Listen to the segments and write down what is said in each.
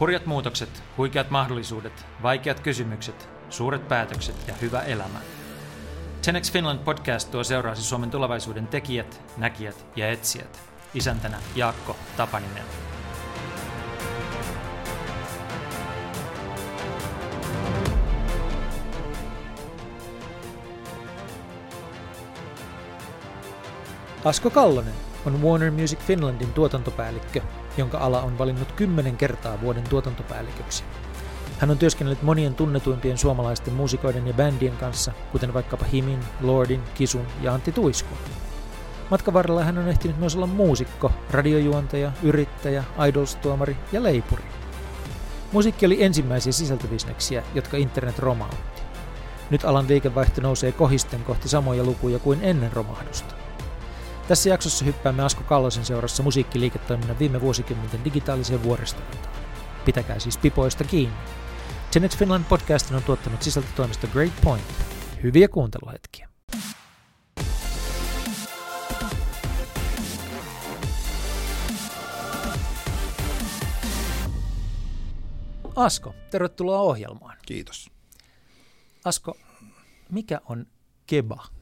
Hurjat muutokset, huikeat mahdollisuudet, vaikeat kysymykset, suuret päätökset ja hyvä elämä. 10 Finland podcast tuo seuraasi Suomen tulevaisuuden tekijät, näkijät ja etsijät. Isäntänä Jaakko Tapaninen. Asko Kallonen on Warner Music Finlandin tuotantopäällikkö, jonka ala on valinnut kymmenen kertaa vuoden tuotantopäälliköksi. Hän on työskennellyt monien tunnetuimpien suomalaisten muusikoiden ja bändien kanssa, kuten vaikkapa Himin, Lordin, Kisun ja Antti Tuiskun. Matkan varrella hän on ehtinyt myös olla muusikko, radiojuontaja, yrittäjä, idolstuomari ja leipuri. Musiikki oli ensimmäisiä sisältöbisneksiä, jotka internet romautti. Nyt alan liikevaihto nousee kohisten kohti samoja lukuja kuin ennen romahdusta. Tässä jaksossa hyppäämme Asko Kallosen seurassa musiikkiliiketoiminnan viime vuosikymmenten digitaaliseen vuoristorataan. Pitäkää siis pipoista kiinni. Tenet Finland podcastin on tuottanut sisältötoimisto Great Point. Hyviä kuunteluhetkiä. Asko, tervetuloa ohjelmaan. Kiitos. Asko, mikä on keba?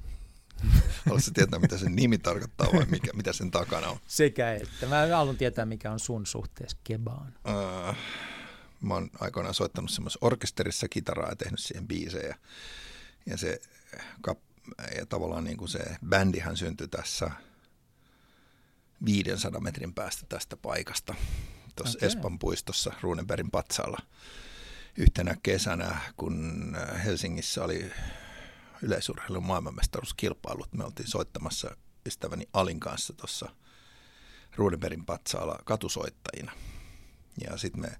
Haluaisitko tietää, mitä sen nimi tarkoittaa vai mikä, mitä sen takana on? Sekä että. Mä haluan tietää, mikä on sun suhteessa kebaan. Uh, mä oon aikoinaan soittanut semmoisessa orkesterissa kitaraa ja tehnyt siihen biisejä. Ja se kap, ja tavallaan niin kuin se bändihän syntyi tässä 500 metrin päästä tästä paikasta, tuossa okay. Espan puistossa Ruunenbergin patsaalla yhtenä kesänä, kun Helsingissä oli yleisurheilun maailmanmestaruuskilpailut. Me oltiin soittamassa ystäväni Alin kanssa tuossa Ruudenbergin patsaalla katusoittajina. Ja sitten me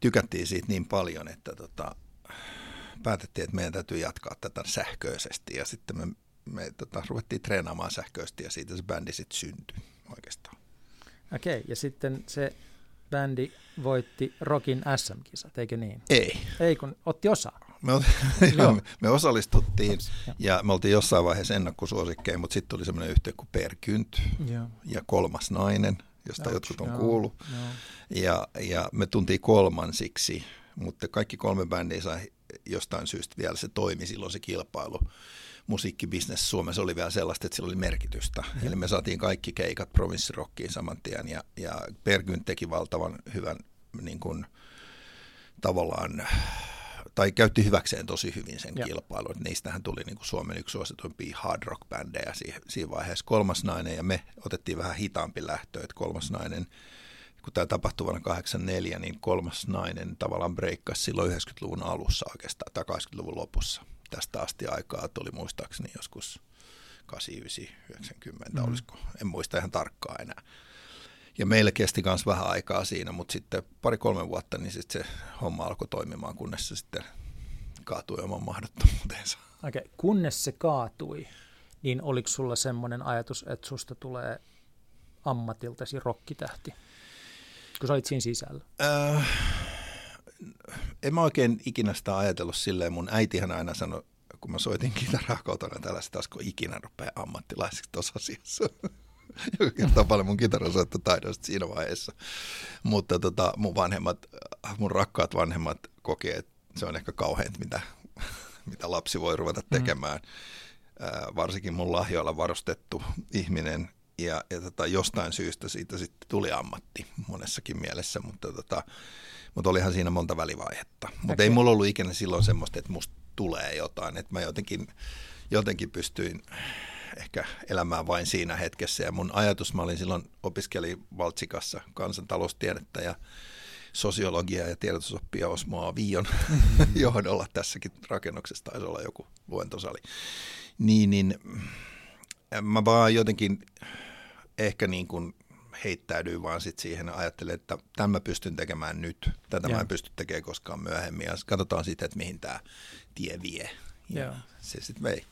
tykättiin siitä niin paljon, että tota, päätettiin, että meidän täytyy jatkaa tätä sähköisesti. Ja sitten me, me tota, ruvettiin treenaamaan sähköisesti ja siitä se bändi sitten syntyi oikeastaan. Okei, ja sitten se bändi voitti Rockin SM-kisat, eikö niin? Ei. Ei, kun otti osaa. Me, me, me osallistuttiin ja me oltiin jossain vaiheessa ennakkosuosikkeja, mutta sitten tuli semmoinen yhteen kuin Per Kynt ja Kolmas nainen, josta Ouch, jotkut on joo, kuullut. Joo. Ja, ja me tuntiin kolmansiksi, mutta kaikki kolme bändiä sai jostain syystä vielä se toimi silloin se kilpailu. Musiikkibisnes Suomessa oli vielä sellaista, että sillä oli merkitystä. Ja. Eli me saatiin kaikki keikat provinssirokkiin saman tien ja, ja Per Kynt teki valtavan hyvän niin kuin, tavallaan tai käytti hyväkseen tosi hyvin sen ja. kilpailun. Niistähän tuli niin kuin Suomen yksi suosituimpia hard rock bändejä siinä vaiheessa. Kolmas nainen ja me otettiin vähän hitaampi lähtö, että kolmas nainen, kun tämä tapahtui vuonna 84, niin kolmas nainen tavallaan breikkasi silloin 90-luvun alussa oikeastaan, tai 80-luvun lopussa. Tästä asti aikaa tuli muistaakseni joskus 89, 90, mm. olisiko, en muista ihan tarkkaan enää. Ja meille kesti myös vähän aikaa siinä, mutta sitten pari-kolme vuotta, niin sitten se homma alkoi toimimaan, kunnes se sitten kaatui oman mahdottomuuteensa. Okei, okay. kunnes se kaatui, niin oliko sulla semmoinen ajatus, että susta tulee ammatiltasi rokkitähti, kun sä olit siinä sisällä? Äh, en mä oikein ikinä sitä ajatellut silleen. Mun äitihän aina sanoi, kun mä soitin kitaraa kotona, tällaista taas kun ikinä rupeaa ammattilaiseksi tuossa asiassa joka kertoo paljon mun kitarasoittotaidosta siinä vaiheessa. Mutta tota, mun vanhemmat, mun rakkaat vanhemmat kokee, että se on ehkä kauheinta, mitä, mitä lapsi voi ruveta mm. tekemään. Mm. Äh, varsinkin mun lahjoilla varustettu ihminen ja, ja tota, jostain syystä siitä sitten tuli ammatti monessakin mielessä, mutta, tota, mutta olihan siinä monta välivaihetta. Mutta okay. ei mulla ollut ikinä silloin semmoista, että musta tulee jotain, että mä jotenkin, jotenkin pystyin ehkä elämään vain siinä hetkessä. Ja mun ajatus, mä olin silloin opiskelin Valtsikassa kansantaloustiedettä ja sosiologiaa ja tiedotusoppia Osmoa Viion johdolla tässäkin rakennuksessa taisi olla joku luentosali. Niin, niin mä vaan jotenkin ehkä niin kuin heittäydyin vaan sit siihen ja ajattelin, että tämän mä pystyn tekemään nyt. Tätä ja. mä en pysty tekemään koskaan myöhemmin ja katsotaan sitten, että mihin tämä tie vie. Ja ja. se sitten vei.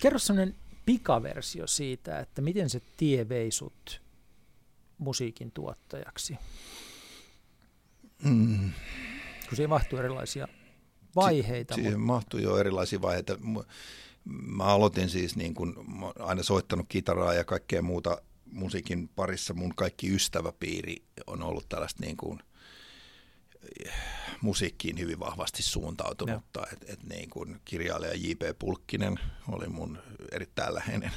Kerro sellainen pikaversio siitä, että miten se tie vei sut musiikin tuottajaksi. Mm. Kun siihen mahtuu erilaisia vaiheita. Si- siihen mutta... mahtuu jo erilaisia vaiheita. Mä aloitin siis niin kuin, mä aina soittanut kitaraa ja kaikkea muuta musiikin parissa. Mun kaikki ystäväpiiri on ollut tällaista niin kuin musiikkiin hyvin vahvasti suuntautunutta. Et, et niin kuin kirjailija J.P. Pulkkinen oli mun erittäin läheinen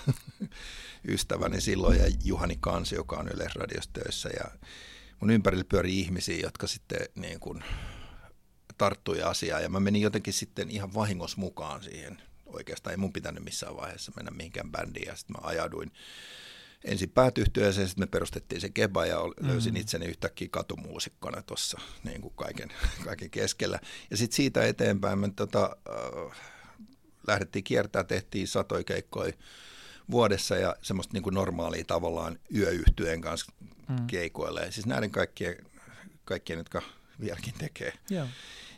ystäväni silloin ja Juhani Kansi, joka on Yleisradiossa töissä ja mun ympärillä pyöri ihmisiä, jotka sitten niin kuin tarttui asiaan ja mä menin jotenkin sitten ihan vahingossa mukaan siihen. Oikeastaan ei mun pitänyt missään vaiheessa mennä mihinkään bändiin ja sitten mä ajauduin ensin päätyhtyöseen, sitten me perustettiin se Keba ja löysin mm. itseni yhtäkkiä katumuusikkona tuossa niin kuin kaiken, kaiken keskellä. Ja sitten siitä eteenpäin me tota, äh, lähdettiin kiertää, tehtiin satoja keikkoja vuodessa ja semmoista niin kuin normaalia tavallaan yöyhtyeen kanssa mm. keikoille. Siis näiden kaikkien, kaikkien, jotka vieläkin tekee yeah.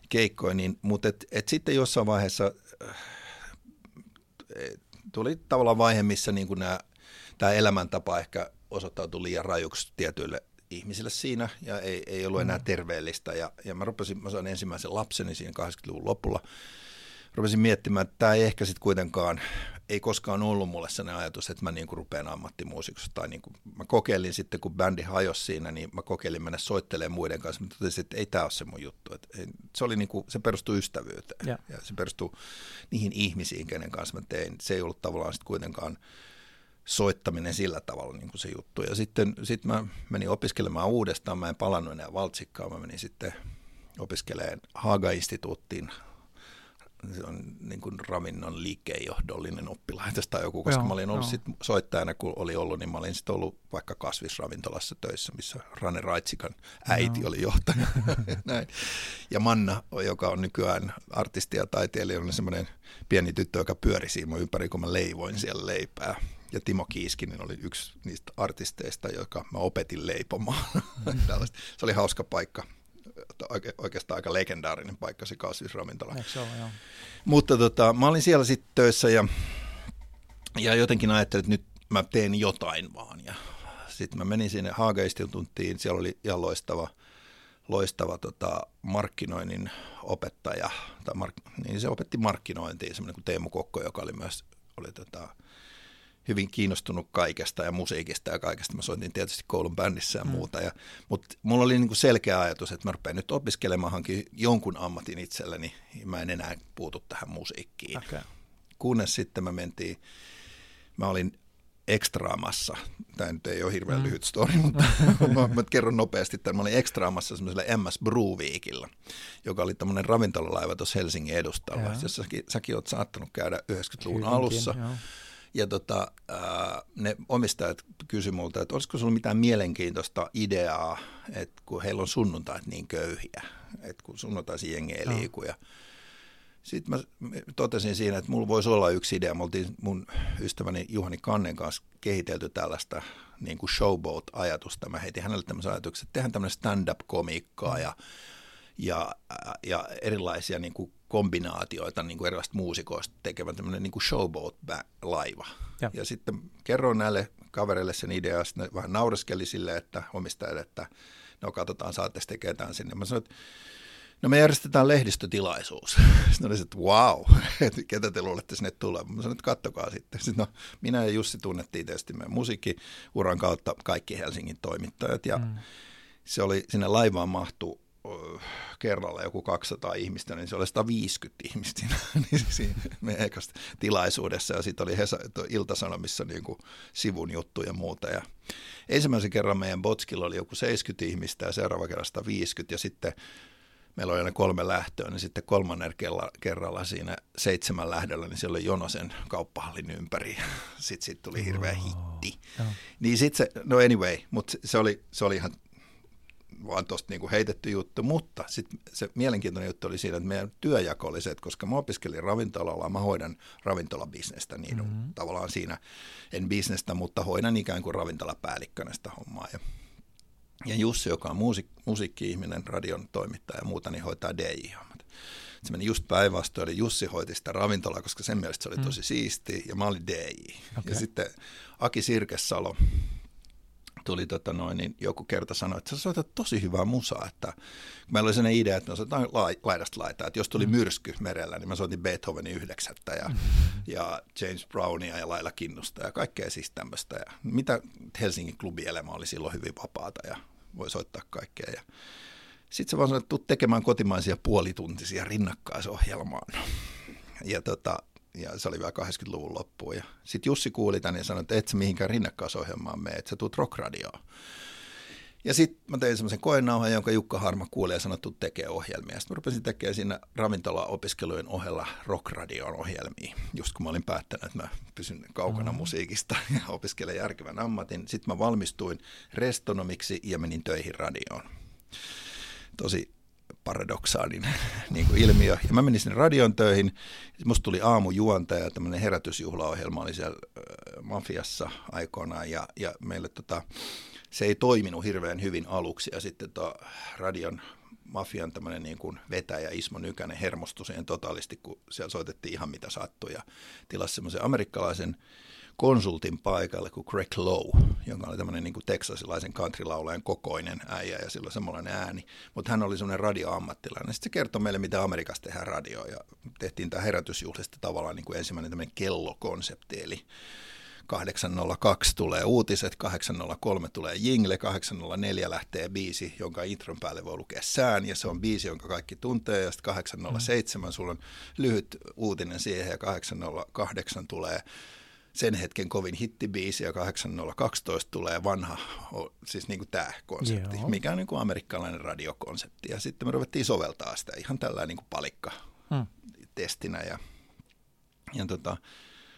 keikkoja, niin, mutta et, et sitten jossain vaiheessa äh, tuli tavallaan vaihe, missä niin kuin nämä tämä elämäntapa ehkä osoittautui liian rajuksi tietyille ihmisille siinä ja ei, ei ollut enää mm. terveellistä. Ja, ja mä rupesin, mä sain ensimmäisen lapseni siinä 80-luvun lopulla. Rupesin miettimään, että tämä ei ehkä sitten kuitenkaan, ei koskaan ollut mulle sellainen ajatus, että mä niinku rupean ammattimuusikossa. Tai niinku, mä kokeilin sitten, kun bändi hajosi siinä, niin mä kokeilin mennä soittelemaan muiden kanssa. Mä totesin, että ei tämä ole se mun juttu. Et se, oli niinku, se perustui ystävyyteen ja. ja se perustui niihin ihmisiin, kenen kanssa mä tein. Se ei ollut tavallaan sitten kuitenkaan soittaminen sillä tavalla niin kuin se juttu. Ja sitten sit mä menin opiskelemaan uudestaan, mä en palannut enää valtsikkaan, mä menin sitten opiskelemaan Haaga-instituuttiin, se on niin kuin ravinnon liikkeenjohdollinen oppilaitos tai joku, koska joo, mä olin ollut sit soittajana, kun oli ollut, niin mä olin sitten ollut vaikka kasvisravintolassa töissä, missä Rane Raitsikan äiti joo. oli johtaja. Näin. Ja Manna, joka on nykyään artisti ja taiteilija, on semmoinen pieni tyttö, joka pyöri siinä ympäri, kun mä leivoin siellä leipää ja Timo Kiiskinen oli yksi niistä artisteista, joka mä opetin leipomaan. Mm. se oli hauska paikka, oikeastaan aika legendaarinen paikka se kasvisravintola. Mutta tota, mä olin siellä sitten töissä ja, ja jotenkin ajattelin, että nyt mä teen jotain vaan. Ja sitten mä menin sinne Haaga-instituuttiin, siellä oli ihan loistava, loistava tota, markkinoinnin opettaja, tai mark, niin se opetti markkinointia, semmoinen kuin Teemu Kokko, joka oli myös oli tota, hyvin kiinnostunut kaikesta ja musiikista ja kaikesta. Mä soitin tietysti koulun bändissä ja mm. muuta. Ja, mutta mulla oli niinku selkeä ajatus, että mä rupean nyt opiskelemaan jonkun ammatin itselleni. Ja mä en enää puutu tähän musiikkiin. Okay. Kunnes sitten mä mentiin, mä olin ekstraamassa. Tämä nyt ei ole hirveän mm. lyhyt story, mutta mä, mä kerron nopeasti että Mä olin ekstraamassa semmoisella MS Brewweekilla, joka oli tämmöinen ravintolalaiva tuossa Helsingin edustalla, jossa säkin, säkin oot saattanut käydä 90-luvun Hyvinkin, alussa. Joo. Ja tota, ne omistajat kysyivät multa, että olisiko sinulla mitään mielenkiintoista ideaa, että kun heillä on sunnuntait niin köyhiä, että kun sunnuntaisin jengi ei liiku. Ja sitten mä totesin siinä, että mulla voisi olla yksi idea. Me oltiin mun ystäväni Juhani Kannen kanssa kehitelty tällaista niin kuin showboat-ajatusta. Mä heitin hänelle tämmöisen ajatuksen, että tehdään tämmöinen stand-up-komiikkaa ja, ja, ja erilaisia niin kuin kombinaatioita niin kuin erilaisista muusikoista tekevän tämmöinen niin kuin showboat-laiva. Ja. ja sitten kerroin näille kavereille sen idean, ja sitten vähän naureskeli sille, että omistajat, että no katsotaan, saatte tekemään sinne. Mä sanoin, että no me järjestetään lehdistötilaisuus. Sitten oli että wow, että ketä te luulette sinne tulee. Mä sanoin, että kattokaa sitten. Sitten no, minä ja Jussi tunnettiin tietysti meidän musiikkiuran kautta kaikki Helsingin toimittajat ja mm. se oli, sinne laivaan mahtuu kerralla joku 200 ihmistä, niin se oli 150 ihmistä niin siinä meidän tilaisuudessa. Ja sitten oli Hesa, Ilta-Sanomissa niin kuin sivun juttu ja muuta. Ja ensimmäisen kerran meidän Botskilla oli joku 70 ihmistä ja seuraava kerran 150 ja sitten meillä oli aina kolme lähtöä, niin sitten kolmannen kerralla siinä seitsemän lähdöllä, niin siellä oli Jonosen kauppahallin ympäri. Sitten siitä tuli hirveä hitti. Oh, niin sitten se, no anyway, mutta se oli, se oli ihan vaan tuosta niinku heitetty juttu, mutta sitten se mielenkiintoinen juttu oli siinä, että meidän työjako oli se, että koska mä opiskelin ravintolalla, mä hoidan ravintolabisnestä, niin mm-hmm. tavallaan siinä en bisnestä, mutta hoidan ikään kuin ravintolapäällikkönä sitä hommaa. Ja, ja Jussi, joka on musiik- musiikki-ihminen, radion toimittaja ja muuta, niin hoitaa DJ-hommat. Se meni just päinvastoin, eli Jussi hoiti sitä ravintolaa, koska sen mielestä se oli tosi mm. siisti, ja mä olin DJ. Okay. Ja sitten Aki Sirkesalo, tuli tota noin, niin joku kerta sanoi, että sä soitat tosi hyvää musaa, että meillä oli sellainen idea, että me soitaan laidasta laitaa, että jos tuli mm. myrsky merellä, niin mä soitin Beethovenin yhdeksättä ja, mm. ja James Brownia ja Laila Kinnusta ja kaikkea siis tämmöistä. Ja mitä Helsingin klubielämä oli silloin hyvin vapaata ja voi soittaa kaikkea. Ja Sitten se vaan sanoi, että tekemään kotimaisia puolituntisia rinnakkaisohjelmaan. Ja, tota, ja se oli vielä 80-luvun loppuun. Ja sitten Jussi kuuli tämän ja sanoi, että et sä mihinkään rinnakkaisohjelmaan mene, että sä tuut rockradioon. Ja sitten mä tein semmoisen koenauhan, jonka Jukka Harma kuuli ja sanoi, että tekee ohjelmia. Sitten mä rupesin tekemään siinä ravintola-opiskelujen ohella rockradion ohjelmia. Just kun mä olin päättänyt, että mä pysyn kaukana mm. musiikista ja opiskelen järkevän ammatin. Sitten mä valmistuin restonomiksi ja menin töihin radioon. Tosi paradoksaalinen niin kuin ilmiö. Ja mä menin sinne radion töihin. Musta tuli aamujuontaja, tämmöinen herätysjuhlaohjelma oli siellä äh, mafiassa aikoinaan. Ja, ja meille tota, se ei toiminut hirveän hyvin aluksi ja sitten tuo radion mafian tämmöinen niin kuin vetäjä Ismo Nykänen hermostui siihen totaalisti, kun siellä soitettiin ihan mitä sattui ja tilasi semmoisen amerikkalaisen konsultin paikalle kuin Greg Lowe, joka oli tämmöinen niin teksasilaisen countrylaulajan kokoinen äijä ja sillä semmoinen ääni. Mutta hän oli semmoinen radioammattilainen. Sitten se kertoi meille, mitä Amerikassa tehdään radio ja tehtiin tämä herätysjuhlista tavallaan niin kuin ensimmäinen tämmöinen kellokonsepti, eli 802 tulee uutiset, 803 tulee jingle, 804 lähtee biisi, jonka intron päälle voi lukea sään, ja se on biisi, jonka kaikki tuntee, ja sitten 807 mm. sulla on lyhyt uutinen siihen, ja 808 tulee sen hetken kovin hittibiisi ja 8012 tulee vanha, siis niin kuin tämä konsepti, Joo. mikä on niin kuin amerikkalainen radiokonsepti. Ja sitten me ruvettiin soveltaa sitä ihan tällä niin kuin palikka hmm. testinä ja, ja tota,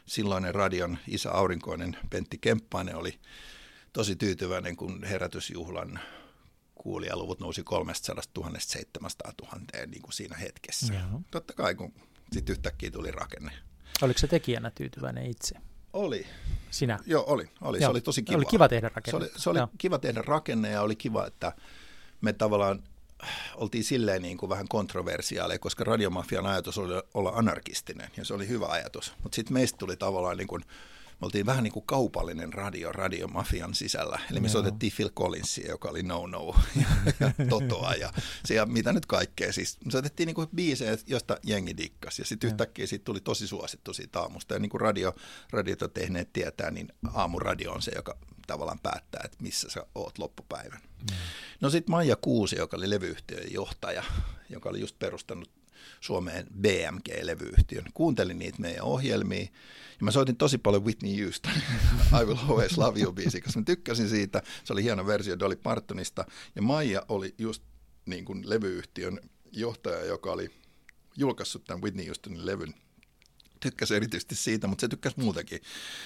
silloinen radion isä aurinkoinen Pentti Kemppainen oli tosi tyytyväinen, kun herätysjuhlan kuulijaluvut nousi 300 000 700 000 niin kuin siinä hetkessä. Joo. Totta kai, kun sitten yhtäkkiä tuli rakenne. Oliko se tekijänä tyytyväinen itse? Oli. Sinä? Joo, oli. oli. Joo. Se oli tosi kiva. Oli kiva tehdä rakenne. Se oli, se oli kiva tehdä rakenne ja oli kiva, että me tavallaan oltiin silleen niin kuin vähän kontroversiaaleja, koska radiomafian ajatus oli olla anarkistinen ja se oli hyvä ajatus. Mutta sitten meistä tuli tavallaan niin kuin, me oltiin vähän niin kuin kaupallinen radio radiomafian sisällä. Eli me Joo. soitettiin Phil Collinsia, joka oli No No ja, ja Totoa ja, ja mitä nyt kaikkea. Siis me soitettiin niin kuin biisejä, josta jengi dikkas ja sitten yhtäkkiä siitä tuli tosi suosittu siitä aamusta. Ja niin kuin radio, radiota tehneet tietää, niin aamuradio on se, joka tavallaan päättää, että missä sä oot loppupäivän. Mm. No sitten Maija Kuusi, joka oli levyyhtiön johtaja, joka oli just perustanut Suomeen BMG-levyyhtiön. Kuuntelin niitä meidän ohjelmia ja mä soitin tosi paljon Whitney Houston I Will Always Love You biisi, koska mä tykkäsin siitä. Se oli hieno versio Dolly Partonista ja Maija oli just niin kuin levyyhtiön johtaja, joka oli julkaissut tämän Whitney Houstonin levyn tykkäsi erityisesti siitä, mutta se tykkäsi muutenkin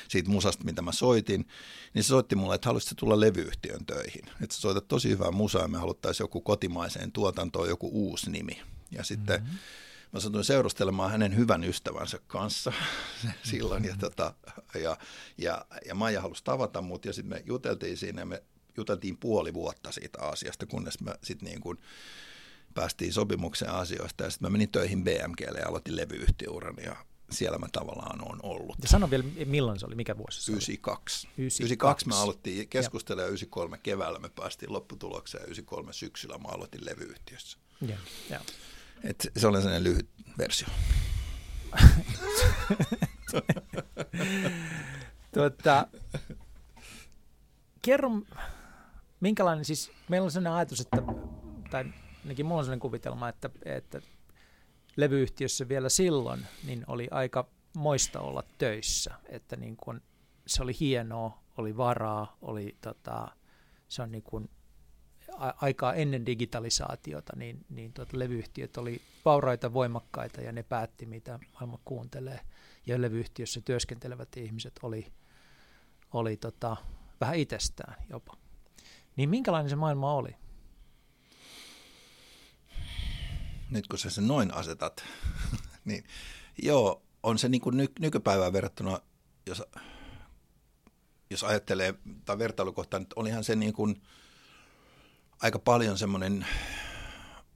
siitä musasta, mitä mä soitin. Niin se soitti mulle, että haluaisitko tulla levyyhtiön töihin. Että sä soitat tosi hyvää musaa ja me haluttaisiin joku kotimaiseen tuotantoon joku uusi nimi. Ja sitten mm-hmm. Mä satuin seurustelemaan hänen hyvän ystävänsä kanssa silloin. Ja, tota, ja, ja, ja Maija halusi tavata mut ja sitten me juteltiin siinä ja me juteltiin puoli vuotta siitä asiasta, kunnes mä sitten niin kuin päästiin sopimukseen asioista ja sitten mä menin töihin BMGlle ja aloitin levyyhtiöuran ja siellä mä tavallaan on ollut. Ja sano vielä, milloin se oli, mikä vuosi se 92. oli? 92. 92 mä aloittiin keskustella ja 93 keväällä me päästiin lopputulokseen ja 93 syksyllä mä aloitin levyyhtiössä. Ja, ja. Et se oli sellainen lyhyt versio. tuota, kerro, minkälainen, siis meillä on sellainen ajatus, että, tai ainakin mulla on sellainen kuvitelma, että, että levyyhtiössä vielä silloin, niin oli aika moista olla töissä, että niin kun, se oli hienoa, oli varaa, oli tota, se on niin kun, aikaa ennen digitalisaatiota, niin, niin tuota, levyyhtiöt oli vauraita, voimakkaita ja ne päätti, mitä maailma kuuntelee. Ja levyyhtiössä työskentelevät ihmiset oli, oli tota, vähän itsestään jopa. Niin minkälainen se maailma oli? nyt kun sä sen noin asetat, niin joo, on se niin kuin ny- nykypäivään verrattuna, jos, jos ajattelee, tai vertailukohtaan, että olihan se niin kuin aika paljon semmoinen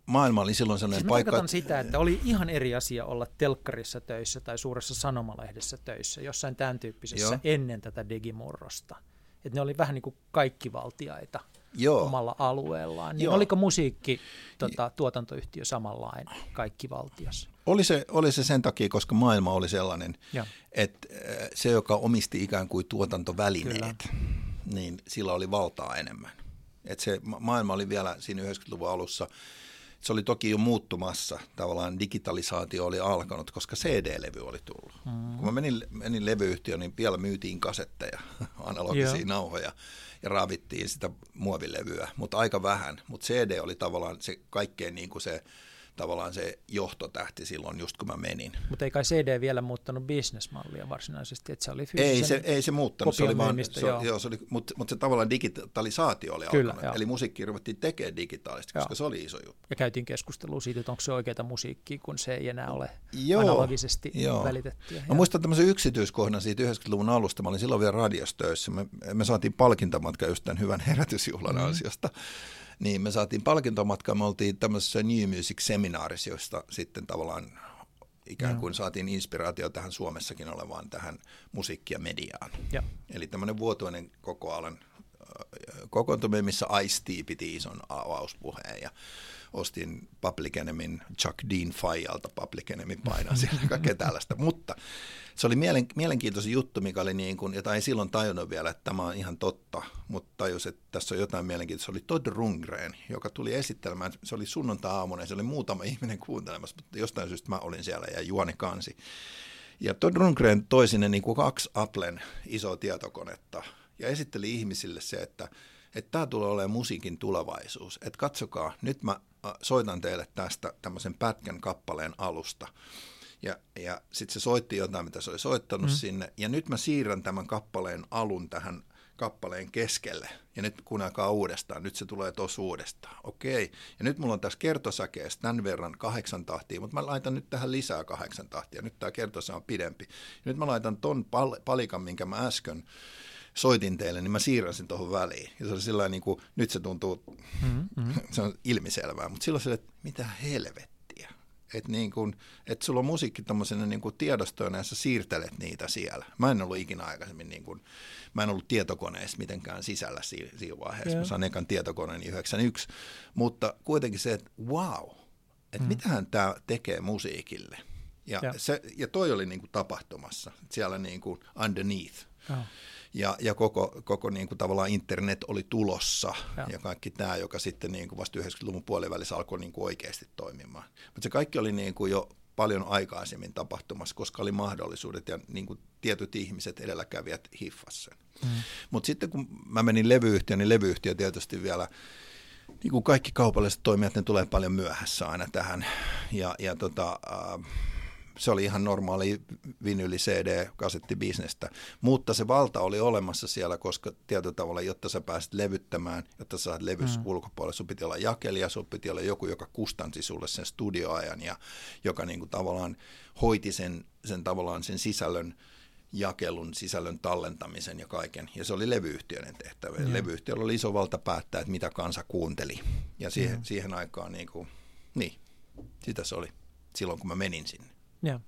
maailma oli silloin sellainen siis paikka. Että... sitä, että oli ihan eri asia olla telkkarissa töissä tai suuressa sanomalehdessä töissä, jossain tämän tyyppisessä Joo. ennen tätä digimurrosta. Että ne oli vähän niin kuin kaikkivaltiaita. Joo. omalla alueellaan. Niin Joo. oliko musiikki tota, tuotantoyhtiö samanlainen kaikki valtiossa? Oli se, oli se sen takia, koska maailma oli sellainen, Joo. että äh, se, joka omisti ikään kuin tuotantovälineet, Kyllä. niin sillä oli valtaa enemmän. Että se maailma oli vielä siinä 90-luvun alussa, se oli toki jo muuttumassa, tavallaan digitalisaatio oli alkanut, koska CD-levy oli tullut. Mm. Kun mä menin, menin levyyhtiöön, niin vielä myytiin kasetteja, analogisia Joo. nauhoja ja raavittiin sitä muovilevyä, mutta aika vähän. Mutta CD oli tavallaan se kaikkein niin kuin se tavallaan se johtotähti silloin, just kun mä menin. Mutta ei kai CD vielä muuttanut bisnesmallia varsinaisesti, että se oli Ei se, ei se muuttanut, se oli vaan, se, joo. Joo, se oli, mutta, mutta se tavallaan digitalisaatio oli Kyllä, alkanut, joo. eli musiikki ruvettiin tekemään digitaalisesti, koska joo. se oli iso juttu. Ja käytiin keskustelua siitä, että onko se oikeaa musiikkia, kun se ei enää ole joo, analogisesti joo. välitettyä. Mä muistan tämmöisen yksityiskohdan siitä 90-luvun alusta, mä olin silloin vielä radiostöissä, me, me saatiin palkintamatka just tämän hyvän herätysjuhlan mm. ansiosta, niin me saatiin palkintomatka, me oltiin tämmöisessä New Music-seminaarissa, josta sitten tavallaan ikään kuin saatiin inspiraatio tähän Suomessakin olevaan tähän musiikki- ja mediaan. Ja. Eli tämmöinen vuotuinen kokoalan kokoontuminen, missä Ice-T piti ison avauspuheen ja ostin Public Enemyn Chuck Dean Fajalta Public Enemyn painaa siellä kaikkea tällaista. Mutta se oli mielen, mielenkiintoinen juttu, mikä oli niin kuin, jota ei silloin tajunnut vielä, että tämä on ihan totta, mutta tajus, että tässä on jotain mielenkiintoista. Se oli Todd Rundgren, joka tuli esittelemään, se oli sunnuntai-aamuna ja se oli muutama ihminen kuuntelemassa, mutta jostain syystä mä olin siellä ja Juoni Kansi. Ja Todd Rundgren toi sinne niin kuin kaksi Applen isoa tietokonetta ja esitteli ihmisille se, että että tämä tulee olemaan musiikin tulevaisuus. Että katsokaa, nyt mä soitan teille tästä tämmöisen pätkän kappaleen alusta. Ja, ja sitten se soitti jotain, mitä se oli soittanut mm. sinne. Ja nyt mä siirrän tämän kappaleen alun tähän kappaleen keskelle. Ja nyt kuunnelkaa uudestaan. Nyt se tulee tuossa uudestaan. Okei. Ja nyt mulla on tässä kertosäkeessä tämän verran kahdeksan tahtia, mutta mä laitan nyt tähän lisää kahdeksan tahtia. Nyt tämä kertosa on pidempi. Ja nyt mä laitan ton pal- palikan, minkä mä äsken soitin teille, niin mä siirrän sen tuohon väliin. Ja se oli sillä niin kuin, nyt se tuntuu, mm-hmm. se on ilmiselvää, mutta silloin se, että mitä helvettiä. Että niin kuin, että sulla on musiikki tämmöisenä niin kuin tiedostoina ja sä siirtelet niitä siellä. Mä en ollut ikinä aikaisemmin, niin kuin, mä en ollut tietokoneessa mitenkään sisällä siinä, siinä vaiheessa. Yeah. Mä saan ekan tietokoneen 91, mutta kuitenkin se, että wow, että mm. mitähän tämä tekee musiikille. Ja, yeah. se, ja toi oli niin kuin tapahtumassa, siellä niin kuin underneath. Oh ja, ja koko, koko niin kuin tavallaan internet oli tulossa ja, ja kaikki tämä, joka sitten niin kuin vasta 90-luvun puolivälissä alkoi niin kuin oikeasti toimimaan. Mutta se kaikki oli niin kuin jo paljon aikaisemmin tapahtumassa, koska oli mahdollisuudet ja niin kuin tietyt ihmiset edelläkävijät hiffas sen. Mm. Mutta sitten kun mä menin levyyhtiöön, niin levyyhtiö tietysti vielä niin kuin kaikki kaupalliset toimijat, ne tulee paljon myöhässä aina tähän. Ja, ja tota, äh, se oli ihan normaali vinyli CD kasettibisnestä, mutta se valta oli olemassa siellä, koska tietyllä tavalla, jotta sä pääsit levyttämään, jotta sä saat levys mm. ulkopuolelle, sun piti olla jakelija, sun piti olla joku, joka kustansi sulle sen studioajan ja joka niin kuin tavallaan hoiti sen, sen tavallaan sen sisällön jakelun, sisällön tallentamisen ja kaiken. Ja se oli levyyhtiöiden tehtävä. Mm. Levyyhtiöllä oli iso valta päättää, että mitä kansa kuunteli. Ja siihen, mm. siihen aikaan, niin, kuin, niin, sitä se oli silloin, kun mä menin sinne. Joo.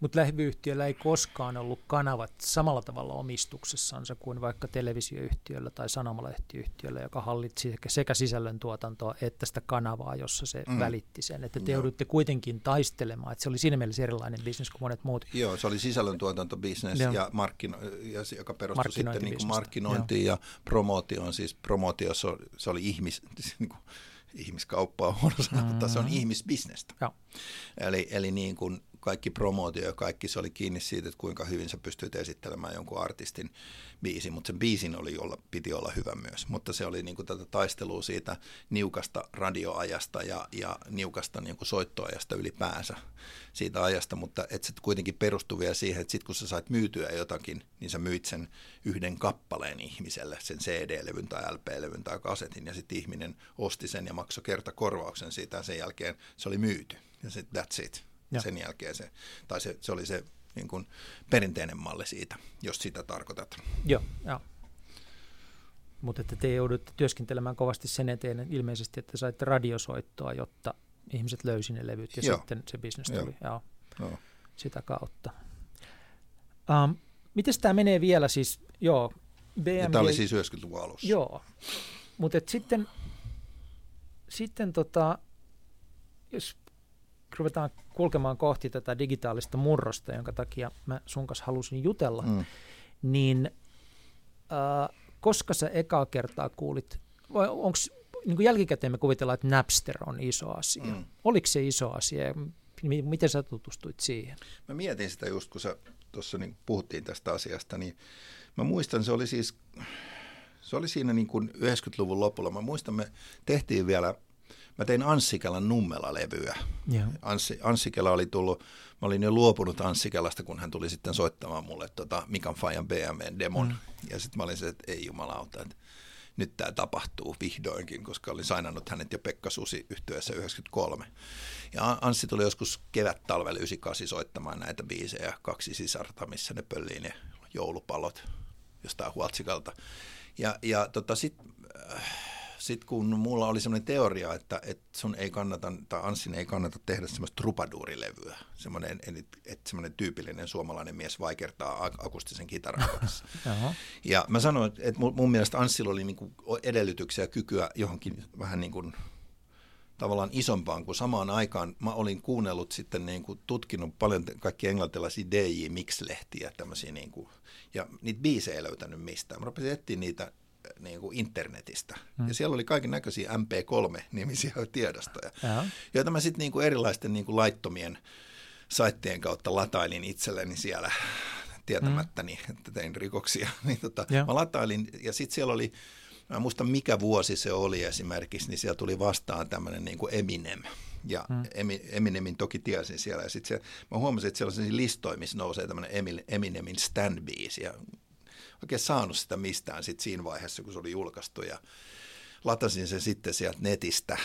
Mutta levyyhtiöllä ei koskaan ollut kanavat samalla tavalla omistuksessansa kuin vaikka televisioyhtiöllä tai sanomalehtiöyhtiöllä, joka hallitsi sekä sisällöntuotantoa että sitä kanavaa, jossa se mm. välitti sen. Että te joudutte kuitenkin taistelemaan, että se oli siinä mielessä erilainen bisnes kuin monet muut. Joo, se oli sisällöntuotantobisnes, ja markkino- ja, joka perustui sitten niin kuin markkinointiin Joo. ja promootioon. Siis promootio, se oli ihmis... Niin kuin, ihmiskauppaa huono sana, mm. mutta se on ihmisbisnestä. Joo. Eli, eli niin kuin kaikki promootio ja kaikki se oli kiinni siitä, että kuinka hyvin sä pystyt esittelemään jonkun artistin biisin, mutta sen biisin oli olla, piti olla hyvä myös. Mutta se oli niin kuin tätä taistelua siitä niukasta radioajasta ja, ja niukasta niin kuin soittoajasta ylipäänsä siitä ajasta, mutta et se kuitenkin perustui vielä siihen, että sitten kun sä sait myytyä jotakin, niin sä myit sen yhden kappaleen ihmiselle, sen CD-levyn tai LP-levyn tai kasetin, ja sitten ihminen osti sen ja maksoi kertakorvauksen siitä, ja sen jälkeen se oli myyty. Ja se, that's it. Ja. Sen jälkeen se, tai se, se oli se niin kuin perinteinen malli siitä, jos sitä tarkoitat. Joo, joo. Mutta että te joudutte työskentelemään kovasti sen eteen ilmeisesti, että saitte radiosoittoa, jotta ihmiset löysi ne levyt ja joo. sitten se bisnes tuli joo. Joo. sitä kautta. Um, Miten tämä menee vielä siis, joo, BMG... Tämä oli siis 90-luvun alussa. Joo, mutta sitten, sitten tota, jos ruvetaan kulkemaan kohti tätä digitaalista murrosta, jonka takia mä sun kanssa halusin jutella, mm. niin äh, koska sä ekaa kertaa kuulit, vai onko niin jälkikäteen me kuvitellaan, että Napster on iso asia. Mm. Oliko se iso asia miten sä tutustuit siihen? Mä mietin sitä just, kun sä tuossa niin puhuttiin tästä asiasta, niin mä muistan, se oli siis, se oli siinä niin kuin 90-luvun lopulla. Mä muistan, me tehtiin vielä mä tein Anssikelan Nummela-levyä. Yeah. Anssi, Anssikela oli tullut, mä olin jo luopunut Anssikelasta, kun hän tuli sitten soittamaan mulle tota Mikan Fajan BMW-demon. Mm. Ja sitten mä olin se, että ei jumalauta, että nyt tämä tapahtuu vihdoinkin, koska olin sainannut hänet jo Pekka Susi yhtyessä 93. Ja Anssi tuli joskus kevät-talvella 98 soittamaan näitä biisejä, kaksi sisarta, missä ne pöllii ne joulupallot jostain huotsikalta. Ja, ja tota, sitten äh, sitten kun mulla oli semmoinen teoria, että, että sun ei kannata, tai Anssin ei kannata tehdä semmoista trupaduurilevyä, semmoinen, että semmoinen tyypillinen suomalainen mies vaikertaa akustisen kitaran ja mä sanoin, että mun, mun mielestä Anssilla oli niinku edellytyksiä ja kykyä johonkin vähän niin kuin tavallaan isompaan, kun samaan aikaan. Mä olin kuunnellut sitten niin kuin tutkinut paljon kaikki englantilaisia DJ Mix-lehtiä tämmöisiä niin kuin, ja niitä biisejä ei löytänyt mistään. Mä rupesin etsiä niitä niin kuin internetistä. Hmm. Ja siellä oli kaiken näköisiä MP3-nimisiä tiedostoja, ja. joita mä sitten niin kuin erilaisten niin kuin laittomien saittien kautta latailin itselleni siellä tietämättäni, hmm. että tein rikoksia. niin tota, mä latailin, ja sitten siellä oli, mä muistan mikä vuosi se oli esimerkiksi, niin siellä tuli vastaan tämmöinen niin kuin Eminem. Ja hmm. Eminemin toki tiesin siellä. Ja sitten mä huomasin, että siellä on listoja, missä nousee tämmöinen Eminemin stand-biisi. Ja oikein saanut sitä mistään sit siinä vaiheessa, kun se oli julkaistu ja latasin sen sitten sieltä netistä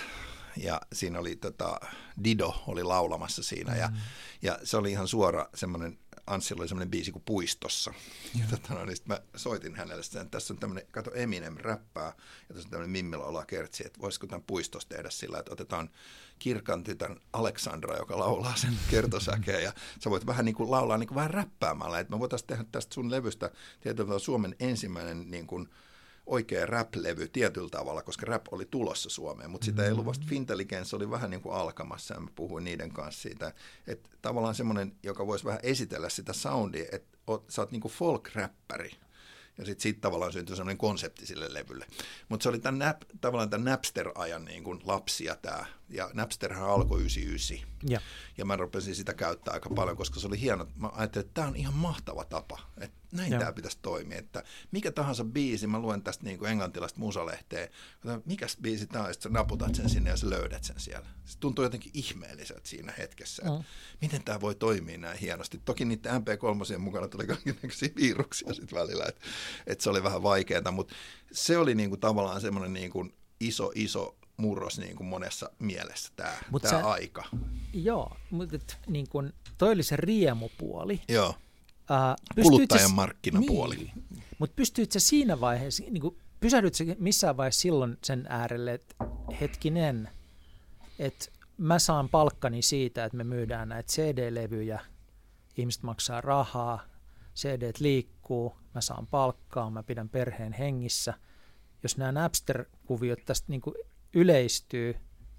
ja siinä oli tota, Dido oli laulamassa siinä ja, mm. ja se oli ihan suora semmoinen Anssilla oli semmoinen biisi kuin Puistossa. Ja tota, no, niin mä soitin hänelle että tässä on tämmöinen, kato Eminem räppää, ja tässä on tämmöinen Mimmillä kertsi, että voisiko tämän Puistossa tehdä sillä, että otetaan kirkan tytön Aleksandra, joka laulaa sen kertosäkeen, ja sä voit vähän niin kuin laulaa niin kuin vähän räppäämällä, että me voitaisiin tehdä tästä sun levystä tietyllä Suomen ensimmäinen niin kuin, oikea rap-levy tietyllä tavalla, koska rap oli tulossa Suomeen, mutta sitä ei ollut vasta mm. Fintelligence oli vähän niin kuin alkamassa ja mä puhuin niiden kanssa siitä, että tavallaan semmoinen, joka voisi vähän esitellä sitä soundia, että sä oot niin kuin folk-räppäri, ja sitten siitä tavallaan syntyi sellainen konsepti sille levylle. Mutta se oli tämän nap, tavallaan tämän Napster-ajan niin kuin lapsia tämä. Ja Napsterhan alkoi 99. Ja. ja mä rupesin sitä käyttää aika paljon, koska se oli hieno. Mä ajattelin, että tämä on ihan mahtava tapa. Että näin tämä pitäisi toimia. Että mikä tahansa biisi, mä luen tästä niin kuin englantilaista musalehteä, mikä biisi tämä on, sitten sä naputat sen sinne ja sä löydät sen siellä. Se tuntuu jotenkin ihmeelliseltä siinä hetkessä, että mm. miten tämä voi toimia näin hienosti. Toki niiden MP3 mukana tuli kaikenlaisia viruksia sitten välillä, että, että se oli vähän vaikeaa, mutta se oli niin kuin tavallaan semmoinen niin kuin iso, iso murros niin kuin monessa mielessä tämä, Mut tämä sä, aika. Joo, mutta niin kuin, toi oli se riemupuoli. Joo. Uh, Kuluttajan markkinapuoli. Niin, mutta pystyykö siinä vaiheessa, niin kuin, pysähdytkö missään vaiheessa silloin sen äärelle, että hetkinen, että mä saan palkkani siitä, että me myydään näitä CD-levyjä, ihmiset maksaa rahaa, CD liikkuu, mä saan palkkaa, mä pidän perheen hengissä. Jos nämä Napster-kuviot tästä niin kuin yleistyy,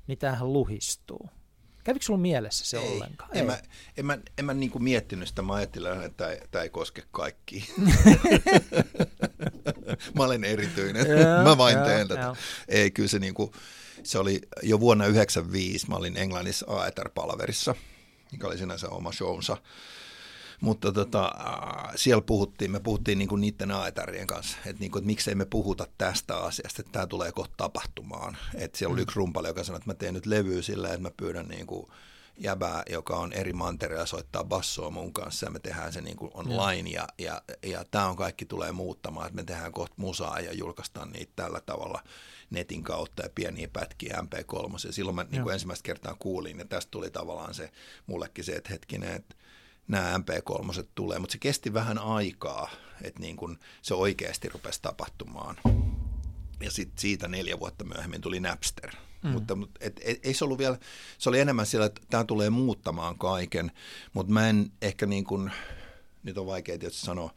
niin tämähän luhistuu. Kävikö sinulla mielessä se ei, ollenkaan? En ei. mä, en mä, en mä niinku miettinyt sitä, mä ajattelin, että tämä, tämä ei koske kaikkia. mä olen erityinen, yeah, mä vain yeah, teen tätä. Ei, kyllä se, niinku, se oli jo vuonna 1995, mä olin Englannissa Aether-palaverissa, mikä oli sinänsä oma shownsa. Mutta tota, siellä puhuttiin, me puhuttiin niinku niiden aetarien kanssa, että, niinku, että miksei me puhuta tästä asiasta, että tämä tulee kohta tapahtumaan. Et siellä oli mm. yksi rumpali, joka sanoi, että mä teen nyt levyä sillä, että mä pyydän niinku, jäbää, joka on eri mantereilla soittaa bassoa mun kanssa ja me tehdään se niin kuin online ja, ja, ja tämä on kaikki tulee muuttamaan, että me tehdään kohta musaa ja julkaistaan niitä tällä tavalla netin kautta ja pieniä pätkiä MP3. Ja silloin mä niin kuin ensimmäistä kertaa kuulin ja tästä tuli tavallaan se mullekin se, että hetkinen, että nämä MP3 tulee, mutta se kesti vähän aikaa, että niin kun se oikeasti rupesi tapahtumaan. Ja sitten siitä neljä vuotta myöhemmin tuli Napster. Mm. Mutta et, et, ei se ollut vielä, se oli enemmän siellä, että tämä tulee muuttamaan kaiken, mutta mä en ehkä niin kuin, nyt on vaikea tietysti sanoa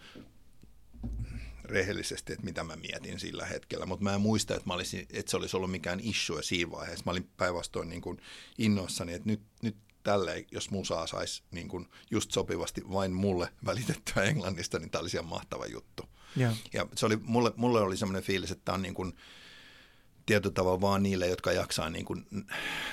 rehellisesti, että mitä mä mietin sillä hetkellä, mutta mä en muista, että, mä olisin, että se olisi ollut mikään issue siinä vaiheessa. Mä olin päinvastoin niin kuin innoissani, että nyt, nyt tälleen, jos musaa saisi niin kuin just sopivasti vain mulle välitettyä englannista, niin tämä olisi ihan mahtava juttu. Ja, ja se oli, mulle, mulle oli semmoinen fiilis, että tämä on niin kuin, tietyllä tavalla vaan niille, jotka jaksaa niin kuin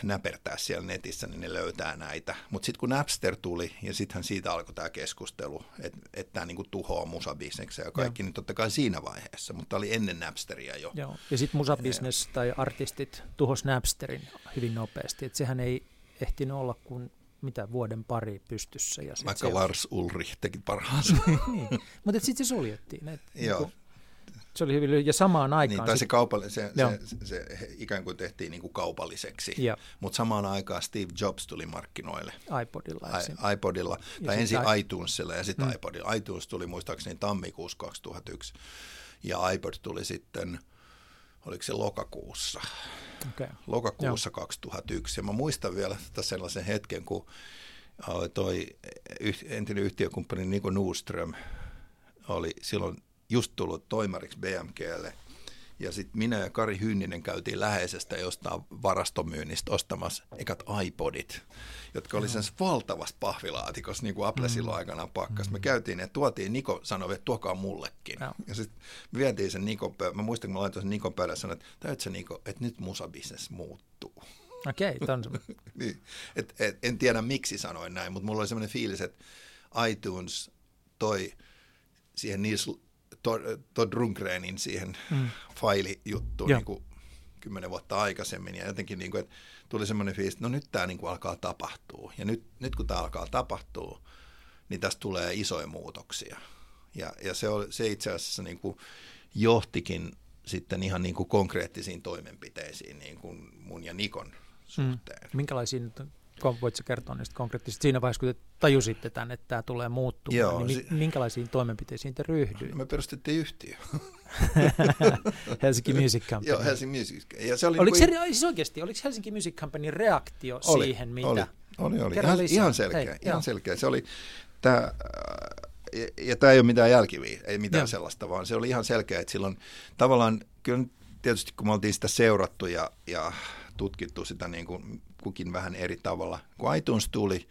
näpertää siellä netissä, niin ne löytää näitä. Mutta sitten kun Napster tuli, ja sittenhän siitä alkoi tämä keskustelu, että et tämä niin tuhoaa musabisneksen ja kaikki, Joo. niin totta kai siinä vaiheessa, mutta oli ennen Napsteria jo. Joo. Ja sitten musabisnes tai artistit tuhos Napsterin hyvin nopeasti, että sehän ei ehtinyt olla kuin mitä vuoden pari pystyssä. Ja Vaikka se Lars Ulrich teki parhaansa. niin. Mutta sitten se suljettiin. Et, Joo. Niin se oli hyvin ja samaan aikaan... Niin, tai se, kaupalle, se, se, se, se, ikään kuin tehtiin niin kuin kaupalliseksi, mutta samaan aikaan Steve Jobs tuli markkinoille. iPodilla. I, iPodilla, ja tai ensin I... iTunesilla ja sitten mm. iPodilla. iTunes tuli muistaakseni tammikuussa 2001 ja iPod tuli sitten, oliko se lokakuussa, okay. lokakuussa Joo. 2001. Ja mä muistan vielä sellaisen hetken, kun toi entinen yhtiökumppani Niko Nordström oli silloin just tullut toimariksi BMGlle. Ja sitten minä ja Kari Hynninen käytiin läheisestä jostain varastomyynnistä ostamassa ekat iPodit, jotka oli sen valtavassa pahvilaatikossa, niin kuin Apple mm. silloin aikanaan pakkas. Me mm. käytiin ja tuotiin, Niko sanoi, että tuokaa mullekin. No. Ja sitten me vietiin sen Nikon pöydä. Mä muistan, kun mä laitoin sen Nikon pöydä ja sanoin, että täytyy Niko, että nyt musabisnes muuttuu. Okei, okay, niin, et, et, en tiedä miksi sanoin näin, mutta mulla oli sellainen fiilis, että iTunes toi siihen Nils Todd Rundgrenin siihen mm. failijuttuun niin kuin kymmenen vuotta aikaisemmin. Ja jotenkin niin kuin, että tuli semmoinen fiilis, että no nyt tämä niin kuin alkaa tapahtua. Ja nyt, nyt kun tämä alkaa tapahtua, niin tästä tulee isoja muutoksia. Ja, ja se, oli, se itse asiassa niin kuin johtikin sitten ihan niin kuin konkreettisiin toimenpiteisiin niin kuin mun ja Nikon mm. suhteen. Mm. Minkälaisiin voitko kertoa niistä konkreettisesti siinä vaiheessa, kun te tajusitte tämän, että tämä tulee muuttumaan, Joo, niin si- minkälaisiin toimenpiteisiin te ryhdyitte? Me perustettiin yhtiö. Helsinki Music Company. Joo, Helsinki Music Ja se oli oliko niin kuin... se, siis oikeasti, oliko Helsinki Music Company reaktio oli, siihen, mitä? Oli, oli, oli. Ihan, ihan selkeä. Hei, ihan joo. selkeä. Se oli, tämä, ja, ja tämä ei ole mitään jälkiviä, ei mitään joo. sellaista, vaan se oli ihan selkeä, että silloin tavallaan, kyllä tietysti kun me oltiin sitä seurattu ja, ja tutkittu sitä niin kuin kukin vähän eri tavalla. Kun iTunes tuli,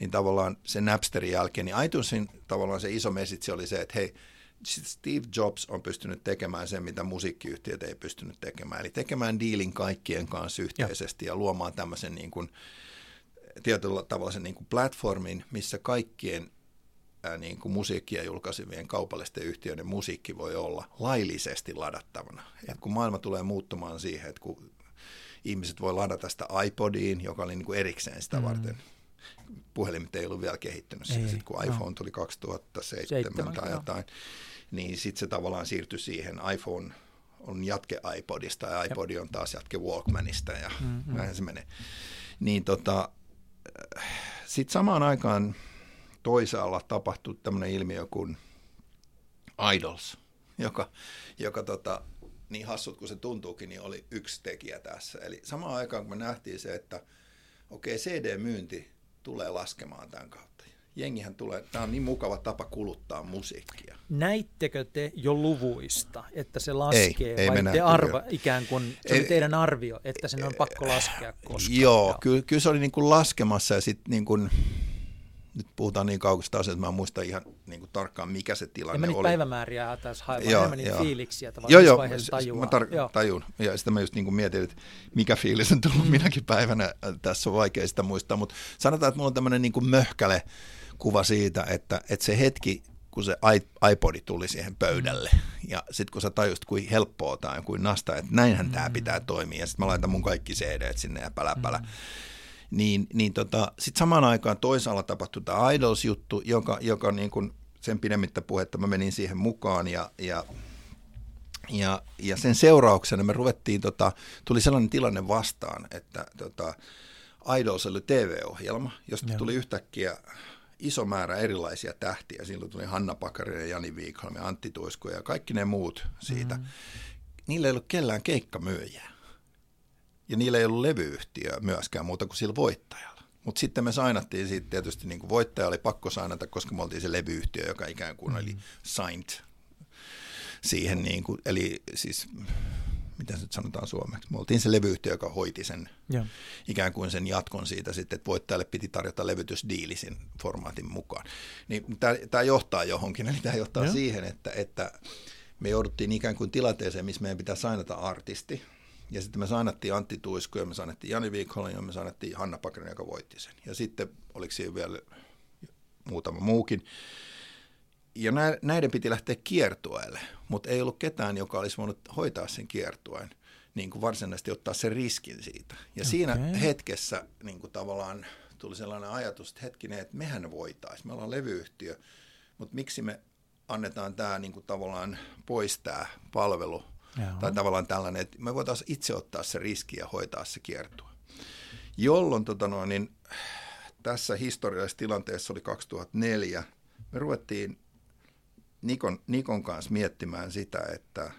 niin tavallaan sen Napsterin jälkeen, niin iTunesin tavallaan se iso mesitsi oli se, että hei, Steve Jobs on pystynyt tekemään sen, mitä musiikkiyhtiöt ei pystynyt tekemään. Eli tekemään diilin kaikkien kanssa yhteisesti ja, ja luomaan tämmöisen niin kuin, tietyllä tavalla sen niin kuin platformin, missä kaikkien ää, niin kuin musiikkia julkaisevien kaupallisten yhtiöiden musiikki voi olla laillisesti ladattavana. Et kun maailma tulee muuttumaan siihen, että kun ihmiset voi ladata sitä iPodiin, joka oli niin kuin erikseen sitä mm. varten. Puhelimet ei ollut vielä kehittynyt. Ei, sitten kun iPhone no. tuli 2007 Seittemän, tai jotain, niin sitten se tavallaan siirtyi siihen. iPhone on jatke iPodista ja iPod on taas jatke Walkmanista ja mm-hmm. näin se menee. Niin tota, sitten samaan aikaan toisaalla tapahtui tämmöinen ilmiö kuin Idols, joka, joka tota, niin hassut kuin se tuntuukin, niin oli yksi tekijä tässä. Eli samaan aikaan kun me nähtiin se, että okei, okay, CD-myynti tulee laskemaan tämän kautta. Jengihän tulee, tämä on niin mukava tapa kuluttaa musiikkia. Näittekö te jo luvuista, että se laskee, ei, ei vai te arva, ikään kuin, se ei, oli teidän arvio, että sen on pakko laskea koskaan? Joo, kyllä, kyllä se oli niin kuin laskemassa ja sitten niin kuin, nyt puhutaan niin kaukaisesta asiasta, että mä en muista ihan niin kuin tarkkaan, mikä se tilanne oli. Ja päivämääriä tässä hae, joo, enemmän niitä fiiliksiä tavallaan, joo, joo, tajuaa. Mä tar- joo. tajun, ja sitä mä just niin kuin mietin, että mikä fiilis on tullut mm. minäkin päivänä, äh, tässä on vaikea sitä muistaa, mutta sanotaan, että mulla on tämmöinen niin kuin möhkäle kuva siitä, että, että se hetki, kun se iPodi tuli siihen pöydälle, ja sitten kun sä tajusit, kuin helppoa tai kuin nasta, että näinhän mm. tämä pitää toimia, ja sitten mä laitan mun kaikki CD sinne ja pälä, pälä. Mm niin, niin tota, sitten samaan aikaan toisaalla tapahtui tämä Idols-juttu, joka, joka niin kuin sen pidemmittä puhetta mä menin siihen mukaan ja, ja ja, ja sen seurauksena me ruvettiin, tota, tuli sellainen tilanne vastaan, että tota, Idols oli TV-ohjelma, josta Joo. tuli yhtäkkiä iso määrä erilaisia tähtiä. Silloin tuli Hanna Pakarinen, Jani Wikholm ja Antti Tuisku ja kaikki ne muut siitä. Mm. Niillä ei ollut kellään keikkamyyjää. Ja niillä ei ollut levyyhtiöä myöskään muuta kuin sillä voittajalla. Mutta sitten me sainattiin siitä tietysti, niin kuin voittaja oli pakko sainata, koska me oltiin se levyyhtiö, joka ikään kuin mm. oli signed siihen, niin kuin, eli siis mitä se nyt sanotaan suomeksi, me oltiin se levyyhtiö, joka hoiti sen ja. ikään kuin sen jatkon siitä sitten, että voittajalle piti tarjota levytysdiili sen formaatin mukaan. Niin tämä johtaa johonkin, eli tämä johtaa ja. siihen, että, että me jouduttiin ikään kuin tilanteeseen, missä meidän pitää sainata artisti. Ja sitten me sainattiin Antti Tuisku ja me sainattiin Jani Viikholm ja me sainattiin Hanna Pakarinen, joka voitti sen. Ja sitten oliko siinä vielä muutama muukin. Ja näiden piti lähteä kiertueelle, mutta ei ollut ketään, joka olisi voinut hoitaa sen kiertueen, niin kuin varsinaisesti ottaa sen riskin siitä. Ja okay. siinä hetkessä niin kuin tavallaan tuli sellainen ajatus, että hetkinen, että mehän voitaisiin, me ollaan levyyhtiö, mutta miksi me annetaan tämä niin kuin tavallaan pois tämä palvelu, Tai tavallaan tällainen, että me voitaisiin itse ottaa se riski ja hoitaa se kiertue. Jolloin tota noin, niin, tässä historiallisessa tilanteessa oli 2004, me ruvettiin Nikon, Nikon kanssa miettimään sitä, että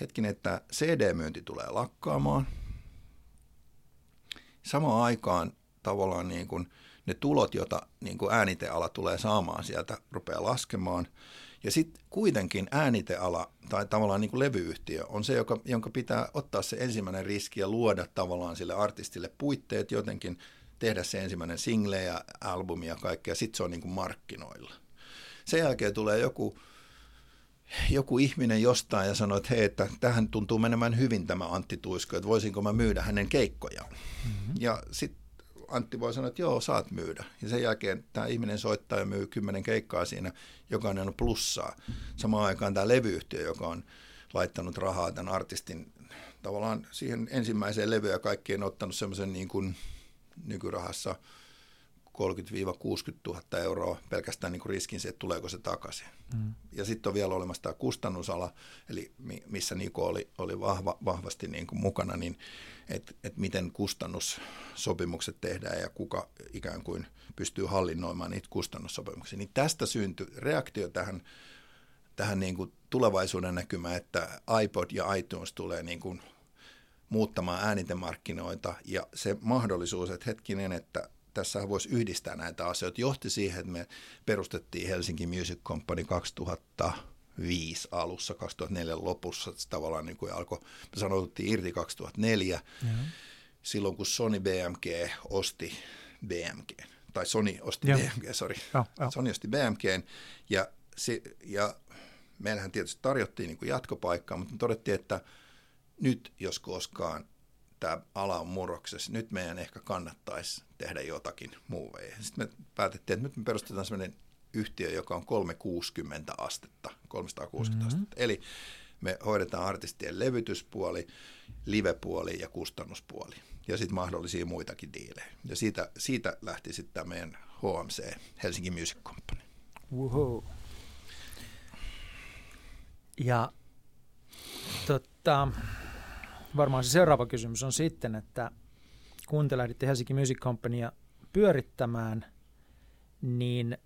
hetkinen, että CD-myynti tulee lakkaamaan. Samaan aikaan tavallaan niin kuin ne tulot, joita niin kuin ääniteala tulee saamaan sieltä, rupeaa laskemaan. Ja sitten kuitenkin ääniteala tai tavallaan niin kuin levyyhtiö on se, joka, jonka pitää ottaa se ensimmäinen riski ja luoda tavallaan sille artistille puitteet jotenkin, tehdä se ensimmäinen single ja albumi ja kaikkea, sitten se on niin kuin markkinoilla. Sen jälkeen tulee joku, joku ihminen jostain ja sanoo, että hei, että tähän tuntuu menemään hyvin tämä Antti Tuisko, että voisinko mä myydä hänen keikkojaan. Mm-hmm. Ja sitten Antti voi sanoa, että joo, saat myydä. Ja sen jälkeen tämä ihminen soittaa ja myy kymmenen keikkaa siinä, jokainen on plussaa. Samaan aikaan tämä levyyhtiö, joka on laittanut rahaa tämän artistin tavallaan siihen ensimmäiseen levyyn ja kaikkien ottanut semmoisen niin kuin nykyrahassa – 30-60 000 euroa pelkästään niin kuin riskin se, että tuleeko se takaisin. Mm. Ja sitten on vielä olemassa tämä kustannusala, eli missä Niko oli, oli vahva, vahvasti niin kuin mukana, niin että et miten kustannussopimukset tehdään ja kuka ikään kuin pystyy hallinnoimaan niitä kustannussopimuksia. Niin tästä syntyi reaktio tähän, tähän niin kuin tulevaisuuden näkymään, että iPod ja iTunes tulee niin kuin muuttamaan äänitemarkkinoita ja se mahdollisuus, että hetkinen, että tässä voisi yhdistää näitä asioita, johti siihen, että me perustettiin Helsinki Music Company 2005 alussa, 2004 lopussa, se tavallaan niin kuin alkoi, me sanouttiin irti 2004, mm-hmm. silloin kun Sony BMG osti BMG, tai Sony osti Joo. BMG, sorry, oh, oh. Sony osti BMG, ja, se, ja meillähän tietysti tarjottiin niin kuin jatkopaikkaa, mutta me todettiin, että nyt jos koskaan tämä ala on murroksessa, nyt meidän ehkä kannattaisi tehdä jotakin muuveja. Sitten me päätettiin, että nyt me perustetaan sellainen yhtiö, joka on 360 astetta, 360 mm-hmm. astetta. Eli me hoidetaan artistien levytyspuoli, livepuoli ja kustannuspuoli. Ja sitten mahdollisia muitakin diilejä. Ja siitä, siitä lähti sitten tämä meidän HMC, Helsinki Music Company. Wow. Ja totta, varmaan se seuraava kysymys on sitten, että kun te lähditte Helsinki Music Companyaa pyörittämään, niin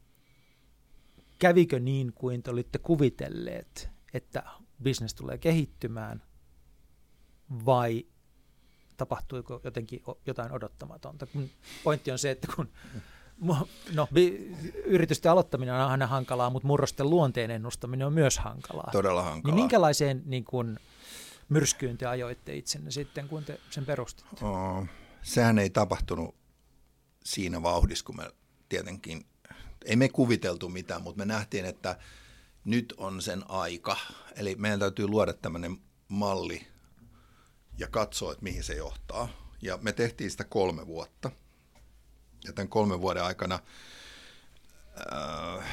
kävikö niin kuin te olitte kuvitelleet, että business tulee kehittymään, vai tapahtuiko jotenkin jotain odottamatonta? Pointti on se, että kun no, yritysten aloittaminen on aina hankalaa, mutta murrosten luonteen ennustaminen on myös hankalaa. Todella hankalaa. Niin minkälaiseen niin kun, myrskyyn te ajoitte itsenne sitten, kun te sen perustitte? Oh, sehän ei tapahtunut siinä vauhdissa, kun me tietenkin, ei me kuviteltu mitään, mutta me nähtiin, että nyt on sen aika. Eli meidän täytyy luoda tämmöinen malli ja katsoa, että mihin se johtaa. Ja me tehtiin sitä kolme vuotta. Ja tämän kolmen vuoden aikana äh,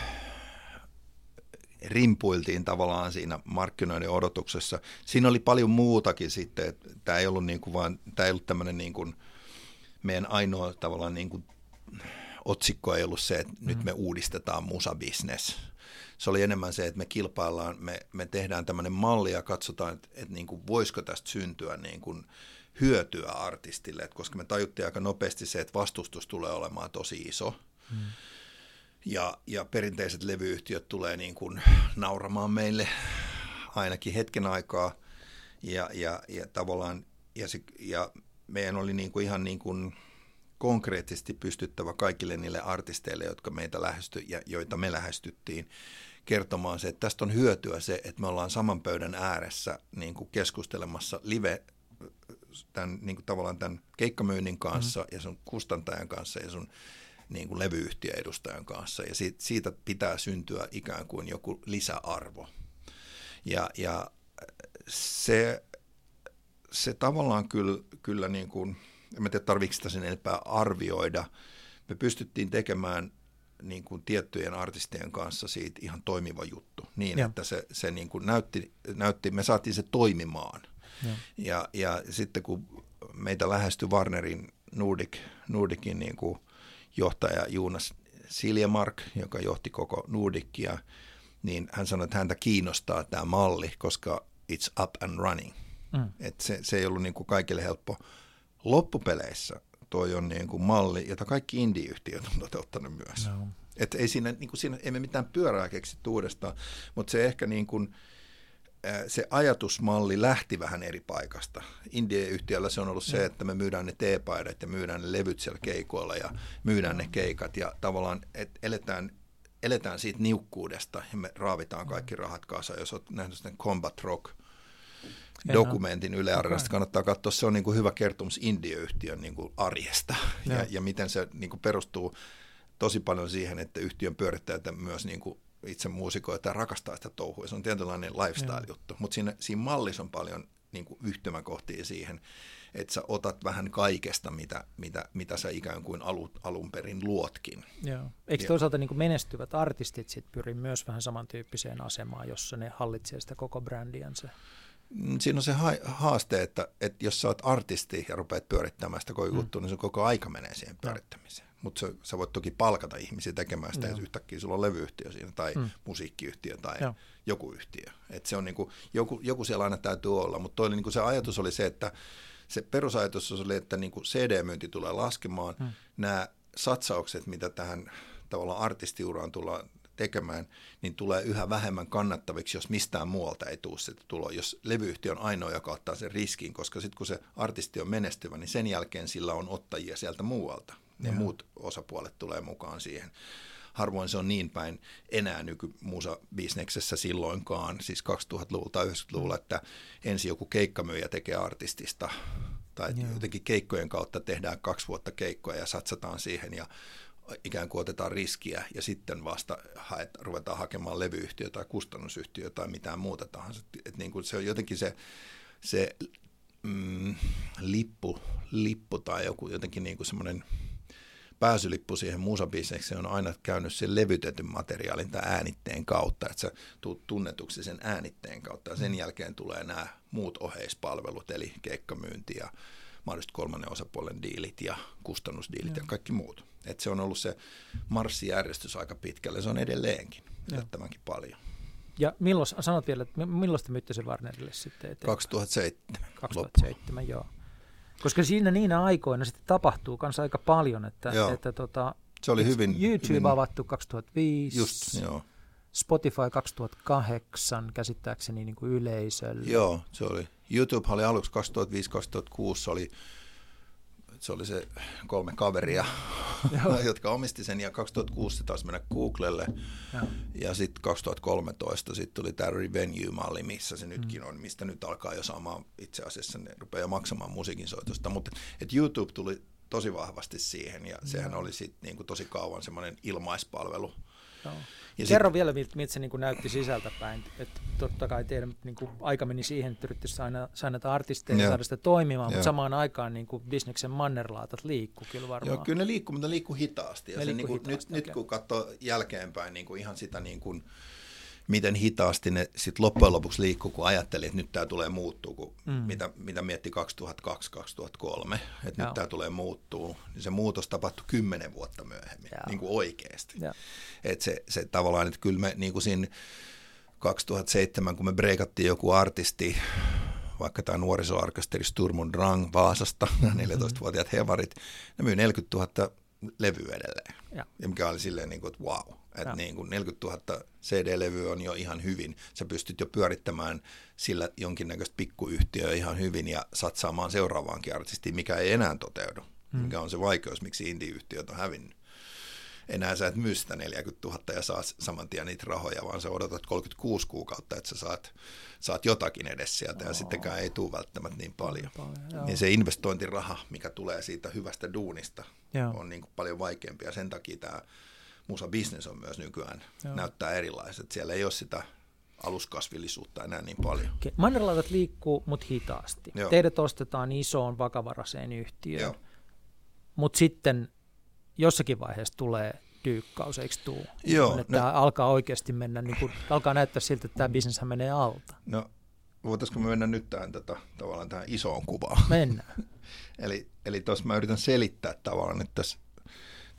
rimpuiltiin tavallaan siinä markkinoiden odotuksessa. Siinä oli paljon muutakin sitten, että tämä ei ollut, niin kuin vaan, tämä ei ollut tämmöinen niin kuin meidän ainoa tavallaan niin kuin otsikko ei ollut se, että mm. nyt me uudistetaan musabisnes. Se oli enemmän se, että me kilpaillaan, me, me tehdään tämmöinen malli ja katsotaan, että, että niin kuin voisiko tästä syntyä niin kuin hyötyä artistille, että koska me tajuttiin aika nopeasti se, että vastustus tulee olemaan tosi iso. Mm ja, ja perinteiset levyyhtiöt tulee niin kuin nauramaan meille ainakin hetken aikaa ja, ja, ja tavallaan ja, se, ja meidän oli niin kuin ihan niin kuin konkreettisesti pystyttävä kaikille niille artisteille, jotka meitä lähesty ja joita me lähestyttiin, kertomaan se, että tästä on hyötyä se, että me ollaan saman pöydän ääressä niin kuin keskustelemassa live tämän, niin kuin tavallaan tämän keikkamyynnin kanssa mm. ja sun kustantajan kanssa ja sun niin kuin levyyhtiöedustajan kanssa ja siitä, siitä pitää syntyä ikään kuin joku lisäarvo. Ja, ja se, se tavallaan kyllä, kyllä niin kuin, en tiedä tarvitsen sitä sen enempää arvioida, me pystyttiin tekemään niin kuin tiettyjen artistien kanssa siitä ihan toimiva juttu, niin ja. että se, se niin kuin näytti, näytti, me saatiin se toimimaan. Ja. Ja, ja sitten kun meitä lähestyi Warnerin Nordic, Nordicin niin kuin johtaja Jonas Siljemark, joka johti koko Nordicia, niin hän sanoi, että häntä kiinnostaa tämä malli, koska it's up and running. Mm. Et se, se ei ollut niin kuin kaikille helppo. Loppupeleissä toi on niin kuin malli, jota kaikki indie-yhtiöt on toteuttanut myös. No. Et ei siinä, niin kuin siinä, emme mitään pyörää keksitty uudestaan, mutta se ehkä niin kuin, se ajatusmalli lähti vähän eri paikasta. Indie-yhtiöllä se on ollut se, että me myydään ne teepaidat ja myydään ne levyt siellä keikoilla ja myydään ne keikat ja tavallaan että eletään, eletään siitä niukkuudesta ja me raavitaan kaikki rahat kanssa. Jos olet nähnyt sen Combat Rock dokumentin Yle Areenasta, kannattaa katsoa. Se on niin kuin hyvä kertomus Indie-yhtiön niin kuin arjesta ja, ja, ja miten se niin kuin perustuu tosi paljon siihen, että yhtiön pyörittäjät myös niin kuin itse muusikoita rakastaa sitä touhua. Se on tietynlainen lifestyle-juttu, mutta siinä, siinä mallissa on paljon niin kuin yhtymäkohtia siihen, että sä otat vähän kaikesta, mitä, mitä, mitä sä ikään kuin alu, alun perin luotkin. Joo. Eikö toisaalta niin kuin menestyvät artistit sit pyri myös vähän samantyyppiseen asemaan, jossa ne hallitsee sitä koko brändiänsä? Mm, siinä on se haaste, että, että jos sä oot artisti ja rupeat pyörittämään sitä koko mm. juttua, niin se koko aika menee siihen pyörittämiseen mutta sä, sä voit toki palkata ihmisiä tekemään sitä, jos yhtäkkiä sulla on levyyhtiö siinä tai mm. musiikkiyhtiö tai Joo. joku yhtiö. Et se on niinku, joku, joku siellä aina täytyy olla, mutta niinku se ajatus oli se, että se perusajatus oli, että niinku CD-myynti tulee laskemaan. Mm. Nämä satsaukset, mitä tähän tavallaan artistiuraan tullaan tekemään, niin tulee yhä vähemmän kannattaviksi, jos mistään muualta ei tule sitä tuloa. Jos levyyhtiö on ainoa, joka ottaa sen riskin, koska sitten kun se artisti on menestyvä, niin sen jälkeen sillä on ottajia sieltä muualta ne Joo. muut osapuolet tulee mukaan siihen. Harvoin se on niin päin enää nykymusa-bisneksessä silloinkaan, siis 2000-luvulla tai 90-luvulla, että ensin joku keikkamyyjä tekee artistista tai Joo. jotenkin keikkojen kautta tehdään kaksi vuotta keikkoja ja satsataan siihen ja ikään kuin otetaan riskiä ja sitten vasta haet, ruvetaan hakemaan levyyhtiö tai kustannusyhtiö tai mitään muuta tahansa. Et niin kuin se on jotenkin se, se mm, lippu, lippu tai joku jotenkin niin kuin semmoinen – pääsylippu siihen muusabisnekseen on aina käynyt sen levytetyn materiaalin tai äänitteen kautta, että sä tuut tunnetuksi sen äänitteen kautta ja sen mm. jälkeen tulee nämä muut oheispalvelut, eli keikkamyynti ja mahdollisesti kolmannen osapuolen diilit ja kustannusdiilit ja, ja kaikki muut. Et se on ollut se marssijärjestys aika pitkälle, se on edelleenkin yllättävänkin paljon. Ja milloin, sanot vielä, että milloin te myytte sen Warnerille sitten eteenpäin? 2007. 2007, loppu. joo. Koska siinä niinä aikoina sitten tapahtuu kanssa aika paljon, että, että tota, se oli hyvin, YouTube hyvin, avattu 2005, just, joo. Spotify 2008 käsittääkseni niin kuin yleisölle. Joo, se oli. YouTube oli aluksi 2005-2006, se oli se oli se kolme kaveria, jotka omisti sen, ja 2006 se taas mennä Googlelle, ja, ja sitten 2013 sit tuli tämä Revenue-malli, missä se nytkin mm. on, mistä nyt alkaa jo saamaan itse asiassa, ne rupeaa maksamaan musiikin soitosta, mutta YouTube tuli tosi vahvasti siihen, ja sehän ja. oli sitten niinku tosi kauan semmoinen ilmaispalvelu, Joo. Ja Kerro sit... vielä, miltä, miltä se niin kuin näytti sisältäpäin. Että totta kai teidän niin kuin, aika meni siihen, että yrittäisi aina saada artisteja ja saada sitä toimimaan, mutta samaan aikaan niin kuin bisneksen mannerlaatat liikkuu kyllä varmaan. Joo, kyllä ne liikkuu, mutta ne liikkuu hitaasti. Ja ne se, liikkuu niin kuin, hitaasti, nyt, okay. nyt kun katsoo jälkeenpäin niin kuin ihan sitä niin kuin, miten hitaasti ne sitten loppujen lopuksi liikkuu, kun ajattelin, että nyt tämä tulee muuttuu, kun mm. mitä, mitä mietti 2002-2003, että nyt tämä tulee muuttuu, niin se muutos tapahtui kymmenen vuotta myöhemmin, Joo. niin kuin oikeasti. Että se, se tavallaan, että kyllä me niin kuin siinä 2007, kun me breikattiin joku artisti, vaikka tämä nuorisoorkesteri Sturm und Drang Vaasasta, 14-vuotiaat mm-hmm. hevarit, ne myy 40 000 levyä edelleen. Ja. ja mikä oli silleen, niin kuin, että wow, että niin kuin 40 000 CD-levyä on jo ihan hyvin. Sä pystyt jo pyörittämään sillä jonkinnäköistä pikkuyhtiöä ihan hyvin ja satsaamaan seuraavaankin artistiin, mikä ei enää toteudu. Hmm. Mikä on se vaikeus, miksi indie-yhtiöt on hävinnyt. Enää sä et myy sitä 40 000 ja saa saman tien niitä rahoja, vaan sä odotat 36 kuukautta, että sä saat, saat jotakin edes sieltä, ja sittenkään ei tule välttämättä niin paljon. paljon niin se investointiraha, mikä tulee siitä hyvästä duunista, joo. on niin kuin paljon vaikeampi, ja sen takia tämä musa business on myös nykyään, Joo. näyttää erilaiset. Siellä ei ole sitä aluskasvillisuutta enää niin paljon. Okay. Mannerlaivat liikkuu, mutta hitaasti. Joo. Teidät ostetaan isoon vakavaraiseen yhtiöön, mutta sitten jossakin vaiheessa tulee dyykkaus, eikö tuu? Joo. Että no, alkaa oikeasti mennä, niin kuin, alkaa näyttää siltä, että tämä bisnes menee alta. No, voitaisiko me mennä nyt tähän, tätä, tavallaan tähän isoon kuvaan? Mennään. eli eli tuossa mä yritän selittää tavallaan, että tässä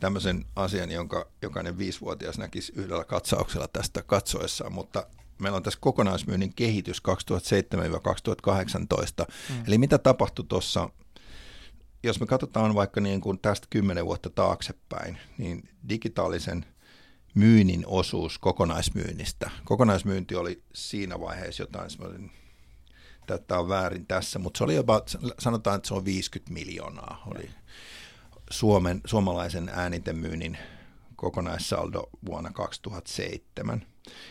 tämmöisen asian, jonka jokainen viisivuotias näkisi yhdellä katsauksella tästä katsoessaan, mutta meillä on tässä kokonaismyynnin kehitys 2007-2018. Mm. Eli mitä tapahtui tuossa, jos me katsotaan vaikka niin kuin tästä kymmenen vuotta taaksepäin, niin digitaalisen myynnin osuus kokonaismyynnistä. Kokonaismyynti oli siinä vaiheessa jotain semmoinen, tämä on väärin tässä, mutta se oli jopa, sanotaan, että se on 50 miljoonaa. Oli Suomen, suomalaisen äänitemyynnin kokonaissaldo vuonna 2007.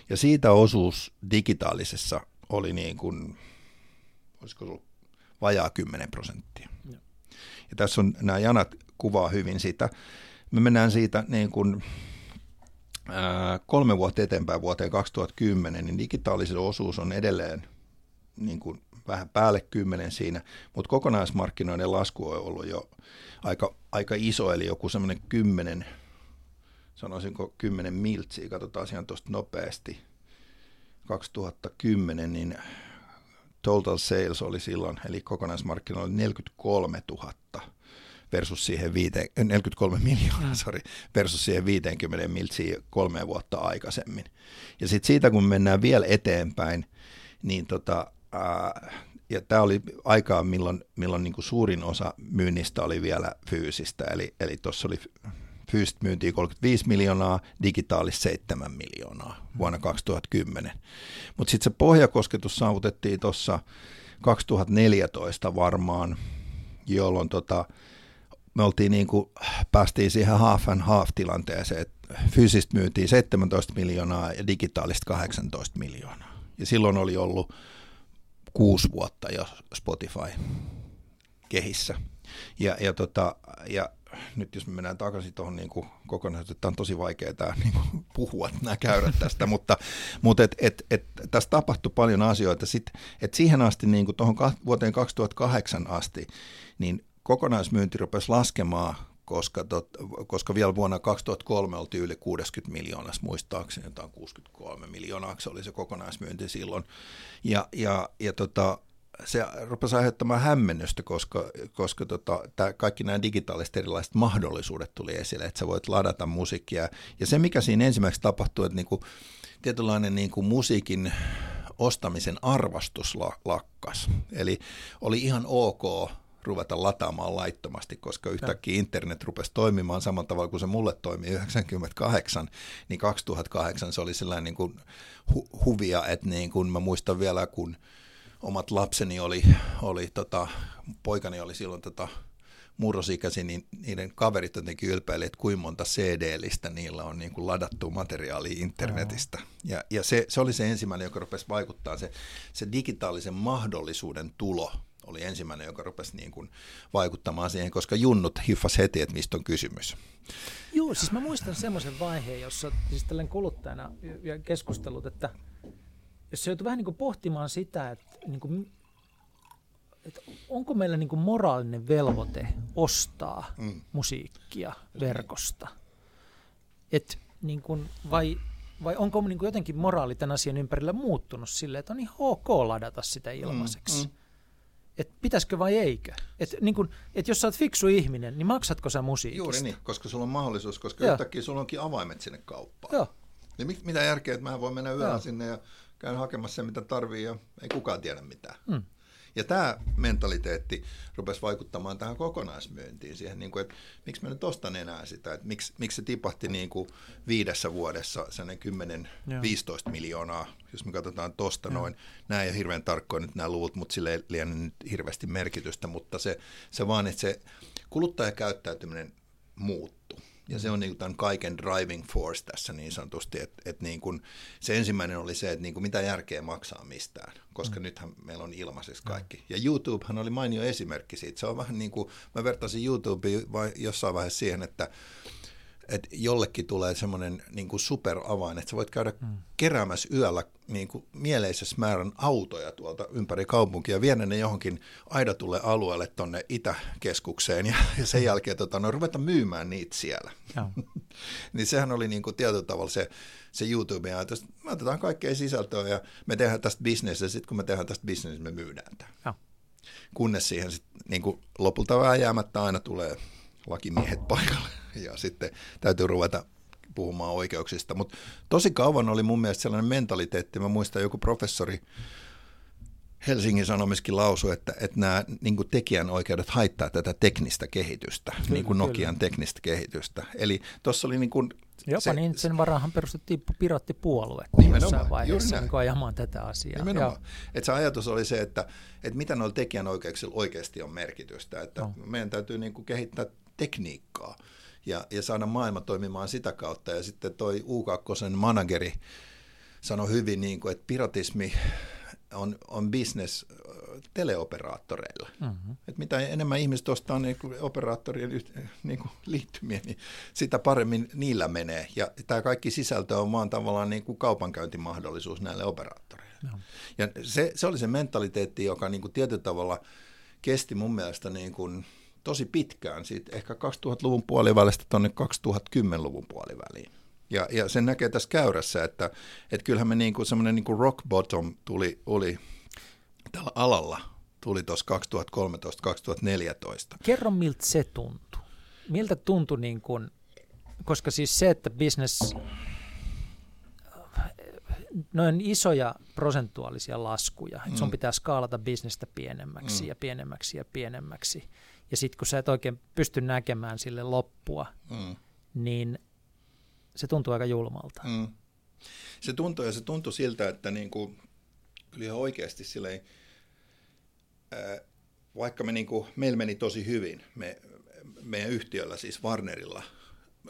Ja siitä osuus digitaalisessa oli niin kuin, olisiko ollut vajaa 10 prosenttia. Ja. ja tässä on, nämä janat kuvaa hyvin sitä. Me mennään siitä niin kuin, ää, kolme vuotta eteenpäin vuoteen 2010, niin digitaalisen osuus on edelleen niin kuin vähän päälle kymmenen siinä, mutta kokonaismarkkinoiden lasku on ollut jo aika, aika iso, eli joku semmoinen kymmenen sanoisinko 10 miltsiä, katsotaan ihan tuosta nopeasti, 2010, niin total sales oli silloin, eli kokonaismarkkinoilla 43 000 versus siihen viite, 43 miljoonaa, mm. sorry, versus siihen 50 miltsiä kolme vuotta aikaisemmin. Ja sitten siitä, kun mennään vielä eteenpäin, niin tota, ja tämä oli aikaa, milloin, milloin niin kuin suurin osa myynnistä oli vielä fyysistä, eli, eli tuossa oli fyysistä myyntiä 35 miljoonaa, digitaalista 7 miljoonaa vuonna 2010. Mutta sitten se pohjakosketus saavutettiin tuossa 2014 varmaan, jolloin tota, me oltiin niin kuin, päästiin siihen half and half tilanteeseen, että fyysistä myytiin 17 miljoonaa ja digitaalista 18 miljoonaa. Ja silloin oli ollut kuusi vuotta jo Spotify kehissä. Ja, ja, tota, ja nyt jos me mennään takaisin tuohon niin kokonaisuuteen, että on tosi vaikea tämä niin kuin, puhua, nämä käyrät tästä, mutta, mutta et, et, et, tässä tapahtui paljon asioita. Sit, et siihen asti, niin kuin tuohon vuoteen 2008 asti, niin kokonaismyynti rupesi laskemaan, koska, tot, koska vielä vuonna 2003 oltiin yli 60 miljoonassa, muistaakseni jotain 63 miljoonaa, se oli se kokonaismyynti silloin. Ja, ja, ja tota, se rupesi aiheuttamaan hämmennystä, koska, koska tota, tää, kaikki nämä digitaaliset erilaiset mahdollisuudet tuli esille, että sä voit ladata musiikkia. Ja se, mikä siinä ensimmäiseksi tapahtui, että niinku, tietynlainen niinku musiikin ostamisen arvostus lakkas. Eli oli ihan ok ruveta lataamaan laittomasti, koska yhtäkkiä internet rupesi toimimaan samalla tavalla kuin se mulle toimi 98, niin 2008 se oli sellainen niin kuin hu- huvia, että niin kuin mä muistan vielä, kun – omat lapseni oli, oli tota, poikani oli silloin tota, murrosikäsi, niin niiden kaverit jotenkin ylpeili, että kuinka monta CD-listä niillä on niin kuin ladattu materiaalia internetistä. Ja, ja se, se oli se ensimmäinen, joka rupesi vaikuttaa, se, se digitaalisen mahdollisuuden tulo oli ensimmäinen, joka rupesi niin kuin vaikuttamaan siihen, koska junnut hiffas heti, että mistä on kysymys. Joo, siis mä muistan semmoisen vaiheen, jossa siis tällainen kuluttajana ja keskustelut, että – jos se joutuu vähän niin kuin pohtimaan sitä, että, niin kuin, että onko meillä niin kuin moraalinen velvoite ostaa mm. musiikkia verkosta. Et, niin kuin, vai, vai onko niin kuin jotenkin moraali tämän asian ympärillä muuttunut sille, että on ihan ok ladata sitä ilmaiseksi. Mm. Mm. Et pitäisikö vai eikö? Et, niin kun, et jos sä oot fiksu ihminen, niin maksatko sä musiikista? Juuri niin, koska sulla on mahdollisuus, koska Joo. yhtäkkiä sulla onkin avaimet sinne kauppaan. Joo. Ja mit, mitä järkeä, että mä voin mennä yöllä sinne ja käyn hakemassa sen, mitä tarvii ja ei kukaan tiedä mitään. Mm. Ja tämä mentaliteetti rupesi vaikuttamaan tähän kokonaismyyntiin, siihen, niin kuin, että miksi mä nyt ostan enää sitä, että miksi, miksi se tipahti niin kuin viidessä vuodessa sellainen 10-15 miljoonaa, jos me katsotaan tuosta noin. Nämä ei ole hirveän tarkkoja nyt nämä luvut, mutta sille ei liian nyt hirveästi merkitystä, mutta se, se vaan, että se kuluttajakäyttäytyminen muuttuu. Ja se on niin kuin tämän kaiken driving force tässä niin sanotusti, että, että niin kuin se ensimmäinen oli se, että niin kuin mitä järkeä maksaa mistään, koska mm. nythän meillä on ilmaiseksi kaikki. Mm. Ja YouTubehan oli mainio esimerkki siitä. Se on vähän niin kuin, mä vertaisin YouTubea jossain vaiheessa siihen, että että jollekin tulee semmoinen niin kuin superavain, että sä voit käydä mm. keräämässä yöllä niin kuin mieleisessä määrän autoja tuolta ympäri kaupunkia, viedä ne johonkin aidatulle alueelle tuonne Itäkeskukseen ja, ja sen jälkeen tota, no, ruveta myymään niitä siellä. niin sehän oli niin kuin tietyllä tavalla se, se YouTube ajatus, me otetaan kaikkea sisältöä ja me tehdään tästä bisnestä ja sitten kun me tehdään tästä bisnestä, me myydään tämä. Kunnes siihen sit, niin kuin lopulta vähän jäämättä aina tulee lakimiehet paikalle ja sitten täytyy ruveta puhumaan oikeuksista. Mutta tosi kauan oli mun mielestä sellainen mentaliteetti. Mä muistan joku professori Helsingin Sanomiskin lausu, että, että nämä niin tekijänoikeudet haittaa tätä teknistä kehitystä, kyllä, niin kuin Nokian kyllä. teknistä kehitystä. Eli tuossa oli niin kuin Jopa se, niin, sen varahan perustettiin pirattipuolue jossain vaiheessa niin ajamaan tätä asiaa. Nimenomaan. Että se ajatus oli se, että, että mitä noilla tekijänoikeuksilla oikeasti on merkitystä. Että no. Meidän täytyy niin kuin kehittää tekniikkaa ja, ja saada maailma toimimaan sitä kautta. Ja sitten toi U2 manageri sanoi hyvin, niin kuin, että piratismi on, on business teleoperaattoreilla. Mm-hmm. Et mitä enemmän ihmiset ostaa niin kuin operaattorien niin kuin liittymiä, niin sitä paremmin niillä menee. Ja tämä kaikki sisältö on vaan tavallaan niin kuin kaupankäyntimahdollisuus näille operaattoreille. No. Ja se, se oli se mentaliteetti, joka niin kuin tietyllä tavalla kesti mun mielestä niin kuin tosi pitkään, siitä ehkä 2000-luvun puolivälistä tuonne 2010-luvun puoliväliin. Ja, ja sen näkee tässä käyrässä, että, että kyllähän me niin kuin semmoinen niin kuin rock bottom tuli, oli tällä alalla, tuli tuossa 2013-2014. Kerro, miltä se tuntui. Miltä tuntui, niin kuin, koska siis se, että business, noin isoja prosentuaalisia laskuja, että sun mm. pitää skaalata bisnestä pienemmäksi mm. ja pienemmäksi ja pienemmäksi, ja sitten kun sä et oikein pysty näkemään sille loppua, mm. niin se tuntuu aika julmalta. Mm. Se tuntuu ja se tuntui siltä, että niin kuin, kyllä ihan oikeasti silleen, ää, vaikka me niin kuin, meillä meni tosi hyvin, me, meidän yhtiöllä siis Warnerilla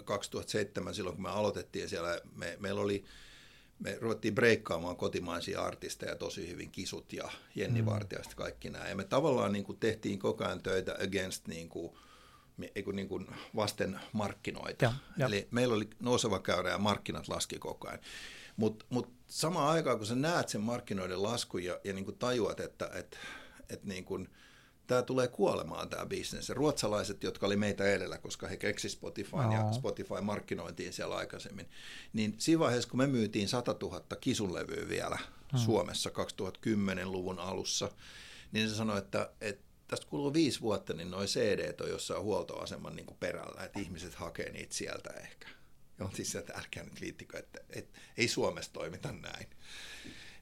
2007 silloin kun me aloitettiin siellä, me, meillä oli me ruvettiin breikkaamaan kotimaisia artisteja tosi hyvin, Kisut ja Jenni mm. Vartijasta kaikki nämä. Ja me tavallaan niin kuin tehtiin koko ajan töitä against niin kuin, niin kuin vasten markkinoita. Ja, ja. Eli meillä oli nouseva käyrä ja markkinat laski koko ajan. Mutta mut samaan aikaan, kun sä näet sen markkinoiden laskun ja, ja niin kuin tajuat, että et, et niin kuin – tämä tulee kuolemaan tämä bisnes. Ruotsalaiset, jotka oli meitä edellä, koska he keksi Spotify no. ja Spotify markkinointiin siellä aikaisemmin, niin siinä vaiheessa, kun me myytiin 100 000 kisunlevyä vielä hmm. Suomessa 2010-luvun alussa, niin se sanoi, että, että tästä kuluu viisi vuotta, niin noin CD on jossain huoltoaseman niin perällä, että ihmiset hakee niitä sieltä ehkä. Ja on siis että älkää nyt viittikö, että, että ei Suomessa toimita näin.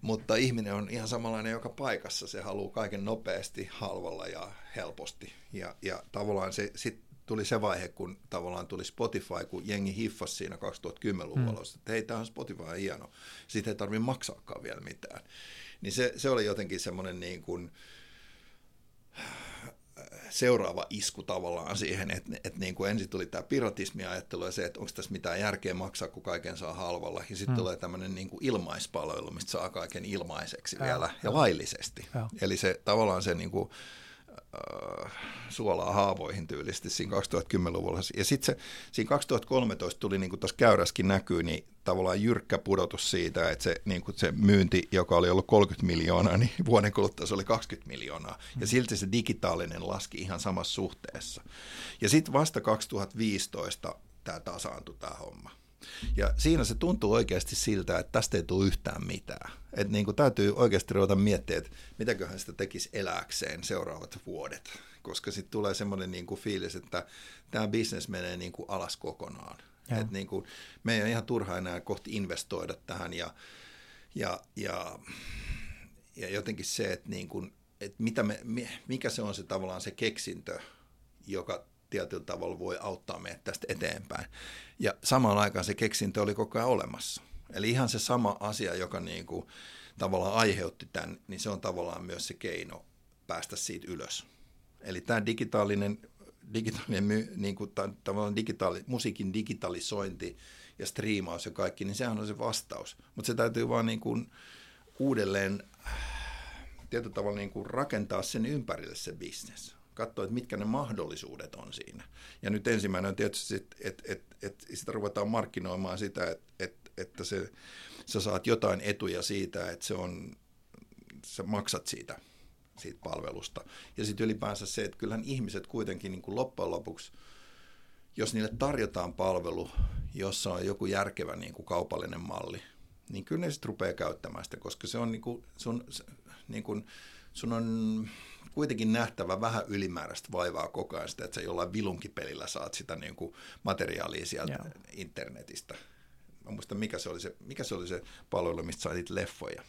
Mutta ihminen on ihan samanlainen joka paikassa. Se haluaa kaiken nopeasti, halvalla ja helposti. Ja, ja tavallaan se sitten tuli se vaihe, kun tavallaan tuli Spotify, kun jengi hiffasi siinä 2010-luvulla, mm. että hei, tämä on Spotify hieno. Sitten ei tarvitse maksaakaan vielä mitään. Niin se, se oli jotenkin semmoinen niin kuin, seuraava isku tavallaan siihen, että, että niin kuin ensin tuli tämä piratismi-ajattelu ja se, että onko tässä mitään järkeä maksaa, kun kaiken saa halvalla. Ja sitten hmm. tulee tämmöinen niin kuin ilmaispalvelu, mistä saa kaiken ilmaiseksi ja, vielä ja laillisesti. Ja. Eli se tavallaan se niin kuin, äh, suolaa haavoihin tyylisesti siinä 2010-luvulla. Ja sitten se, siinä 2013 tuli, niin kuin tuossa käyräskin näkyy, niin tavallaan jyrkkä pudotus siitä, että se, niin kuin se myynti, joka oli ollut 30 miljoonaa, niin vuoden kuluttua se oli 20 miljoonaa. Ja silti se digitaalinen laski ihan samassa suhteessa. Ja sitten vasta 2015 tämä tasaantui tämä homma. Ja siinä se tuntuu oikeasti siltä, että tästä ei tule yhtään mitään. Että niin kuin täytyy oikeasti ruveta miettimään, että mitäköhän sitä tekisi eläkseen seuraavat vuodet. Koska sitten tulee semmoinen niin kuin fiilis, että tämä bisnes menee niin kuin alas kokonaan. Että niin kuin, meidän on ihan turha enää kohti investoida tähän ja, ja, ja, ja jotenkin se, että, niin kuin, että mitä me, mikä se on se tavallaan se keksintö, joka tietyllä tavalla voi auttaa meitä tästä eteenpäin. Ja samaan aikaan se keksintö oli koko ajan olemassa. Eli ihan se sama asia, joka niin kuin tavallaan aiheutti tämän, niin se on tavallaan myös se keino päästä siitä ylös. Eli tämä digitaalinen, digitaalinen niin kuin, tavallaan digitaali, musiikin digitalisointi ja striimaus ja kaikki, niin sehän on se vastaus. Mutta se täytyy vaan niin kuin uudelleen tietyllä tavalla niin kuin rakentaa sen ympärille se bisnes. Katsoa, että mitkä ne mahdollisuudet on siinä. Ja nyt ensimmäinen on tietysti, että et, et, et sitä ruvetaan markkinoimaan sitä, että et, että se, sä saat jotain etuja siitä, että se on, sä maksat siitä, siitä palvelusta. Ja sitten ylipäänsä se, että kyllähän ihmiset kuitenkin niin kuin loppujen lopuksi, jos niille tarjotaan palvelu, jossa on joku järkevä niin kuin kaupallinen malli, niin kyllä ne sitten rupeaa käyttämään sitä, koska se on niin kuin, sun, niin kuin, sun on kuitenkin nähtävä vähän ylimääräistä vaivaa koko ajan sitä, että sä jollain vilunkipelillä saat sitä niin kuin materiaalia sieltä Joo. internetistä. Mä muistan, mikä se oli se, mikä se oli se palvelu, mistä sait leffoja,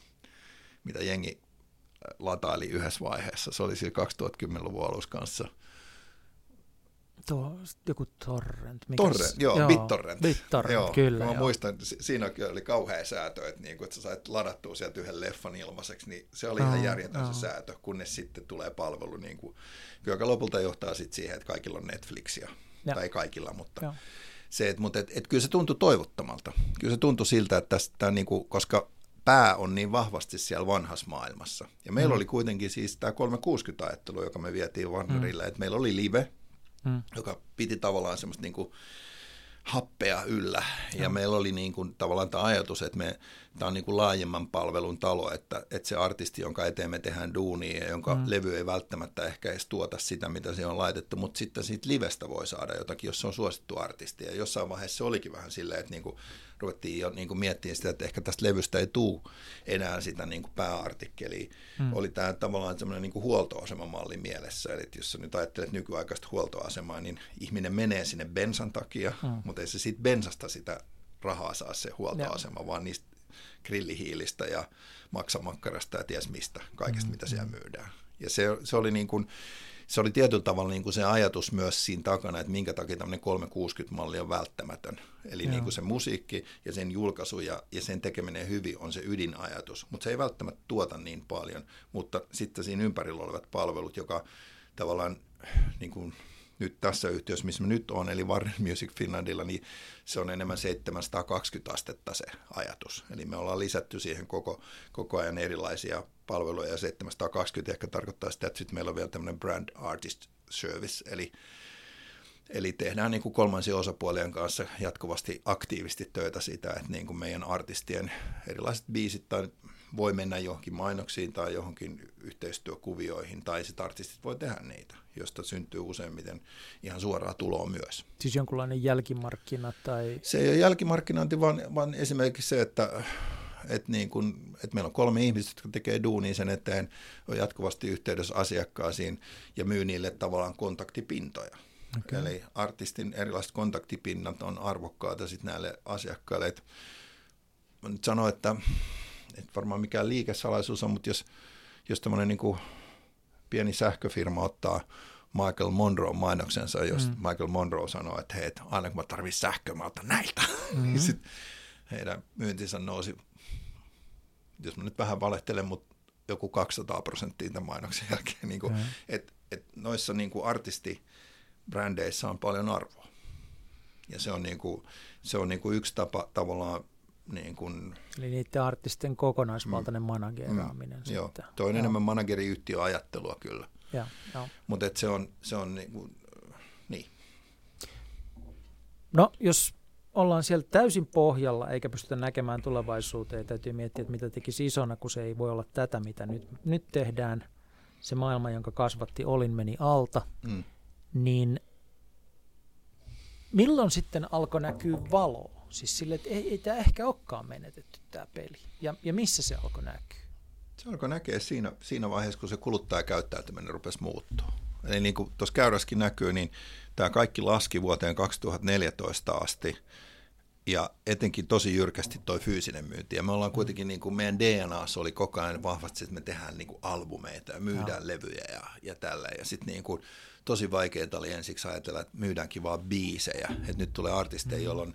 mitä jengi lataili yhdessä vaiheessa. Se oli siellä 2010-luvun alussa kanssa – Tuo, joku torrent. Mikäs? Torrent, joo, joo BitTorrent. BitTorrent, joo, kyllä. Mä joo. muistan, siinä oli kauhea säätö, että, niin kun, että sä sait ladattua sieltä yhden leffan ilmaiseksi, niin se oli oh, ihan järjetön oh. se säätö, kunnes sitten tulee palvelu, niin kuin, joka lopulta johtaa sitten siihen, että kaikilla on Netflixia. Ja. Tai kaikilla, mutta joo. se, että, mutta et, et, kyllä se tuntui toivottomalta. Kyllä se tuntui siltä, että tästä, niin kuin, koska pää on niin vahvasti siellä vanhassa maailmassa. Ja meillä mm. oli kuitenkin siis tämä 360-ajattelu, joka me vietiin Vannerille, mm. että meillä oli live, mm. joka piti tavallaan semmoista niin kuin happea yllä. Ja, ja meillä oli niin kuin, tavallaan tämä ajatus, että me, tämä on niin kuin laajemman palvelun talo, että, että se artisti, jonka eteen me tehdään duunia ja jonka mm. levy ei välttämättä ehkä edes tuota sitä, mitä se on laitettu, mutta sitten siitä livestä voi saada jotakin, jos se on suosittu artisti. Ja jossain vaiheessa se olikin vähän silleen, että niin kuin ruvettiin jo niin kuin miettimään sitä, että ehkä tästä levystä ei tule enää sitä niin kuin pääartikkelia. Mm. Oli tämä tavallaan semmoinen niin huoltoasemamalli mielessä. Eli jos sä nyt ajattelet nykyaikaista huoltoasemaa, niin ihminen menee sinne bensan takia, mm. mutta ei se siitä bensasta sitä rahaa saa se huoltoasema, ja. vaan niistä grillihiilistä ja maksamakkarasta ja ties mistä, kaikesta mm. mitä siellä myydään. Ja se, se oli niin kuin, se oli tietyllä tavalla niin kuin se ajatus myös siinä takana, että minkä takia tämmöinen 360-malli on välttämätön. Eli niin kuin se musiikki ja sen julkaisu ja, ja sen tekeminen hyvin on se ydinajatus, mutta se ei välttämättä tuota niin paljon, mutta sitten siinä ympärillä olevat palvelut, joka tavallaan niin kuin nyt tässä yhtiössä, missä me nyt on, eli Warner Music Finlandilla, niin se on enemmän 720 astetta se ajatus. Eli me ollaan lisätty siihen koko, koko ajan erilaisia palveluja, ja 720 ehkä tarkoittaa sitä, että sitten meillä on vielä tämmöinen brand artist service, eli Eli tehdään niin kuin kolmansien osapuolien kanssa jatkuvasti aktiivisesti töitä sitä, että niin kuin meidän artistien erilaiset biisit tai voi mennä johonkin mainoksiin tai johonkin yhteistyökuvioihin, tai sitten artistit voi tehdä niitä, josta syntyy useimmiten ihan suoraa tuloa myös. Siis jonkunlainen jälkimarkkina tai... Se ei ole jälkimarkkinointi, vaan, vaan esimerkiksi se, että että, niin kun, että meillä on kolme ihmistä, jotka tekee duunia sen eteen, on jatkuvasti yhteydessä asiakkaisiin ja myy niille tavallaan kontaktipintoja. Okay. Eli artistin erilaiset kontaktipinnat on arvokkaita sitten näille asiakkaille. Et mä nyt sanon, että et varmaan mikään liikesalaisuus on, mutta jos, jos tämmöinen niin pieni sähköfirma ottaa Michael Monroe mainoksensa, jos mm. Michael Monroe sanoo, että hei, aina kun mä tarvitsen sähköä, mä otan näiltä. Mm-hmm. Sitten heidän myyntinsä nousi, jos mä nyt vähän valehtelen, mutta joku 200 prosenttia tämän mainoksen jälkeen. Niin kuin, mm. et, et noissa niin kuin artistibrändeissä on paljon arvoa. Ja se on, niin kuin, se on niin kuin yksi tapa tavallaan niin kuin, Eli niiden artisten kokonaisvaltainen mm, manageraaminen. Mm, joo, toi on enemmän manageriyhtiöajattelua kyllä. Mutta se on, se on niin, kuin, niin. No, jos ollaan siellä täysin pohjalla eikä pystytä näkemään tulevaisuuteen, täytyy miettiä, että mitä tekisi isona, kun se ei voi olla tätä, mitä nyt, nyt tehdään. Se maailma, jonka kasvatti Olin, meni alta. Mm. Niin milloin sitten alkoi näkyä valoa? Siis sille, että ei, ei tämä ehkä olekaan menetetty tämä peli. Ja, ja missä se alkoi näkyä? Se alkoi näkeä siinä, siinä vaiheessa, kun se kuluttajakäyttäytyminen rupesi muuttua. Eli niin kuin tuossa käyräskin näkyy, niin tämä kaikki laski vuoteen 2014 asti ja etenkin tosi jyrkästi toi fyysinen myynti. Ja me ollaan kuitenkin, niin kuin meidän DNAssa oli koko ajan vahvasti, että me tehdään niin kuin albumeita ja myydään ja. levyjä ja, ja tällä. Ja sitten niin kuin, tosi vaikeaa oli ensiksi ajatella, että myydäänkin vaan biisejä. Että nyt tulee artisteja, mm-hmm. jolloin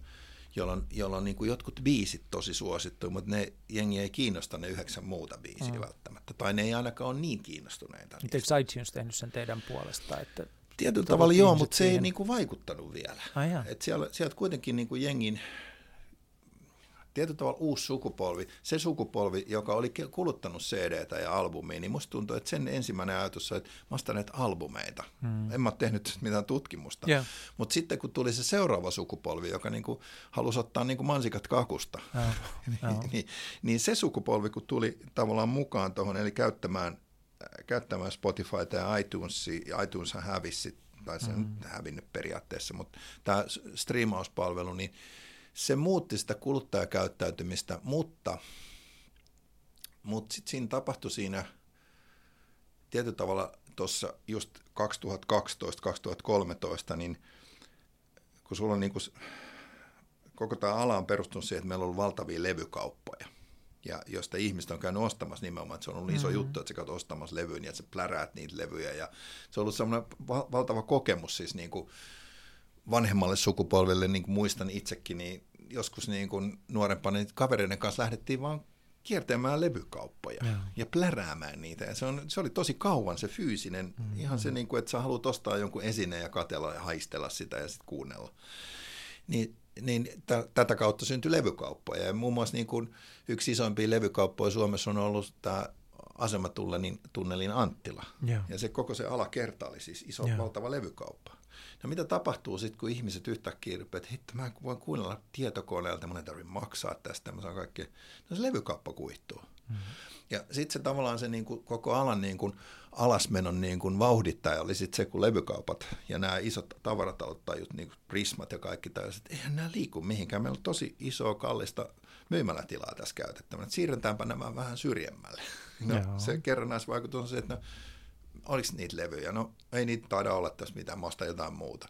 jolloin, jolloin niin kuin jotkut biisit tosi suosittu, mutta ne jengi ei kiinnosta ne yhdeksän muuta biisiä mm. välttämättä. Tai ne ei ainakaan ole niin kiinnostuneita. Eikö iTunes tehnyt sen teidän puolesta? Että Tietyllä tavalla joo, mutta se siihen... ei niin kuin vaikuttanut vielä. Ah, Et siellä, sieltä kuitenkin niin kuin jengin tietyllä tavalla uusi sukupolvi, se sukupolvi, joka oli kuluttanut cd ja albumia, niin musta tuntuu, että sen ensimmäinen ajatus on, että mä ostan näitä albumeita. Mm. En mä ole tehnyt mitään tutkimusta. Yeah. Mutta sitten kun tuli se seuraava sukupolvi, joka niinku halusi ottaa niinku mansikat kakusta, yeah. niin, niin, niin se sukupolvi, kun tuli tavallaan mukaan tuohon, eli käyttämään, käyttämään Spotifyta ja iTunesia, iTuneshan hävisi tai se on mm. hävinnyt periaatteessa, mutta tämä striimauspalvelu, niin se muutti sitä kuluttajakäyttäytymistä, mutta, mutta sitten siinä tapahtui siinä tietyllä tavalla tuossa just 2012-2013, niin kun sulla on niin kuin, koko tämä ala on perustunut siihen, että meillä on ollut valtavia levykauppoja ja josta ihmiset on käynyt ostamassa nimenomaan, että se on ollut mm-hmm. iso juttu, että sä käyt ostamassa levyyn ja että sä pläräät niitä levyjä ja se on ollut semmoinen val- valtava kokemus siis niin kuin vanhemmalle sukupolvelle, niin kuin muistan itsekin, niin joskus niin kuin nuorempana niin kavereiden kanssa lähdettiin vaan kiertämään levykauppoja ja, ja pläräämään niitä. Ja se, on, se oli tosi kauan se fyysinen, mm-hmm. ihan se, niin kuin, että sä haluat ostaa jonkun esineen ja katella ja haistella sitä ja sitten kuunnella. Niin niin t- tätä kautta syntyi levykauppoja. Ja muun muassa niin kuin yksi isoimpia levykauppoja Suomessa on ollut tämä asematunnelin tunnelin Anttila. Yeah. Ja se koko se alakerta oli siis iso, yeah. valtava levykauppa. No mitä tapahtuu sitten, kun ihmiset yhtäkkiä rupeavat, että hitto, mä voin kuunnella tietokoneelta, mun ei tarvitse maksaa tästä, mä saan kaikkea. No se levykauppa kuihtuu. Mm-hmm. Ja sitten se tavallaan se niin kuin, koko alan niin kuin, alasmenon niin kuin vauhdittaja oli sitten se, kun levykaupat ja nämä isot tavaratalot tai niin kuin Prismat ja kaikki tällaiset, eihän nämä liiku mihinkään. Meillä on tosi isoa, kallista myymälätilaa tässä käytettävänä. Siirretäänpä nämä vähän syrjemmälle. No, se kerrannaisvaikutus on se, että no, oliko niitä levyjä? No ei niitä taida olla tässä mitään, mä jotain muuta.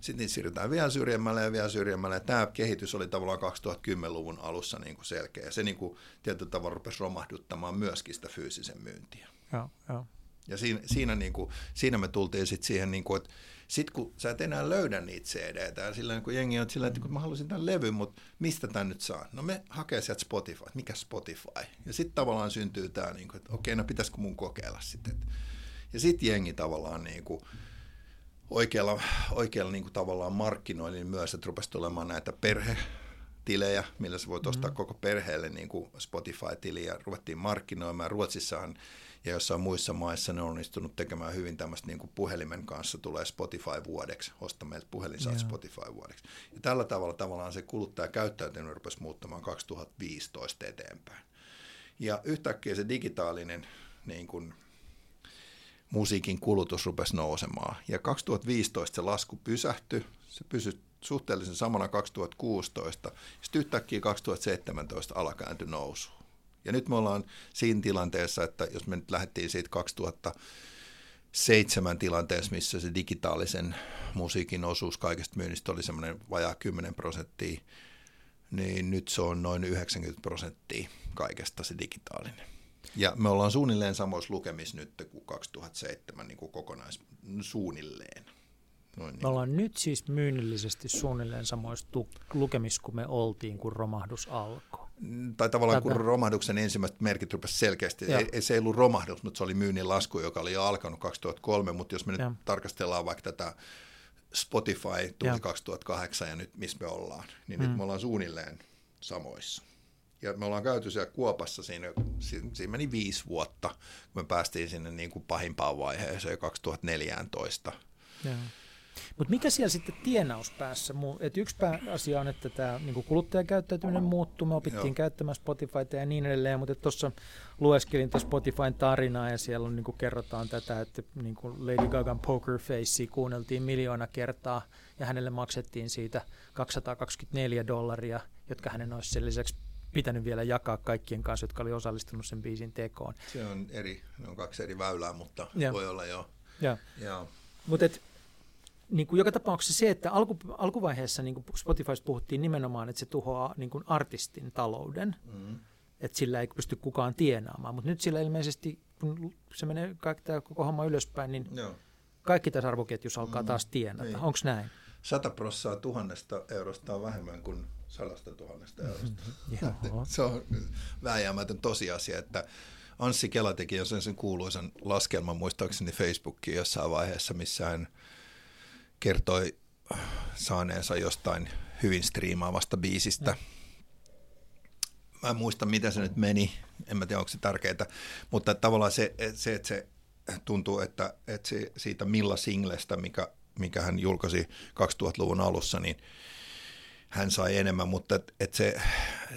Sitten niitä siirrytään vielä syrjemmälle ja vielä syrjemmälle. Tämä kehitys oli tavallaan 2010-luvun alussa niin kuin selkeä. Ja se niin kuin, tietyllä tavalla rupesi romahduttamaan myöskin sitä fyysisen myyntiä. Joo, joo. Ja siinä, siinä, niin kuin, siinä me tultiin sitten siihen, niin kuin, että sit kun sä et enää löydä niitä CD-tä, ja sillä kun jengi on sillä, että kun mä haluaisin tämän levyn, mutta mistä tämän nyt saa? No me hakee sieltä Spotify, mikä Spotify? Ja sitten tavallaan syntyy tämä, niin kuin, että okei, no pitäisikö mun kokeilla sitten. Ja sitten jengi tavallaan niin kuin, oikealla, oikealla niin kuin tavallaan markkinoinnin myös, että rupesi tulemaan näitä perhe, tilejä, millä sä voit ostaa mm. koko perheelle niin kuin Spotify-tiliä. Ruvettiin markkinoimaan. Ruotsissahan ja jossain muissa maissa ne on onnistunut tekemään hyvin tämmöistä niin kuin puhelimen kanssa tulee Spotify vuodeksi, osta meiltä puhelin saat Spotify vuodeksi. Ja tällä tavalla tavallaan se kuluttaja käyttäytyminen rupesi muuttamaan 2015 eteenpäin. Ja yhtäkkiä se digitaalinen niin kuin, musiikin kulutus rupesi nousemaan. Ja 2015 se lasku pysähtyi, se pysyi suhteellisen samana 2016, sitten yhtäkkiä 2017 alakääntyi nousuun. Ja nyt me ollaan siinä tilanteessa, että jos me nyt lähdettiin siitä 2007 tilanteessa, missä se digitaalisen musiikin osuus kaikesta myynnistä oli semmoinen vajaa 10 prosenttia, niin nyt se on noin 90 prosenttia kaikesta se digitaalinen. Ja me ollaan suunnilleen samoissa lukemissa nyt kuin 2007 niin kuin kokonais suunnilleen. Noin, niin. Me ollaan nyt siis myynnillisesti suunnilleen samoissa lukemissa kuin me oltiin, kun romahdus alkoi. Tai tavallaan Tätä. kun romahduksen ensimmäiset merkit rupesivat selkeästi, ei, ei, se ei ollut romahdus, mutta se oli myynnin lasku, joka oli jo alkanut 2003, mutta jos me nyt ja. tarkastellaan vaikka tätä Spotify tuli ja. 2008 ja nyt missä me ollaan, niin mm. nyt me ollaan suunnilleen samoissa. Ja me ollaan käyty siellä Kuopassa siinä, siinä meni viisi vuotta, kun me päästiin sinne niin kuin pahimpaan vaiheeseen 2014. Ja. Mutta mikä siellä sitten tienauspäässä? Et yksi asia on, että tämä niinku kuluttajakäyttäytyminen muuttuu, me opittiin Joo. käyttämään Spotifyta ja niin edelleen, mutta tuossa lueskelin tuossa Spotifyn tarinaa ja siellä on, niinku kerrotaan tätä, että niinku Lady Gagan Poker Face kuunneltiin miljoona kertaa ja hänelle maksettiin siitä 224 dollaria, jotka hänen olisi sen lisäksi pitänyt vielä jakaa kaikkien kanssa, jotka oli osallistunut sen biisin tekoon. Se on eri, ne on kaksi eri väylää, mutta ja. voi olla jo. Ja. Ja. Mutta niin kuin joka tapauksessa se, että alku, alkuvaiheessa niin kuin Spotifysta puhuttiin nimenomaan, että se tuhoaa niin kuin artistin talouden, mm. että sillä ei pysty kukaan tienaamaan. Mutta nyt sillä ilmeisesti, kun se menee kaikki tämä koko homma ylöspäin, niin Joo. kaikki tässä arvoketjussa alkaa mm. taas tienata. Niin. Onko näin? 100 prosenttia tuhannesta eurosta on vähemmän kuin sadasta tuhannesta eurosta. se on vääjäämätön tosiasia, että Anssi Kela teki jo sen, sen kuuluisan laskelman muistaakseni Facebookiin jossain vaiheessa, missä hän – kertoi saaneensa jostain hyvin striimaavasta biisistä. Mä en muista, miten se nyt meni, en mä tiedä, onko se tärkeää, mutta tavallaan se, se että se tuntuu, että, että se, siitä Milla Singlestä, mikä, mikä hän julkaisi 2000-luvun alussa, niin hän sai enemmän, mutta et, et se,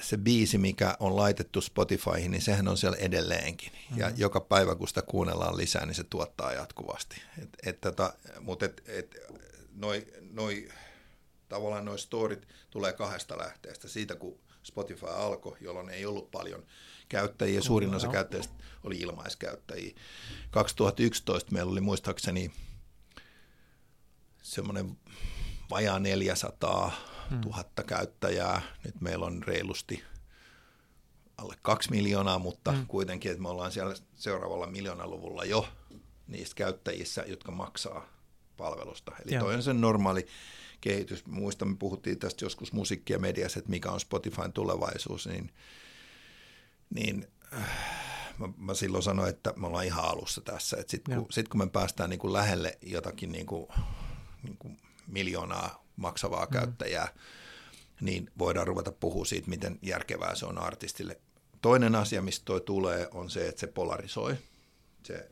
se biisi, mikä on laitettu Spotifyhin, niin sehän on siellä edelleenkin. Mm-hmm. Ja joka päivä, kun sitä kuunnellaan lisää, niin se tuottaa jatkuvasti. Et, et, tota, mutta et, et, noi, noi, tavallaan noin storit tulee kahdesta lähteestä. Siitä, kun Spotify alkoi, jolloin ei ollut paljon käyttäjiä, suurin osa käyttäjistä oli ilmaiskäyttäjiä. 2011 meillä oli muistaakseni semmoinen vajaa 400 000 hmm. käyttäjää. Nyt meillä on reilusti alle kaksi miljoonaa, mutta hmm. kuitenkin, että me ollaan siellä seuraavalla miljoonaluvulla jo niistä käyttäjissä, jotka maksaa palvelusta. Eli Joo. toi on se normaali kehitys. Muistan, me puhuttiin tästä joskus musiikki- ja mediassa, että mikä on Spotifyn tulevaisuus, niin, niin äh, mä, mä silloin sanoin, että me ollaan ihan alussa tässä. Sitten kun, sit kun me päästään niin kuin lähelle jotakin niin kuin, niin kuin miljoonaa maksavaa mm. käyttäjää, niin voidaan ruveta puhua siitä, miten järkevää se on artistille. Toinen asia, mistä toi tulee, on se, että se polarisoi. Se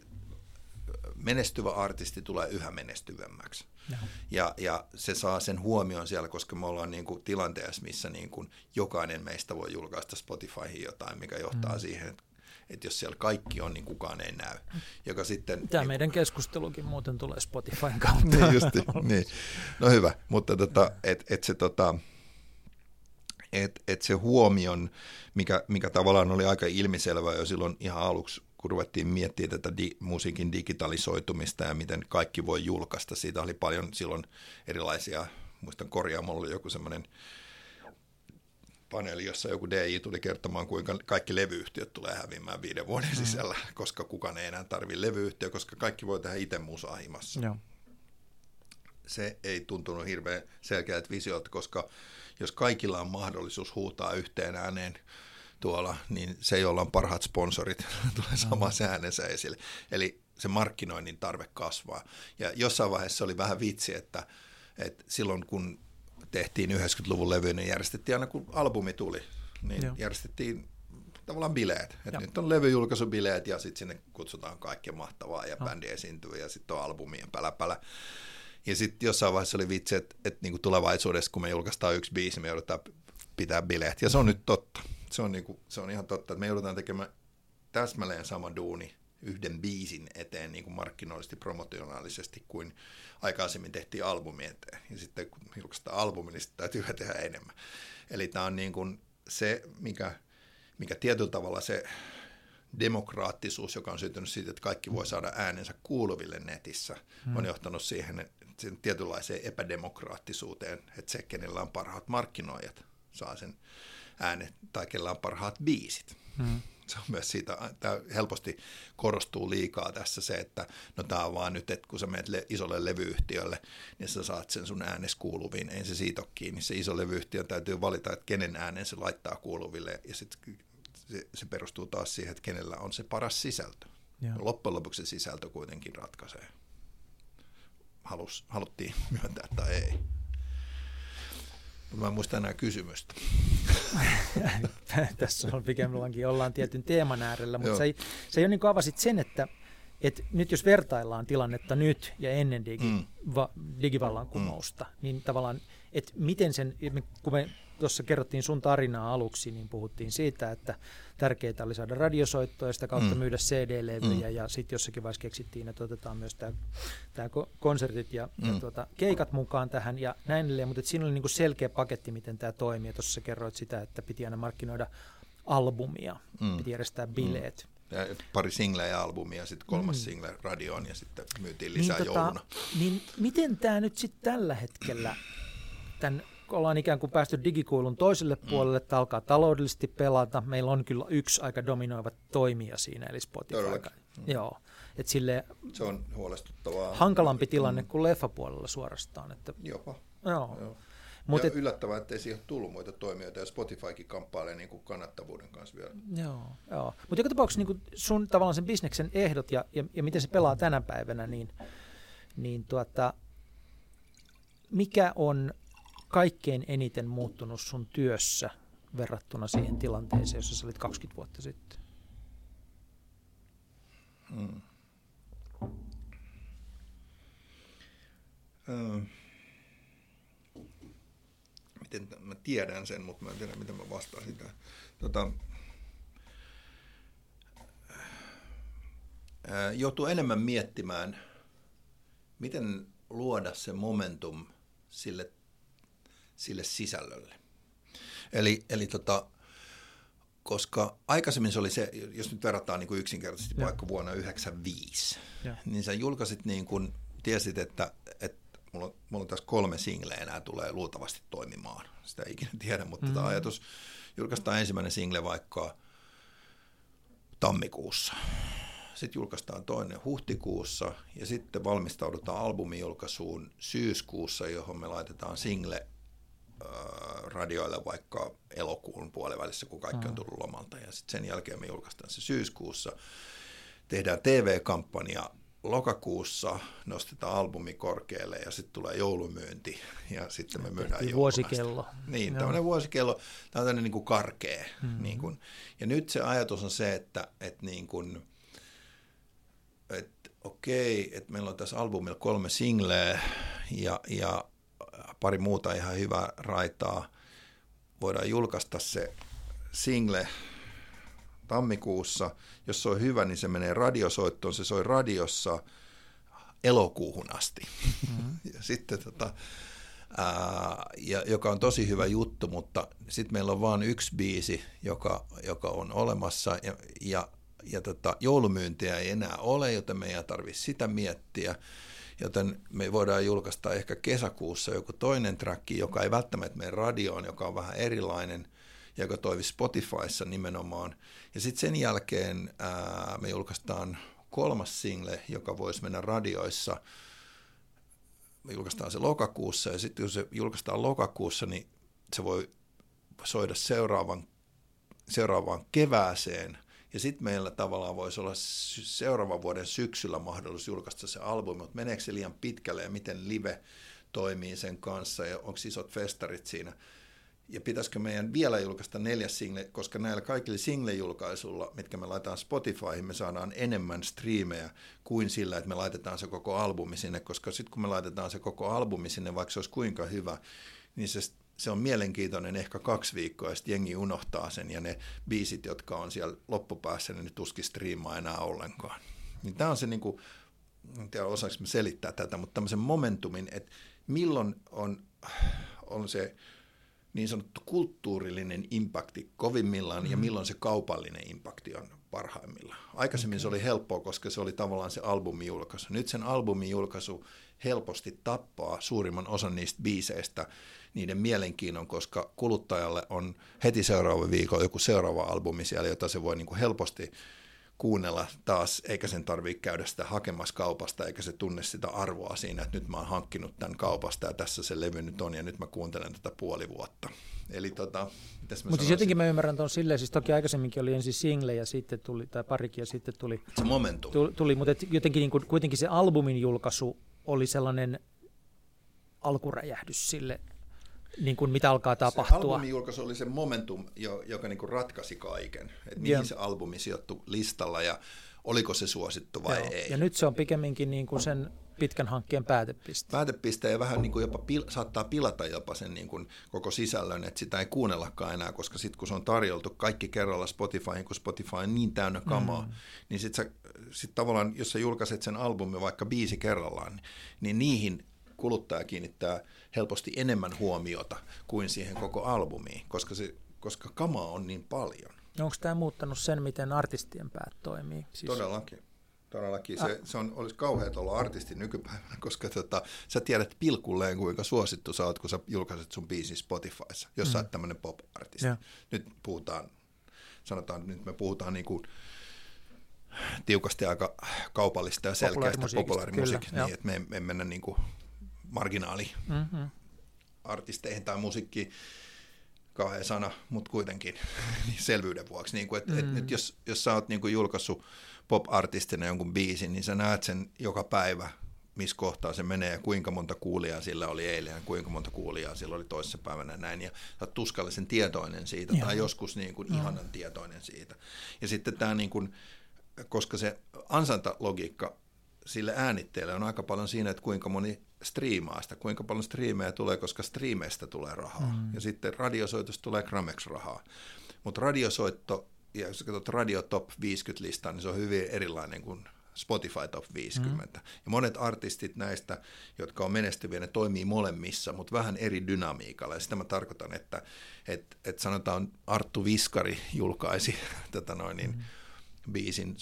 menestyvä artisti tulee yhä menestyvämmäksi. No. Ja, ja se saa sen huomion siellä, koska me ollaan niin kuin tilanteessa, missä niin kuin jokainen meistä voi julkaista Spotifyhin jotain, mikä johtaa mm. siihen, että että jos siellä kaikki on, niin kukaan ei näy. Joka sitten, Tämä niin, meidän keskustelukin muuten tulee Spotifyn kautta. niin justi, niin. No hyvä, mutta tota, et, et se, tota, et, et se huomion, mikä, mikä tavallaan oli aika ilmiselvä jo silloin ihan aluksi, kun ruvettiin miettimään tätä di, musiikin digitalisoitumista ja miten kaikki voi julkaista. Siitä oli paljon silloin erilaisia, muistan korjaamolla joku semmoinen paneeli, jossa joku DJ tuli kertomaan, kuinka kaikki levyyhtiöt tulee häviämään viiden vuoden mm. sisällä, koska kukaan ei enää tarvitse levyyhtiö, koska kaikki voi tehdä itse musaa himassa. Joo. Se ei tuntunut hirveän selkeältä visiolta, koska jos kaikilla on mahdollisuus huutaa yhteen ääneen tuolla, niin se, jolla on parhaat sponsorit, tulee samassa äänensä esille. Eli se markkinoinnin tarve kasvaa. Ja jossain vaiheessa oli vähän vitsi, että, että silloin kun tehtiin 90-luvun levy, niin järjestettiin aina kun albumi tuli, niin Joo. järjestettiin tavallaan bileet. Et nyt on levyjulkaisubileet ja sitten sinne kutsutaan kaikkea mahtavaa ja no. bändi esiintyy ja sitten on albumi ja pälä, pälä. Ja sitten jossain vaiheessa oli vitsi, että, että niinku tulevaisuudessa, kun me julkaistaan yksi biisi, me joudutaan pitää bileet. Ja se on nyt totta. Se on, niinku, se on ihan totta, että me joudutaan tekemään täsmälleen sama duuni yhden biisin eteen niin kuin markkinoillisesti, promotionaalisesti kuin aikaisemmin tehtiin albumi eteen. Ja sitten kun julkaistaan albumi, niin sitten täytyy tehdä enemmän. Eli tämä on niin kuin se, mikä, mikä tietyllä tavalla se demokraattisuus, joka on syntynyt siitä, että kaikki voi saada äänensä kuuluville netissä, hmm. on johtanut siihen sen tietynlaiseen epädemokraattisuuteen, että se, kenellä on parhaat markkinoijat, saa sen äänet, tai kenellä on parhaat biisit. Hmm se on myös siitä, tämä helposti korostuu liikaa tässä se, että no tämä on vaan nyt, että kun sä menet le- isolle levyyhtiölle, niin sä saat sen sun äänes kuuluviin, ei se siitä ole kiinni. Se iso levyyhtiö täytyy valita, että kenen äänen se laittaa kuuluville, ja sitten se, se perustuu taas siihen, että kenellä on se paras sisältö. Ja. Loppujen lopuksi se sisältö kuitenkin ratkaisee. Halus, haluttiin myöntää tai ei. Mä en muista enää kysymystä. Tässä on pikemminkin ollaan tietyn teeman äärellä, mutta se, se jo niin avasit sen, että, että nyt jos vertaillaan tilannetta nyt ja ennen digi, mm. va, digivallankumousta, mm. niin tavallaan, että miten sen, kun me tuossa kerrottiin sun tarinaa aluksi, niin puhuttiin siitä, että tärkeää oli saada radiosoittoja ja sitä kautta mm. myydä CD-levyjä mm. ja sitten jossakin vaiheessa keksittiin, että otetaan myös tämä konsertit ja, mm. ja tuota, keikat mukaan tähän ja näin edelleen, mutta siinä oli niinku selkeä paketti, miten tämä toimii. Tuossa kerroit sitä, että piti aina markkinoida albumia, mm. piti järjestää bileet. Mm. Ja pari singleä ja albumia, sitten kolmas mm. single radioon ja sitten myytiin lisää niin, tota, jouluna. Niin miten tämä nyt sitten tällä hetkellä tämän ollaan ikään kuin päästy digikuilun toiselle puolelle, että alkaa taloudellisesti pelata. Meillä on kyllä yksi aika dominoiva toimija siinä, eli Spotify. Mm. Joo. Et sille se on huolestuttavaa. Hankalampi tilanne mm. kuin leffapuolella suorastaan. Että, Jopa. Joo. joo. Mut ja et, yllättävää, ettei siihen tullut muita toimijoita, ja Spotifykin kamppailee niin kuin kannattavuuden kanssa vielä. Joo, joo. mutta joka tapauksessa niin kuin sun tavallaan sen bisneksen ehdot ja, ja, ja miten se pelaa tänä päivänä, niin, niin tuota, mikä on kaikkein eniten muuttunut sun työssä verrattuna siihen tilanteeseen, jossa sä olit 20 vuotta sitten? Hmm. miten mä tiedän sen, mutta mä en tiedä, miten mä vastaan sitä. Tota, joutuu enemmän miettimään, miten luoda se momentum sille, sille sisällölle. Eli, eli tota, koska aikaisemmin se oli se, jos nyt verrataan niin kuin yksinkertaisesti ja. vaikka vuonna 1995, niin sä julkaisit niin kuin, tiesit, että, että mulla, on, mulla on tässä kolme singleä enää tulee luultavasti toimimaan. Sitä ei ikinä tiedä, mutta mm-hmm. tämä ajatus julkaistaan ensimmäinen single vaikka tammikuussa sitten julkaistaan toinen huhtikuussa ja sitten valmistaudutaan albumin julkaisuun syyskuussa, johon me laitetaan single radioille vaikka elokuun puolivälissä, kun kaikki on mm. tullut lomalta. Ja sitten sen jälkeen me julkaistaan se syyskuussa. Tehdään TV-kampanja lokakuussa, nostetaan albumi korkealle ja sitten tulee joulumyynti ja sitten me myydään Vuosikello. Niin, Joo. tämmöinen vuosikello. Tämä on tämmöinen niin kuin karkea. Mm-hmm. Niin kuin. Ja nyt se ajatus on se, että, että niin kuin, että okei, että meillä on tässä albumilla kolme singleä ja, ja pari muuta ihan hyvää raitaa. Voidaan julkaista se single tammikuussa. Jos se on hyvä, niin se menee radiosoittoon. Se soi radiossa elokuuhun asti. Mm-hmm. ja sitten tota, ää, ja, joka on tosi hyvä juttu, mutta sitten meillä on vain yksi biisi, joka, joka on olemassa ja, ja ja tota, joulumyyntiä ei enää ole, joten me ei tarvitse sitä miettiä. Joten me voidaan julkaista ehkä kesäkuussa joku toinen track, joka ei välttämättä mene radioon, joka on vähän erilainen, joka toivi Spotifyssa nimenomaan. Ja sitten sen jälkeen ää, me julkaistaan kolmas single, joka voisi mennä radioissa. Me julkaistaan se lokakuussa, ja sitten kun se julkaistaan lokakuussa, niin se voi soida seuraavan, seuraavaan kevääseen – ja sitten meillä tavallaan voisi olla seuraavan vuoden syksyllä mahdollisuus julkaista se albumi, mutta meneekö se liian pitkälle ja miten live toimii sen kanssa ja onko isot festarit siinä. Ja pitäisikö meidän vielä julkaista neljäs single, koska näillä kaikilla single-julkaisulla, mitkä me laitetaan Spotifyhin, me saadaan enemmän striimejä kuin sillä, että me laitetaan se koko albumi sinne, koska sitten kun me laitetaan se koko albumi sinne, vaikka se olisi kuinka hyvä, niin se se on mielenkiintoinen ehkä kaksi viikkoa, ja sitten jengi unohtaa sen, ja ne biisit, jotka on siellä loppupäässä, niin ne tuskin striimaa enää ollenkaan. Niin tämä on se, niin kuin, en tiedä osaanko mä selittää tätä, mutta tämmöisen momentumin, että milloin on, on se niin sanottu kulttuurillinen impakti kovimmillaan mm. ja milloin se kaupallinen impakti on parhaimmillaan. Aikaisemmin okay. se oli helppoa, koska se oli tavallaan se albumin julkaisu. Nyt sen albumin julkaisu helposti tappaa suurimman osan niistä biiseistä niiden mielenkiinnon, koska kuluttajalle on heti seuraava viikolla joku seuraava albumi siellä, jota se voi niin kuin helposti kuunnella taas, eikä sen tarvitse käydä sitä hakemassa kaupasta, eikä se tunne sitä arvoa siinä, että nyt mä oon hankkinut tämän kaupasta ja tässä se levy nyt on ja nyt mä kuuntelen tätä puoli vuotta. Eli tota, Mutta siis jotenkin mä ymmärrän tuon silleen, siis toki aikaisemminkin oli ensin single ja sitten tuli, tai parikin ja sitten tuli. Se momentum. Tuli, tuli mutta jotenkin niin kuin, kuitenkin se albumin julkaisu oli sellainen alkuräjähdys sille niin kuin mitä alkaa tapahtua. Se albumin julkaisu oli se momentum, joka niin kuin ratkaisi kaiken, että mihin yeah. se albumi sijoittui listalla ja oliko se suosittu vai Joo. ei. Ja nyt se on pikemminkin niin kuin sen pitkän hankkeen päätepiste. Päätepiste ja vähän niin kuin jopa pil, saattaa pilata jopa sen niin kuin koko sisällön, että sitä ei kuunnellakaan enää, koska sitten kun se on tarjoltu kaikki kerralla Spotifyin, kun Spotify on niin täynnä kamaa, mm. niin sitten sit tavallaan, jos sä julkaiset sen albumin vaikka biisi kerrallaan, niin niihin kuluttaja kiinnittää helposti enemmän huomiota kuin siihen koko albumiin, koska, se, koska kamaa on niin paljon. Onko tämä muuttanut sen, miten artistien päät toimii? Siis... Todellakin. Todellakin. Se, se on, olisi kauheaa olla artisti nykypäivänä, koska tota, sä tiedät pilkulleen, kuinka suosittu sä oot, kun sä julkaiset sun biisin Spotifyssa, jos mm. sä oot tämmöinen pop-artisti. Ja. Nyt puhutaan, sanotaan, nyt me puhutaan niin kuin tiukasti aika kaupallista ja selkeästä populaarimusiikista, niin että me, me mennä niin kuin marginaali mm-hmm. artisteihin tai musiikkiin, kauhean sana, mutta kuitenkin niin selvyyden vuoksi. Niin kuin, et, mm. et nyt jos, jos sä oot niin kuin julkaissut pop-artistina jonkun biisin, niin sä näet sen joka päivä missä kohtaa se menee ja kuinka monta kuulijaa sillä oli eilen ja kuinka monta kuulijaa sillä oli toisessa päivänä näin. Ja sä tuskallisen tietoinen siitä Joo. tai joskus niin kuin ihanan tietoinen siitä. Ja sitten tämä, niin kuin, koska se ansantalogiikka sille äänitteelle on aika paljon siinä, että kuinka moni striimaa sitä, kuinka paljon striimejä tulee, koska striimeistä tulee rahaa. Mm. Ja sitten radiosoitosta tulee Gramex rahaa. Mutta radiosoitto, ja jos katsot Radio Top 50-listaa, niin se on hyvin erilainen kuin Spotify Top 50. Mm. Ja monet artistit näistä, jotka on menestyviä, ne toimii molemmissa, mutta vähän eri dynamiikalla. Ja sitä mä tarkoitan, että et, et sanotaan Arttu Viskari julkaisi tätä noin, niin, mm. Biisin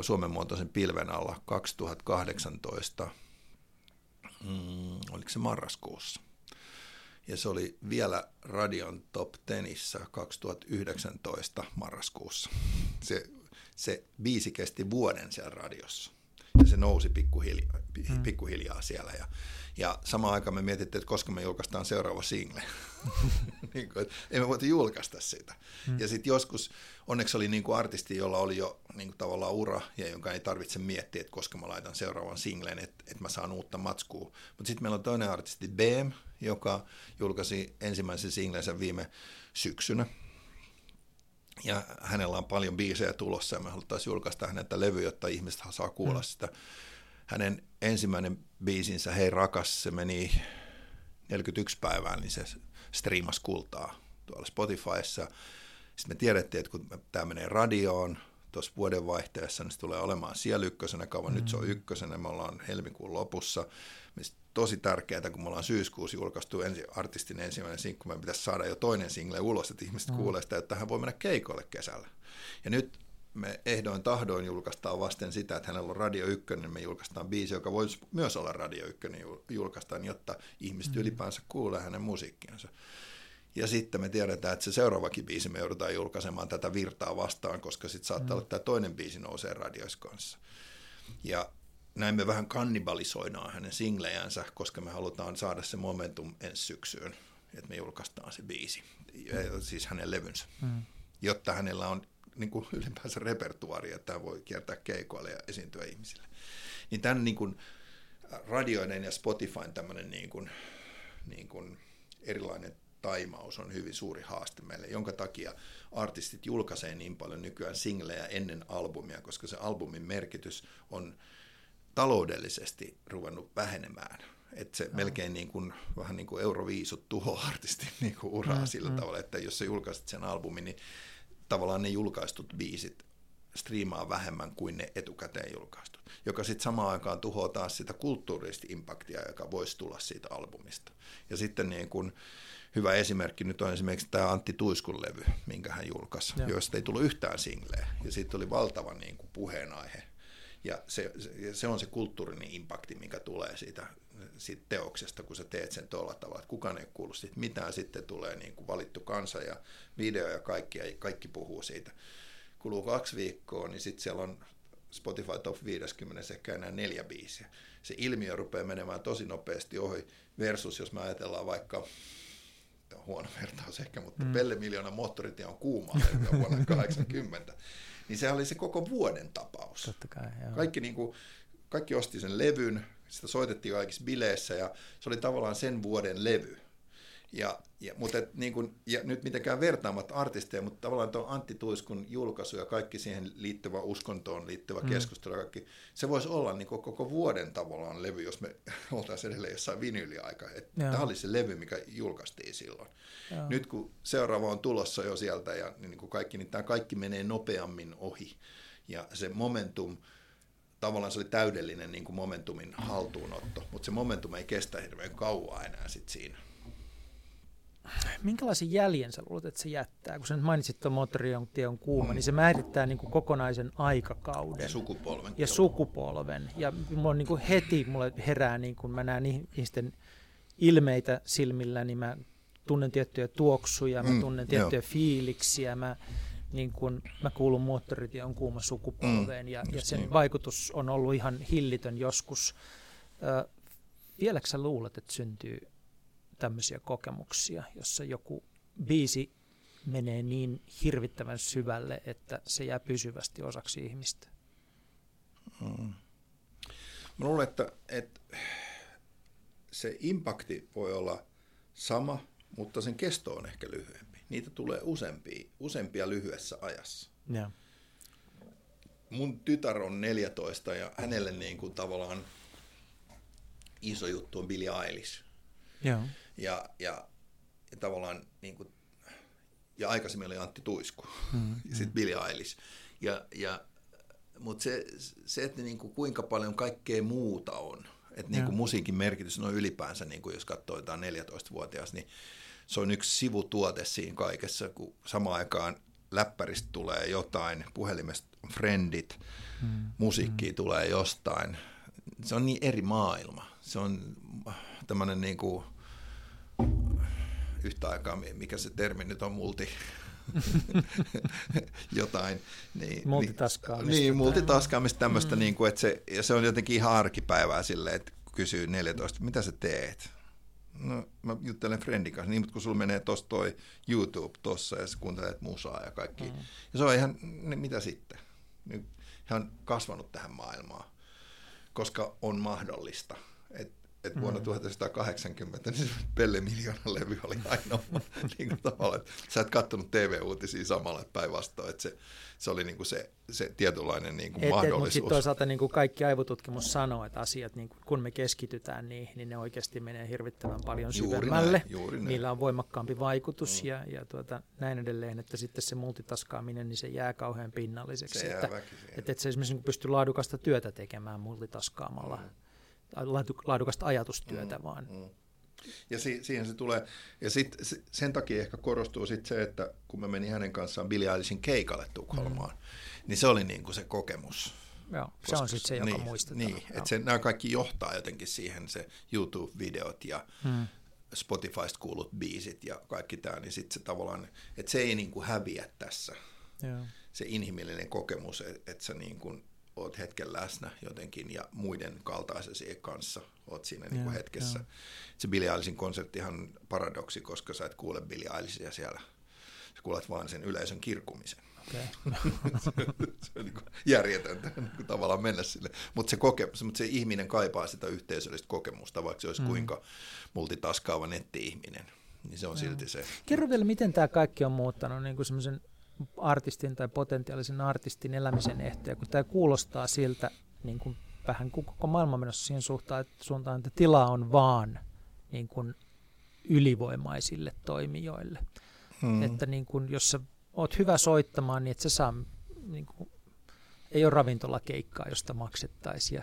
Suomen muotoisen pilven alla 2018, mm, oliko se marraskuussa. Ja se oli vielä Radion Top Tenissä 2019 marraskuussa. Se se biisi kesti vuoden siellä radiossa. Ja se nousi pikkuhiljaa, mm. pikkuhiljaa siellä. Ja, ja samaan aikaan me mietittiin, että koska me julkaistaan seuraava single. niin kuin, ei me voitu julkaista sitä. Mm. Ja sitten joskus, onneksi oli niin kuin artisti, jolla oli jo niin kuin tavallaan ura, ja jonka ei tarvitse miettiä, että koska mä laitan seuraavan singlen, että, että mä saan uutta matskua. Mutta sitten meillä on toinen artisti, BM, joka julkaisi ensimmäisen singlensä viime syksynä ja hänellä on paljon biisejä tulossa ja me haluttaisiin julkaista häneltä levy, jotta ihmiset saa kuulla mm. sitä. Hänen ensimmäinen biisinsä Hei rakas, se meni 41 päivään, niin se striimasi kultaa tuolla Spotifyssa. Sitten me tiedettiin, että kun tämä menee radioon tuossa vuodenvaihteessa, niin se tulee olemaan siellä ykkösenä, kauan mm. nyt se on ykkösenä, me ollaan helmikuun lopussa tosi tärkeää, kun me ollaan syyskuussa julkaistu ensi, artistin ensimmäinen sinkku, meidän pitäisi saada jo toinen single ulos, että ihmiset mm. kuulee sitä, että hän voi mennä keikoille kesällä. Ja nyt me ehdoin tahdoin julkaistaan vasten sitä, että hänellä on Radio 1, niin me julkaistaan biisi, joka voisi myös olla Radio 1 julkaistaan, jotta ihmiset mm. ylipäänsä kuulee hänen musiikkiansa. Ja sitten me tiedetään, että se seuraavakin biisi me joudutaan julkaisemaan tätä virtaa vastaan, koska sitten saattaa mm. olla tämä toinen biisi nousee radioissa kanssa. Ja näin me vähän kannibalisoidaan hänen singlejänsä, koska me halutaan saada se momentum ensi syksyyn, että me julkaistaan se biisi, siis hänen levynsä, mm. jotta hänellä on niin kuin ylipäänsä repertuaari, että hän voi kiertää keikoille ja esiintyä ihmisille. Niin tämän niin kuin radioiden ja Spotifyn tämmöinen niin kuin, niin kuin erilainen taimaus on hyvin suuri haaste meille, jonka takia artistit julkaisee niin paljon nykyään singlejä ennen albumia, koska se albumin merkitys on taloudellisesti ruvennut vähenemään. Että se no. melkein niin kuin, vähän niin kuin euroviisut tuho artistin niin kuin uraa mm, sillä mm. tavalla, että jos sä julkaisit sen albumin, niin tavallaan ne julkaistut biisit striimaa vähemmän kuin ne etukäteen julkaistut, joka sitten samaan aikaan tuhoaa taas sitä kulttuurista impaktia, joka voisi tulla siitä albumista. Ja sitten niin kun, hyvä esimerkki nyt on esimerkiksi tämä Antti Tuiskun levy, minkä hän julkaisi, Joo. josta ei tullut yhtään singleä. Ja siitä oli valtava niin kuin puheenaihe ja se, se on se kulttuurinen impakti, mikä tulee siitä, siitä teoksesta, kun sä teet sen tuolla tavalla, että kukaan ei kuulu siitä mitään, sitten tulee niin kuin valittu kansa ja video ja kaikki, ja kaikki puhuu siitä. Kuluu kaksi viikkoa, niin sitten siellä on Spotify Top 50 ehkä enää neljä biisiä. Se ilmiö rupeaa menemään tosi nopeasti ohi versus, jos me ajatellaan vaikka huono vertaus ehkä, mutta mm. Pelle Miljoona moottoritie on kuuma vuonna 80 niin se oli se koko vuoden tapaus. Totta kai, joo. Kaikki, niin kuin, kaikki osti sen levyn, sitä soitettiin kaikissa bileissä ja se oli tavallaan sen vuoden levy. Ja, ja, mutta et, niin kun, ja nyt mitenkään vertaamatta artisteja, mutta tavallaan tuo Antti Tuiskun julkaisu ja kaikki siihen liittyvä uskontoon liittyvä mm. keskustelu, kaikki, se voisi olla niin koko vuoden tavallaan levy, jos me oltaisiin edelleen jossain vinyyliaika. Tämä oli se levy, mikä julkaistiin silloin. Joo. Nyt kun seuraava on tulossa jo sieltä ja niin kuin kaikki, niin tämä kaikki menee nopeammin ohi. Ja se momentum, tavallaan se oli täydellinen niin kuin momentumin haltuunotto, mutta se momentum ei kestä hirveän kauan enää sit siinä minkälaisen jäljen sä luulet, että se jättää? Kun sä nyt mainitsit moottorion tie on kuuma, mm. niin se määrittää niin kuin kokonaisen aikakauden. Ja sukupolven. Ja sukupolven. Ja mulla on niin kuin heti, mulle herää, niin kun mä näen ihmisten ilmeitä silmillä, niin mä tunnen tiettyjä tuoksuja, mä mm, tunnen tiettyjä joo. fiiliksiä, mä, niin kun, mä kuulun moottoritie on kuuma sukupolveen, mm, ja, ja sen niin. vaikutus on ollut ihan hillitön joskus. Ö, vieläkö sä luulet, että syntyy tämmöisiä kokemuksia, jossa joku biisi menee niin hirvittävän syvälle, että se jää pysyvästi osaksi ihmistä. Hmm. Mä luulen, että, että se impakti voi olla sama, mutta sen kesto on ehkä lyhyempi. Niitä tulee useampia, useampia lyhyessä ajassa. Ja. Mun tytär on 14 ja hänelle niin kuin tavallaan iso juttu on Billie Eilish. Joo. Ja, ja, ja tavallaan niin kuin, ja aikaisemmin oli Antti Tuisku Mm, ja sitten Billie Eilish. Ja, ja, mutta se, se, että niin kuin kuinka paljon kaikkea muuta on, että niin kuin musiikin merkitys no ylipäänsä, niin kuin jos katsoo jotain 14-vuotias, niin se on yksi sivutuote siinä kaikessa, kun samaan aikaan läppäristä tulee jotain, puhelimesta on friendit, Mm, musiikkia tulee jostain. Se on niin eri maailma. Se on tämmöinen niin kuin, yhtä aikaa, mikä se termi nyt on, multi, jotain. Niin, Multitaskaamista Niin, tai- multitaskaamista tämmöistä, mm. niin kuin, että se, ja se on jotenkin ihan arkipäivää silleen, että kysyy 14, mitä sä teet? No, mä juttelen friendin kanssa, niin, mutta kun sulla menee tossa toi YouTube tossa ja sä kuuntelet musaa ja kaikki. Mm. Ja se on ihan, niin mitä sitten? Niin, hän on kasvanut tähän maailmaan, koska on mahdollista. Et, et vuonna 1980 niin se Pelle Miljoonan levy oli ainoa niin kuin tavallaan, että sä et kattonut TV-uutisia samalla että päinvastoin, että se, se oli niin kuin se, se tietynlainen niin kuin Et, et, mutta mahdollisuus. sitten toisaalta niin kuin kaikki aivotutkimus sanoo, että asiat, niin kuin, kun me keskitytään niihin, niin ne oikeasti menee hirvittävän paljon Juuri syvemmälle. näin, juuri näin. Niillä on voimakkaampi vaikutus mm. ja, ja tuota, näin edelleen, että sitten se multitaskaaminen, niin se jää kauhean pinnalliseksi. Se jää että, että et se esimerkiksi niin pysty laadukasta työtä tekemään multitaskaamalla, mm. Laadukasta ajatustyötä, mm. vaan Mm. Ja si- siihen se tulee. Ja sit, se- sen takia ehkä korostuu sit se, että kun mä menin hänen kanssaan Billie Eilishin keikalle Tukholmaan, mm. niin se oli niin kuin se kokemus. joo, se on sitten se, joka niin, muistetaan. Niin, että se, nämä kaikki johtaa jotenkin siihen, se YouTube-videot ja Mm. Spotifysta kuulut biisit ja kaikki tämä, niin sitten se tavallaan, että se ei niin kuin häviä tässä. Joo. Se inhimillinen kokemus, että et sä niin kuin oot hetken läsnä jotenkin ja muiden kaltaisesi kanssa oot siinä niin kuin hetkessä. joo. Se Billie Eilishin konserttihan on paradoksi, koska sä et kuule Billie Eilishia siellä. Sä kuulet vaan sen yleisön kirkumisen. Okay. se on niin kuin järjetöntä niin kuin tavallaan mennä sille. Mutta se, kokemus, mutta se ihminen kaipaa sitä yhteisöllistä kokemusta, vaikka se olisi mm. kuinka multitaskaava netti-ihminen. Niin se on silti se. Kerro vielä, miten tämä kaikki on muuttanut niin kuin semmoisen artistin tai potentiaalisen artistin elämisen ehtoja, kun tämä kuulostaa siltä niin kuin vähän kuin koko maailma menossa siihen suuntaan, että, suuntaan, että tila on vaan niin kuin ylivoimaisille toimijoille. Mm. Mm. Että niin kuin, jos sä oot hyvä soittamaan, niin et sä saa, niin kuin, ei ole ravintolakeikkaa, josta maksettaisiin ja,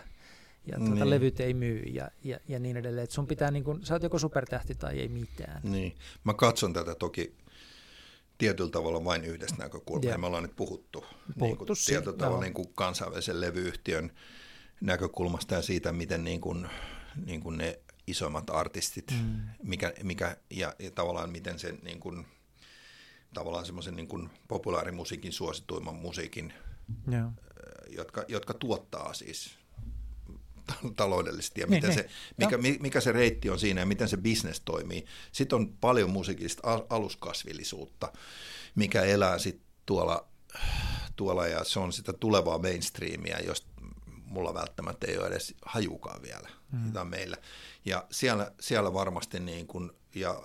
ja tuota, niin. levyt ei myy ja, ja, ja niin edelleen. Et sun pitää, niin kuin, sä oot joko supertähti tai ei mitään. Niin. Mä katson tätä toki tietyllä tavalla vain yhdestä näkökulmasta. Joo. Me ollaan nyt puhuttu, niin Puhuttu kuin, siitä, tietyllä tavalla niin kuin kansainvälisen levyyhtiön näkökulmasta ja siitä, miten niin kuin, niin kuin ne isommat artistit, mm. mikä, mikä, ja, ja tavallaan miten se niin kuin, tavallaan semmoisen niin kuin populaarimusiikin suosituimman musiikin, Joo. jotka, jotka tuottaa siis taloudellisesti ja Niin, miten niin. se, mikä, mi- mikä se reitti on siinä ja miten se business toimii. Sitten on paljon musiikillista al- aluskasvillisuutta, mikä elää sitten tuolla, tuolla ja se on sitä tulevaa mainstreamia, josta mulla välttämättä ei ole edes hajukaan vielä, mm. mitä meillä. Ja siellä, siellä varmasti niin kun, ja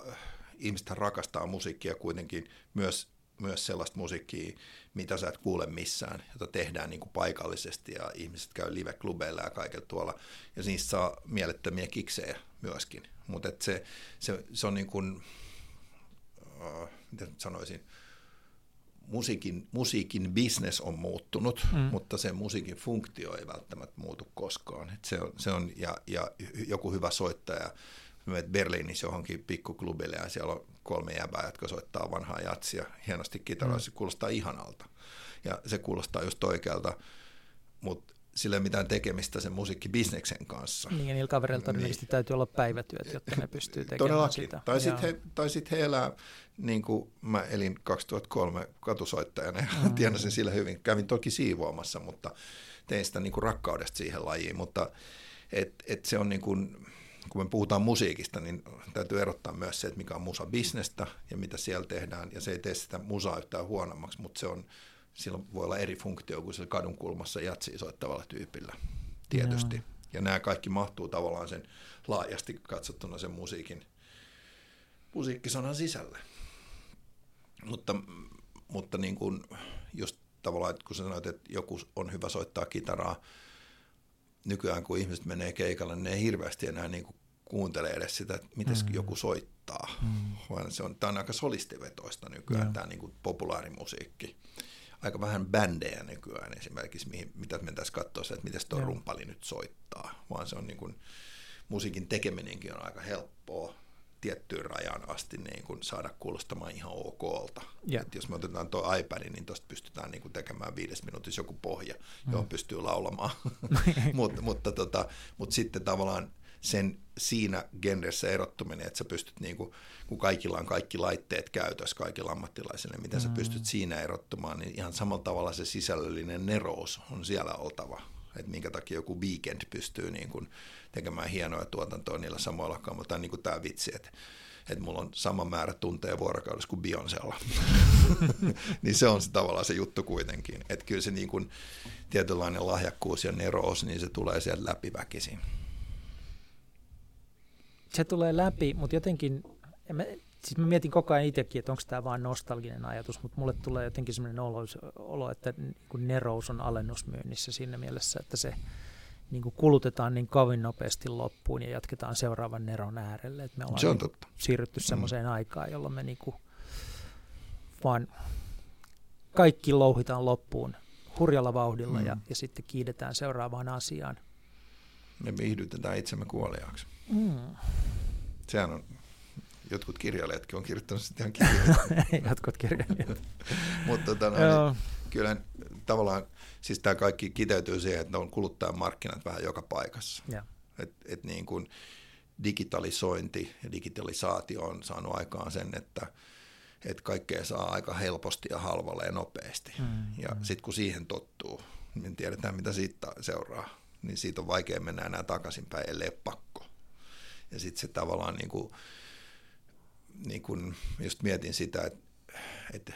ihmiset rakastaa musiikkia kuitenkin myös myös sellaista musiikkia, mitä sä et kuule missään, jota tehdään niin kuin paikallisesti ja ihmiset käy live-klubeilla ja kaikella tuolla. Ja niistä saa mielettömiä kiksejä myöskin. Mutta se, se, se on niin kuin, uh, miten nyt sanoisin, musiikin, musiikin business on muuttunut, mm. mutta se musiikin funktio ei välttämättä muutu koskaan. Et se on, se on, ja, ja joku hyvä soittaja, menet Berliinissä johonkin pikkuklubille ja siellä on kolme jäbää, jotka soittaa vanhaa jatsia hienosti kitaraa, mm. se kuulostaa ihanalta. Ja se kuulostaa just oikealta, mutta sillä ei ole mitään tekemistä sen musiikkibisneksen kanssa. Niin, ja niillä kavereilla todennäköisesti niin. täytyy olla päivätyöt, jotta ne pystyy tekemään Todellakin. sitä. Tai sitten he, tai sit he elää, niin kuin mä elin 2003 katusoittajana ja mm. tienasin sillä hyvin. Kävin toki siivoamassa, mutta tein sitä niin kuin rakkaudesta siihen lajiin. Mutta et, et se on niin kuin, kun me puhutaan musiikista, niin täytyy erottaa myös se, että mikä on musa-bisnestä ja mitä siellä tehdään. Ja se ei tee sitä musaa yhtään huonommaksi, mutta se on, silloin voi olla eri funktio kuin sillä kadun kulmassa jatsia soittavalla tyypillä, tietysti. Ja nämä kaikki mahtuu tavallaan sen laajasti katsottuna sen musiikin, musiikkisanan sisälle. Mutta, mutta niin kuin just tavallaan, että kun sä sanoit, että joku on hyvä soittaa kitaraa, nykyään kun ihmiset menee keikalle, niin ne ei hirveästi enää niin kuin kuuntele edes sitä, että miten mm. joku soittaa, mm. vaan se on, tämä on aika solistivetoista nykyään, yeah. tämä niin kuin populaarimusiikki. Aika vähän bändejä nykyään esimerkiksi, mihin, mitä mentäisiin katsoa että miten tuo rumpali nyt soittaa, vaan se on niin kuin, musiikin tekeminenkin on aika helppoa tiettyyn rajaan asti niin kuin saada kuulostamaan ihan okolta. Yeah. Et jos me otetaan tuo iPad, niin tuosta pystytään niin kuin tekemään viides minuutissa joku pohja, mm. johon pystyy laulamaan. Mut, mutta, tota, mutta sitten tavallaan sen siinä genressä erottuminen, että sä pystyt, niin kuin, kun kaikilla on kaikki laitteet käytössä, kaikilla ammattilaisilla, niin miten mm. sä pystyt siinä erottumaan, niin ihan samalla tavalla se sisällöllinen nerous on siellä oltava. Että minkä takia joku weekend pystyy niin kuin tekemään hienoja tuotantoa niillä samoilla kamoilla. Tai niin kuin tämä vitsi, että että mulla on sama määrä tunteja vuorokaudessa kuin Beyoncella. niin se on se tavallaan se juttu kuitenkin. Että kyllä se niin kuin tietynlainen lahjakkuus ja nerous, niin se tulee sieltä läpi väkisin se tulee läpi, mutta jotenkin, mä, siis mä mietin koko ajan itsekin, että onko tämä vain nostalginen ajatus, mutta mulle tulee jotenkin sellainen olo, olo että niin nerous on alennusmyynnissä siinä mielessä, että se niin kuin kulutetaan niin kovin nopeasti loppuun ja jatketaan seuraavan neron äärelle. Että me ollaan se on niin totta. siirrytty semmoiseen mm. aikaan, jolloin me niin kuin vaan kaikki louhitaan loppuun hurjalla vauhdilla mm. ja, ja sitten kiidetään seuraavaan asiaan. Me viihdytetään itsemme kuoliaaksi. Mm. Sehän on, jotkut kirjailijatkin on kirjoittanut sitä ihan kirjoittanut. jotkut kirjailijat. Mutta tota, no, niin, kyllä tavallaan, siis tämä kaikki kiteytyy siihen, että on kuluttajan markkinat vähän joka paikassa. Yeah. Et, et niin kuin digitalisointi ja digitalisaatio on saanut aikaan sen, että että kaikkea saa aika helposti ja halvalla ja nopeasti. Mm, ja mm. sitten kun siihen tottuu, niin tiedetään mitä siitä seuraa, niin siitä on vaikea mennä enää takaisinpäin, ellei pakko. Ja sitten se tavallaan niin kuin, niin kuin, just mietin sitä, että, että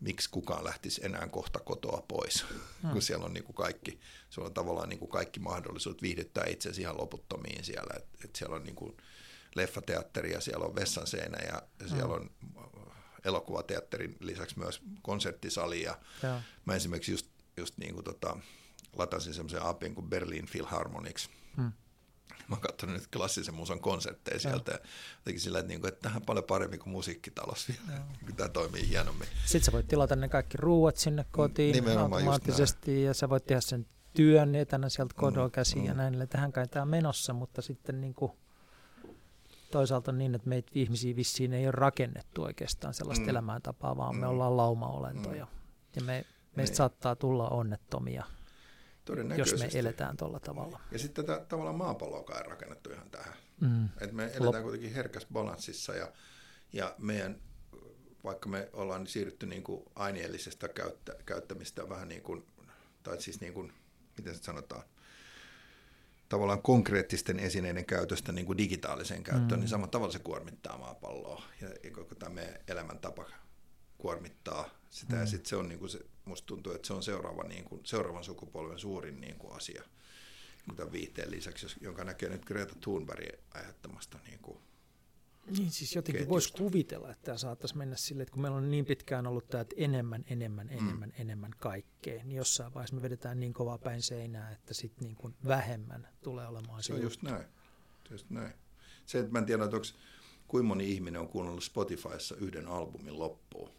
miksi kukaan lähtisi enää kohta kotoa pois, hmm. kun siellä on niin kuin kaikki, se on tavallaan niin kuin kaikki mahdollisuudet viihdyttää itsesi ihan loputtomiin siellä, että että siellä on niin kuin leffateatteri ja siellä on vessan seinä ja, ja siellä on elokuvateatterin lisäksi myös konserttisali ja, ja. mä esimerkiksi just, just niin kuin tota, latasin semmoisen appin kuin Berlin Philharmonics, hmm mä oon katsonut nyt klassisen musan konsertteja sieltä ja jotenkin sillä, että, niinku, että tähän paljon paremmin kuin musiikkitalossa vielä, kun tämä toimii hienommin. Sitten sä voit tilata ne kaikki ruuat sinne kotiin Nimenomaan automaattisesti ja sä voit tehdä sen työn etänä sieltä mm, kodoa käsiin mm, ja näin. Tähän kai tämä on menossa, mutta sitten niin kuin toisaalta niin, että meitä ihmisiä vissiin ei ole rakennettu oikeastaan sellaista mm. elämäntapaa, vaan mm. me ollaan laumaolentoja. Mm. Ja me, meistä niin. saattaa tulla onnettomia – jos me eletään tuolla tavalla. Ja sitten tätä tavallaan maapalloa on rakennettu ihan tähän. Mm. Et me eletään Lop- kuitenkin herkässä balanssissa ja, ja meidän, vaikka me ollaan siirrytty niin kuin aineellisesta käyttä, käyttämistä vähän niin kuin, tai siis niin kuin, miten se sanotaan, tavallaan konkreettisten esineiden käytöstä niin kuin digitaaliseen käyttöön, mm. niin samalla tavalla se kuormittaa maapalloa. Ja, ja koko tämä meidän elämäntapa kuormittaa sitä. Mm. Ja sitten se on niin kuin se, musta tuntuu, että se on seuraava, niin kuin, seuraavan sukupolven suurin niin kuin asia tämän viihteen lisäksi, jonka näkee nyt Greta Thunbergin ajattamasta niin kuin niin siis jotenkin voisi kuvitella, että tämä saattaisi mennä sille, että kun meillä on niin pitkään ollut tämä, että enemmän, enemmän, mm. enemmän, mm. enemmän kaikkea, niin jossain vaiheessa me vedetään niin kovaa päin seinää, että sitten niin kuin vähemmän tulee olemaan se. Se on just näin. just näin. Se, että mä en tiedä, että onko kuinka moni ihminen on kuunnellut Spotifyssa yhden albumin loppuun.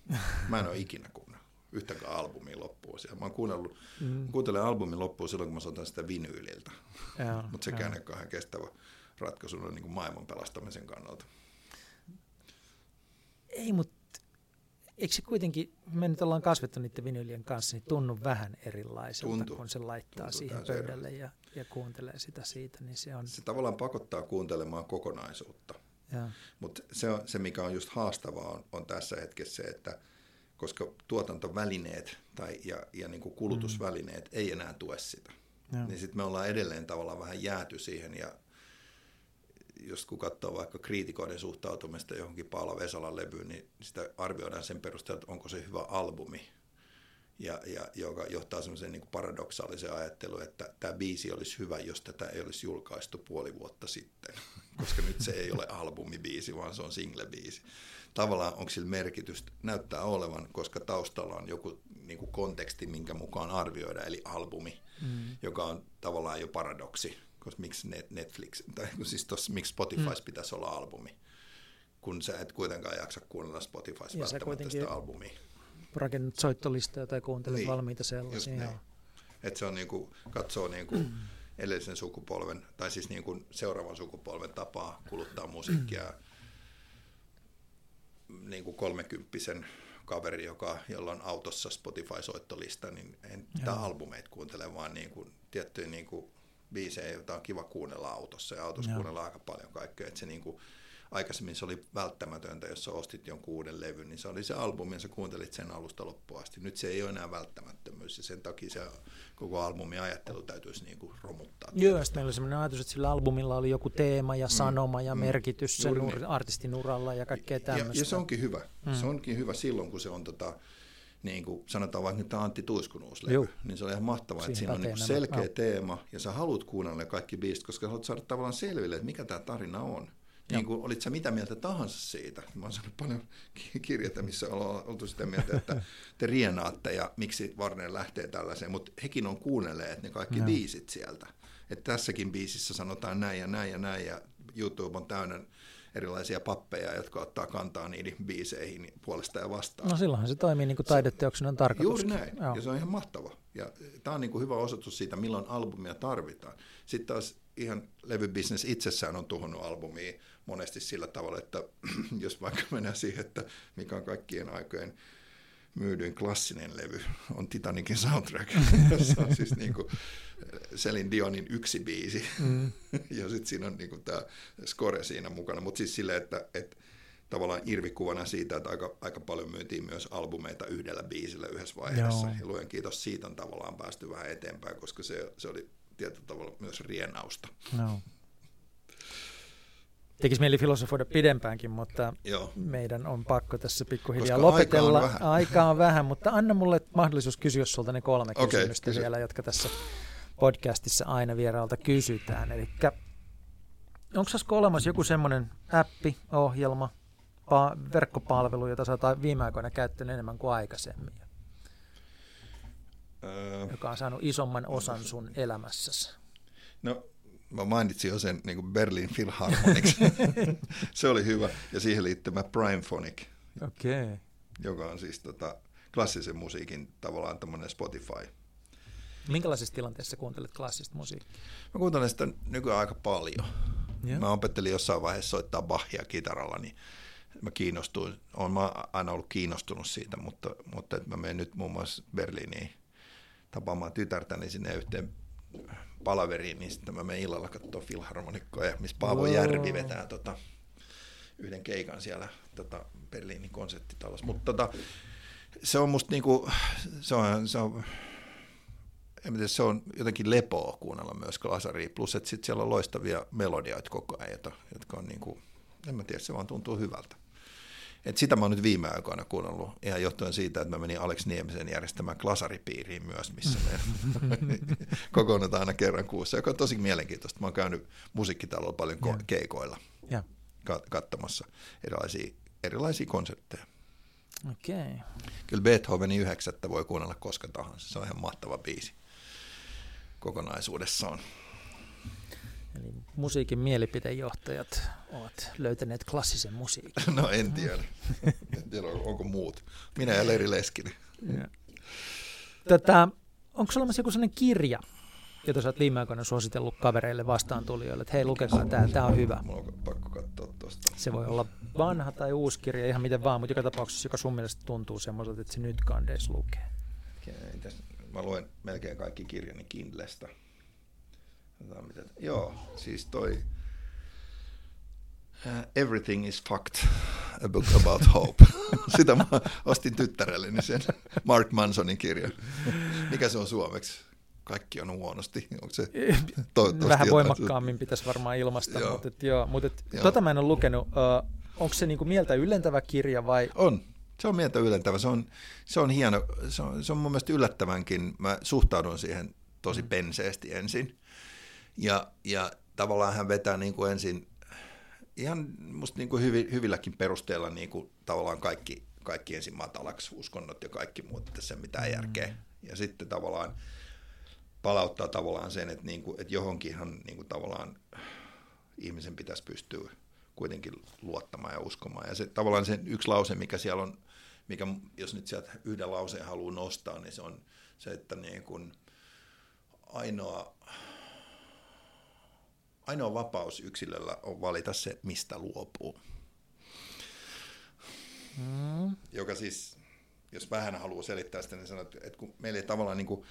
Mä en ole ikinä kuunnellut yhtäkään albumia loppuun. Siellä. Mä oon kuunnellut, mm. kuuntelen albumin loppuun silloin, kun mä soitan sitä vinyyliltä. Mutta sekään ei ole kestävä ratkaisu niin kuin maailman pelastamisen kannalta. Ei, mutta eikö se kuitenkin, me nyt ollaan kasvettu niiden vinyylien kanssa, niin tunnu vähän erilaiselta, Tuntu. kun se laittaa Tuntu siihen pöydälle ja, ja kuuntelee sitä siitä. Niin se, on... se tavallaan pakottaa kuuntelemaan kokonaisuutta. Mutta se, on, se, mikä on just haastavaa, on, on tässä hetkessä se, että koska tuotantovälineet tai, ja, ja niin kuin kulutusvälineet mm. ei enää tue sitä, ja. niin sitten me ollaan edelleen tavallaan vähän jääty siihen ja jos kun katsoo vaikka kriitikoiden suhtautumista johonkin Paula Vesalan levyyn, niin sitä arvioidaan sen perusteella, että onko se hyvä albumi. Ja, ja joka johtaa semmoiseen niin paradoksaaliseen ajatteluun, että tämä biisi olisi hyvä, jos tätä ei olisi julkaistu puoli vuotta sitten, koska nyt se ei ole albumibiisi, vaan se on single-biisi. Tavallaan onko sillä merkitystä? Näyttää olevan, koska taustalla on joku niin kuin konteksti, minkä mukaan arvioida, eli albumi, mm. joka on tavallaan jo paradoksi, koska miksi Netflix, tai siis tossa, miksi Spotify mm. pitäisi olla albumi, kun sä et kuitenkaan jaksa kuunnella Spotify välttämättä sitä albumia rakennut soittolistoja tai kuuntelet niin, valmiita sellaisia. Niin. Että se on niin kuin, katsoo niin kuin edellisen sukupolven, tai siis niin kuin seuraavan sukupolven tapaa kuluttaa musiikkia. niin kuin kolmekymppisen kaveri, joka, jolla on autossa Spotify-soittolista, niin en tämä albumeita kuuntele, vaan niin kuin, tiettyjä niin kuin biisejä, joita on kiva kuunnella autossa. Ja autossa Joo. kuunnellaan aika paljon kaikkea. Että se niin kuin, aikaisemmin se oli välttämätöntä, jos sä ostit jonkun uuden levyn, niin se oli se albumi ja sä kuuntelit sen alusta loppuun asti. Nyt se ei ole enää välttämättömyys ja sen takia se koko albumin ajattelu täytyisi niin kuin romuttaa. Joo, sitten meillä oli sellainen ajatus, että sillä albumilla oli joku teema ja mm, sanoma ja mm, merkitys sen niin. artistin uralla ja kaikkea tämmöistä. Ja, ja se onkin hyvä. Mm. Se onkin hyvä silloin, kun se on tota, niin kuin sanotaan vaikka nyt tämä Antti Tuiskun uusi levy, niin se on ihan mahtavaa, että siinä on niin selkeä nämä. teema ja sä haluat kuunnella ne kaikki biisit, koska haluat saada tavallaan selville, että mikä tämä tarina on niin kuin, olit sä mitä mieltä tahansa siitä. Mä oon saanut paljon kirjata, missä ollaan oltu sitä mieltä, että te rienaatte ja miksi Warner lähtee tällaiseen, mutta hekin on kuunnelleet ne kaikki no. biisit sieltä. Että tässäkin biisissä sanotaan näin ja näin ja näin ja YouTube on täynnä erilaisia pappeja, jotka ottaa kantaa niihin biiseihin puolesta ja vastaan. No silloinhan se toimii niin kuin taideteoksen on tarkoitus. Juuri näin, Joo. ja se on ihan mahtava. Ja tämä on niin kuin hyvä osoitus siitä, milloin albumia tarvitaan. Sitten taas ihan levybisnes itsessään on tuhonnut albumia monesti sillä tavalla, että jos vaikka mennään siihen, että mikä on kaikkien aikojen myydyin klassinen levy, on Titanicin soundtrack, jossa on siis niin kuin Selin Dionin yksi biisi, mm. ja sitten siinä on niin kuin tämä score siinä mukana, mutta siis silleen, että, että tavallaan irvikuvana siitä, että aika, aika paljon myytiin myös albumeita yhdellä biisillä yhdessä vaiheessa, Joo. ja luen kiitos siitä on tavallaan päästy vähän eteenpäin, koska se, se oli tietyllä tavalla myös rienausta. No. Tekisi mieli filosofoida pidempäänkin, mutta Joo. meidän on pakko tässä pikkuhiljaa Koska lopetella. Aika on, vähän. aika on vähän, mutta anna mulle mahdollisuus kysyä sulta ne kolme okay, kysymystä kysy. vielä, jotka tässä podcastissa aina vieraalta kysytään. Eli onko Sasko olemassa joku semmoinen appi, ohjelma, pa- verkkopalvelu, jota sä oot viime aikoina käyttänyt enemmän kuin aikaisemmin? Öö, joka on saanut isomman osan sun elämässäsi? No mä mainitsin jo sen niin kuin Berlin Philharmonics. se oli hyvä. Ja siihen liittymä Primephonic, okay. joka on siis tota, klassisen musiikin tavallaan tämmöinen Spotify. Minkälaisessa tilanteessa kuuntelet klassista musiikkia? Mä kuuntelen sitä nykyään aika paljon. Yeah. Mä opettelin jossain vaiheessa soittaa Bachia kitaralla, niin mä kiinnostuin, olen mä aina ollut kiinnostunut siitä, mutta, mutta että mä menen nyt muun muassa Berliiniin tapaamaan tytärtäni sinne yhteen palaveriin, niin sitten mä menen illalla katsoa filharmonikkoja, missä Paavo wow. Järvi vetää tota, yhden keikan siellä tota, Berliinin konserttitalossa. Mutta tota, se on musta niinku, se on, se on en tiedä, se on jotenkin lepoa kuunnella myös glasaria, plus että sitten siellä on loistavia melodioita koko ajan, jotka on niinku, en mä tiedä, se vaan tuntuu hyvältä. Et sitä mä oon nyt viime aikoina kuunnellut, ihan johtuen siitä, että mä menin Alex Niemisen järjestämään klasaripiiriin myös, missä me kokoonnutaan aina kerran kuussa, joka on tosi mielenkiintoista. Mä oon käynyt musiikkitalolla paljon ko- keikoilla ja. katsomassa erilaisia, erilaisia konsertteja. Okay. Kyllä Beethovenin yhdeksättä voi kuunnella koska tahansa, se on ihan mahtava biisi kokonaisuudessaan. Eli musiikin mielipidejohtajat ovat löytäneet klassisen musiikin. No en tiedä. en tiedä, onko muut. Minä ja Leiri Leskinen. Tätä, onko olemassa joku sellainen kirja, jota sä oot viime aikoina suositellut kavereille vastaantulijoille, että hei lukekaa tämä, tämä on hyvä. Mulla on pakko katsoa tuosta. Se voi olla vanha tai uusi kirja, ihan miten vaan, mutta joka tapauksessa, joka sun mielestä tuntuu semmoiselta, että se nyt kandeis lukee. Mä luen melkein kaikki kirjani Kindlestä. Mitä, joo, siis toi uh, Everything is fucked, a book about hope. Sitä mä ostin tyttärelleni sen Mark Mansonin kirjan. Mikä se on suomeksi? Kaikki on huonosti. Onko se Vähän voimakkaammin pitäisi varmaan ilmaista, joo. mutta, et, joo, mutta et, joo. tota mä en ole lukenut. Uh, onko se niinku mieltä yllentävä kirja vai? On. Se on mieltä ylentävä, se on, se on hieno, se on, se on mun mielestä yllättävänkin, mä suhtaudun siihen tosi mm. penseesti ensin. Ja, ja tavallaan hän vetää niin kuin ensin ihan musta niin kuin hyvi, hyvilläkin perusteella niin kuin tavallaan kaikki, kaikki ensin matalaksi, uskonnot ja kaikki muut, että se mitään mm. järkeä. Ja sitten tavallaan palauttaa tavallaan sen, että, niin kuin, että johonkinhan niin kuin tavallaan ihmisen pitäisi pystyä kuitenkin luottamaan ja uskomaan. Ja se tavallaan se yksi lause, mikä siellä on, mikä jos nyt sieltä yhden lauseen haluaa nostaa, niin se on se, että niin kuin ainoa, ainoa vapaus yksilöllä on valita se, mistä luopuu. Mm. Joka siis, jos vähän haluaa selittää sitä, niin sanoo, että kun meillä ei tavallaan niin kuin,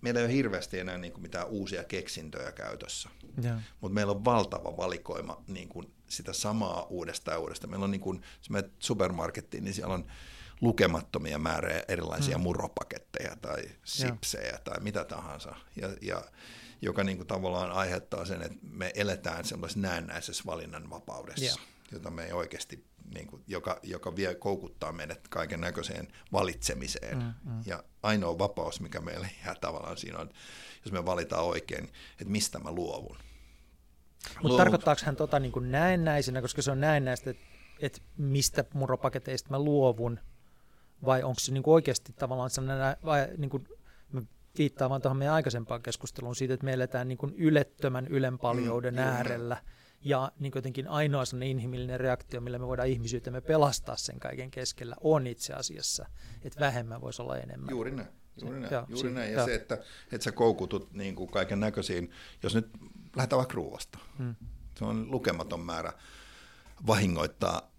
meillä ei ole hirveästi enää niin kuin mitään uusia keksintöjä käytössä, mutta meillä on valtava valikoima niin kuin sitä samaa uudestaan ja uudestaan. Meillä on, niin kuin, jos menet supermarkettiin, niin siellä on lukemattomia määriä erilaisia mm. muropaketteja tai sipsejä ja. tai mitä tahansa, ja, ja joka niin kuin tavallaan aiheuttaa sen, että me eletään semmoisessa näennäisessä valinnanvapaudessa, yeah. jota me ei oikeasti niin kuin, joka, joka vie koukuttaa meidät kaiken näköiseen valitsemiseen. Mm, mm. Ja ainoa vapaus, mikä meillä jää tavallaan siinä on, jos me valitaan oikein, että mistä mä luovun. Mutta tarkoittaako hän tota niin kuin näennäisenä, koska se on näennäistä, että, että mistä muropaketeista mä luovun, vai onko se niin kuin oikeasti tavallaan sellainen, vai niin kuin, mä viittaan vaan tuohon meidän aikaisempaan keskusteluun siitä, että me eletään niin kuin ylettömän ylenpaljouden mm, äärellä, ja niin jotenkin ainoa sellainen inhimillinen reaktio, millä me voidaan ihmisyytemme pelastaa sen kaiken keskellä, on itse asiassa, että vähemmän voisi olla enemmän. Juuri näin. Juuri näin. Joo, juuri näin. Ja joo. se, että, että sä koukutut niin kuin kaiken näköisiin, jos nyt lähdetään vaikka ruuasta, hmm. se on lukematon määrä vahingoittaa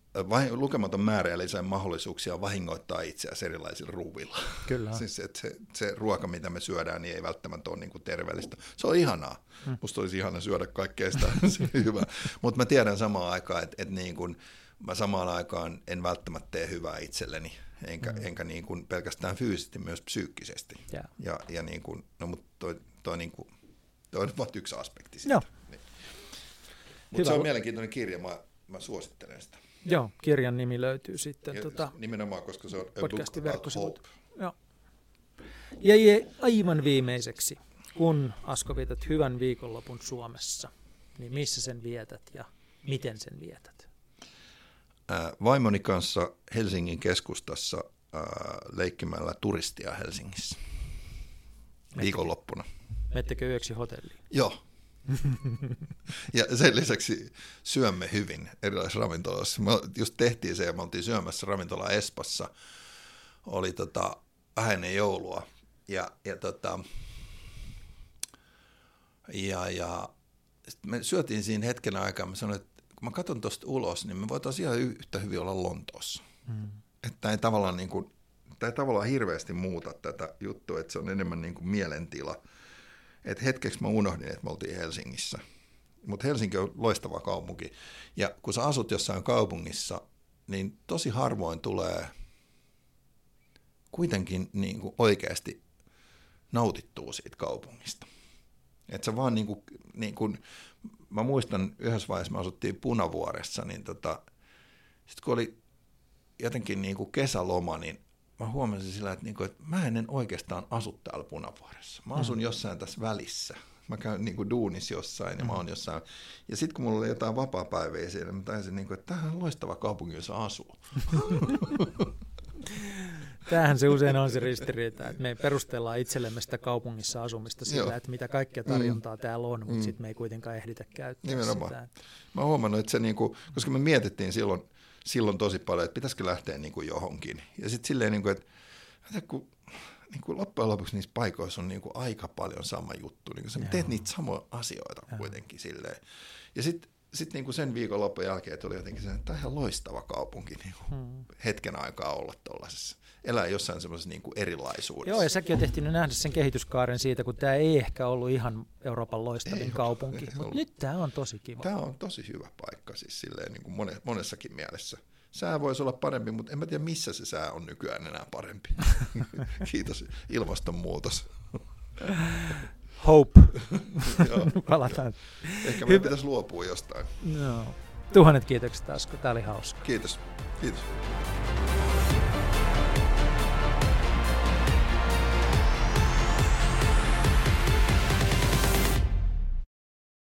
lukematon määrä eli sen mahdollisuuksia vahingoittaa itseäsi erilaisilla ruuvilla. Kyllä. siis että se, se ruoka, mitä me syödään, niin ei välttämättä ole niin kuin terveellistä. Se on ihanaa. Hmm. Musta olisi ihana syödä kaikkea sitä, se hyvä. Mutta mä tiedän samaan aikaan, että, että niin kuin, mä samaan aikaan en välttämättä tee hyvää itselleni, enkä, hmm. enkä niin kuin pelkästään fyysisesti, myös psyykkisesti. Yeah. Ja, ja niin kuin, no, mutta toi, toi, niin kuin, toi on yksi aspekti siitä. Niin. Mutta se on mielenkiintoinen kirja, mä, mä suosittelen sitä. Joo, kirjan nimi löytyy sitten. Ja, tota, nimenomaan, koska se on podcastin verkkosivut. Joo. Ja, aivan viimeiseksi, kun Asko vietät hyvän viikonlopun Suomessa, niin missä sen vietät ja miten sen vietät? vaimoni kanssa Helsingin keskustassa leikkimällä turistia Helsingissä viikonloppuna. Mettekö yöksi hotelliin? Joo, ja sen lisäksi syömme hyvin erilaisissa ravintoloissa. Me just tehtiin se ja me oltiin syömässä ravintola Espassa. Oli tota, vähän joulua. Ja, ja, tota, ja, ja me syötiin siinä hetken aikaa. Mä sanoin, että kun mä katson tuosta ulos, niin me voitaisiin ihan yhtä hyvin olla Lontoossa. Mm. Että ei tavallaan, niin kuin, tämä ei tavallaan hirveästi muuta tätä juttua, että se on enemmän niin kuin mielentila – että hetkeksi mä unohdin, että me oltiin Helsingissä. Mutta Helsinki on loistava kaupunki. Ja kun sä asut jossain kaupungissa, niin tosi harvoin tulee kuitenkin niin kuin oikeasti nautittua siitä kaupungista. Että sä vaan niin kuin, niin kuin, mä muistan yhdessä vaiheessa me asuttiin Punavuoressa, niin tota, sitten kun oli jotenkin niin kuin kesäloma, niin mä huomasin sillä, että, niinku, että mä en oikeastaan asu täällä Punavuoressa. Mä asun mm. jossain tässä välissä. Mä käyn niin kuin duunissa jossain ja mm. mä oon jossain. Ja sitten kun mulla oli jotain vapaa-päiviä siellä, mä taisin, niin kuin, että tämähän on loistava kaupunki, jossa asuu. Tämähän se usein on se ristiriita, että me perustellaan itsellemme sitä kaupungissa asumista sillä, Joo. että mitä kaikkea tarjontaa mm. täällä on, mutta mm. sitten me ei kuitenkaan ehditä käyttää Nimenomaan. sitä. Mä oon huomannut, että se, niin kuin, koska me mietittiin silloin, silloin tosi paljon, että pitäisikö lähteä niin kuin johonkin. Ja sitten silleen, niin kuin, että, että kun, niin kuin loppujen lopuksi niissä paikoissa on niin kuin aika paljon sama juttu. Niin kuin sä teet niitä samoja asioita Joo. kuitenkin silleen. Ja sitten sit niin kuin sen loppujen jälkeen tuli jotenkin se, että tämä on ihan loistava kaupunki niin kuin hmm. hetken aikaa olla tuollaisessa elää jossain semmoisessa niin kuin erilaisuudessa. Joo, ja säkin oot ehtinyt nähdä sen kehityskaaren siitä, kun tämä ei ehkä ollut ihan Euroopan loistavin ei kaupunki, mutta nyt tämä on tosi kiva. Tämä on tosi hyvä paikka siis silleen niin kuin monessakin mielessä. Sää voisi olla parempi, mutta en mä tiedä missä se sää on nykyään enää parempi. Kiitos ilmastonmuutos. Hope. Palataan. Ehkä meidän pitäisi luopua jostain. No. Tuhannet kiitokset taas, kun tämä oli hauska. Kiitos. Kiitos.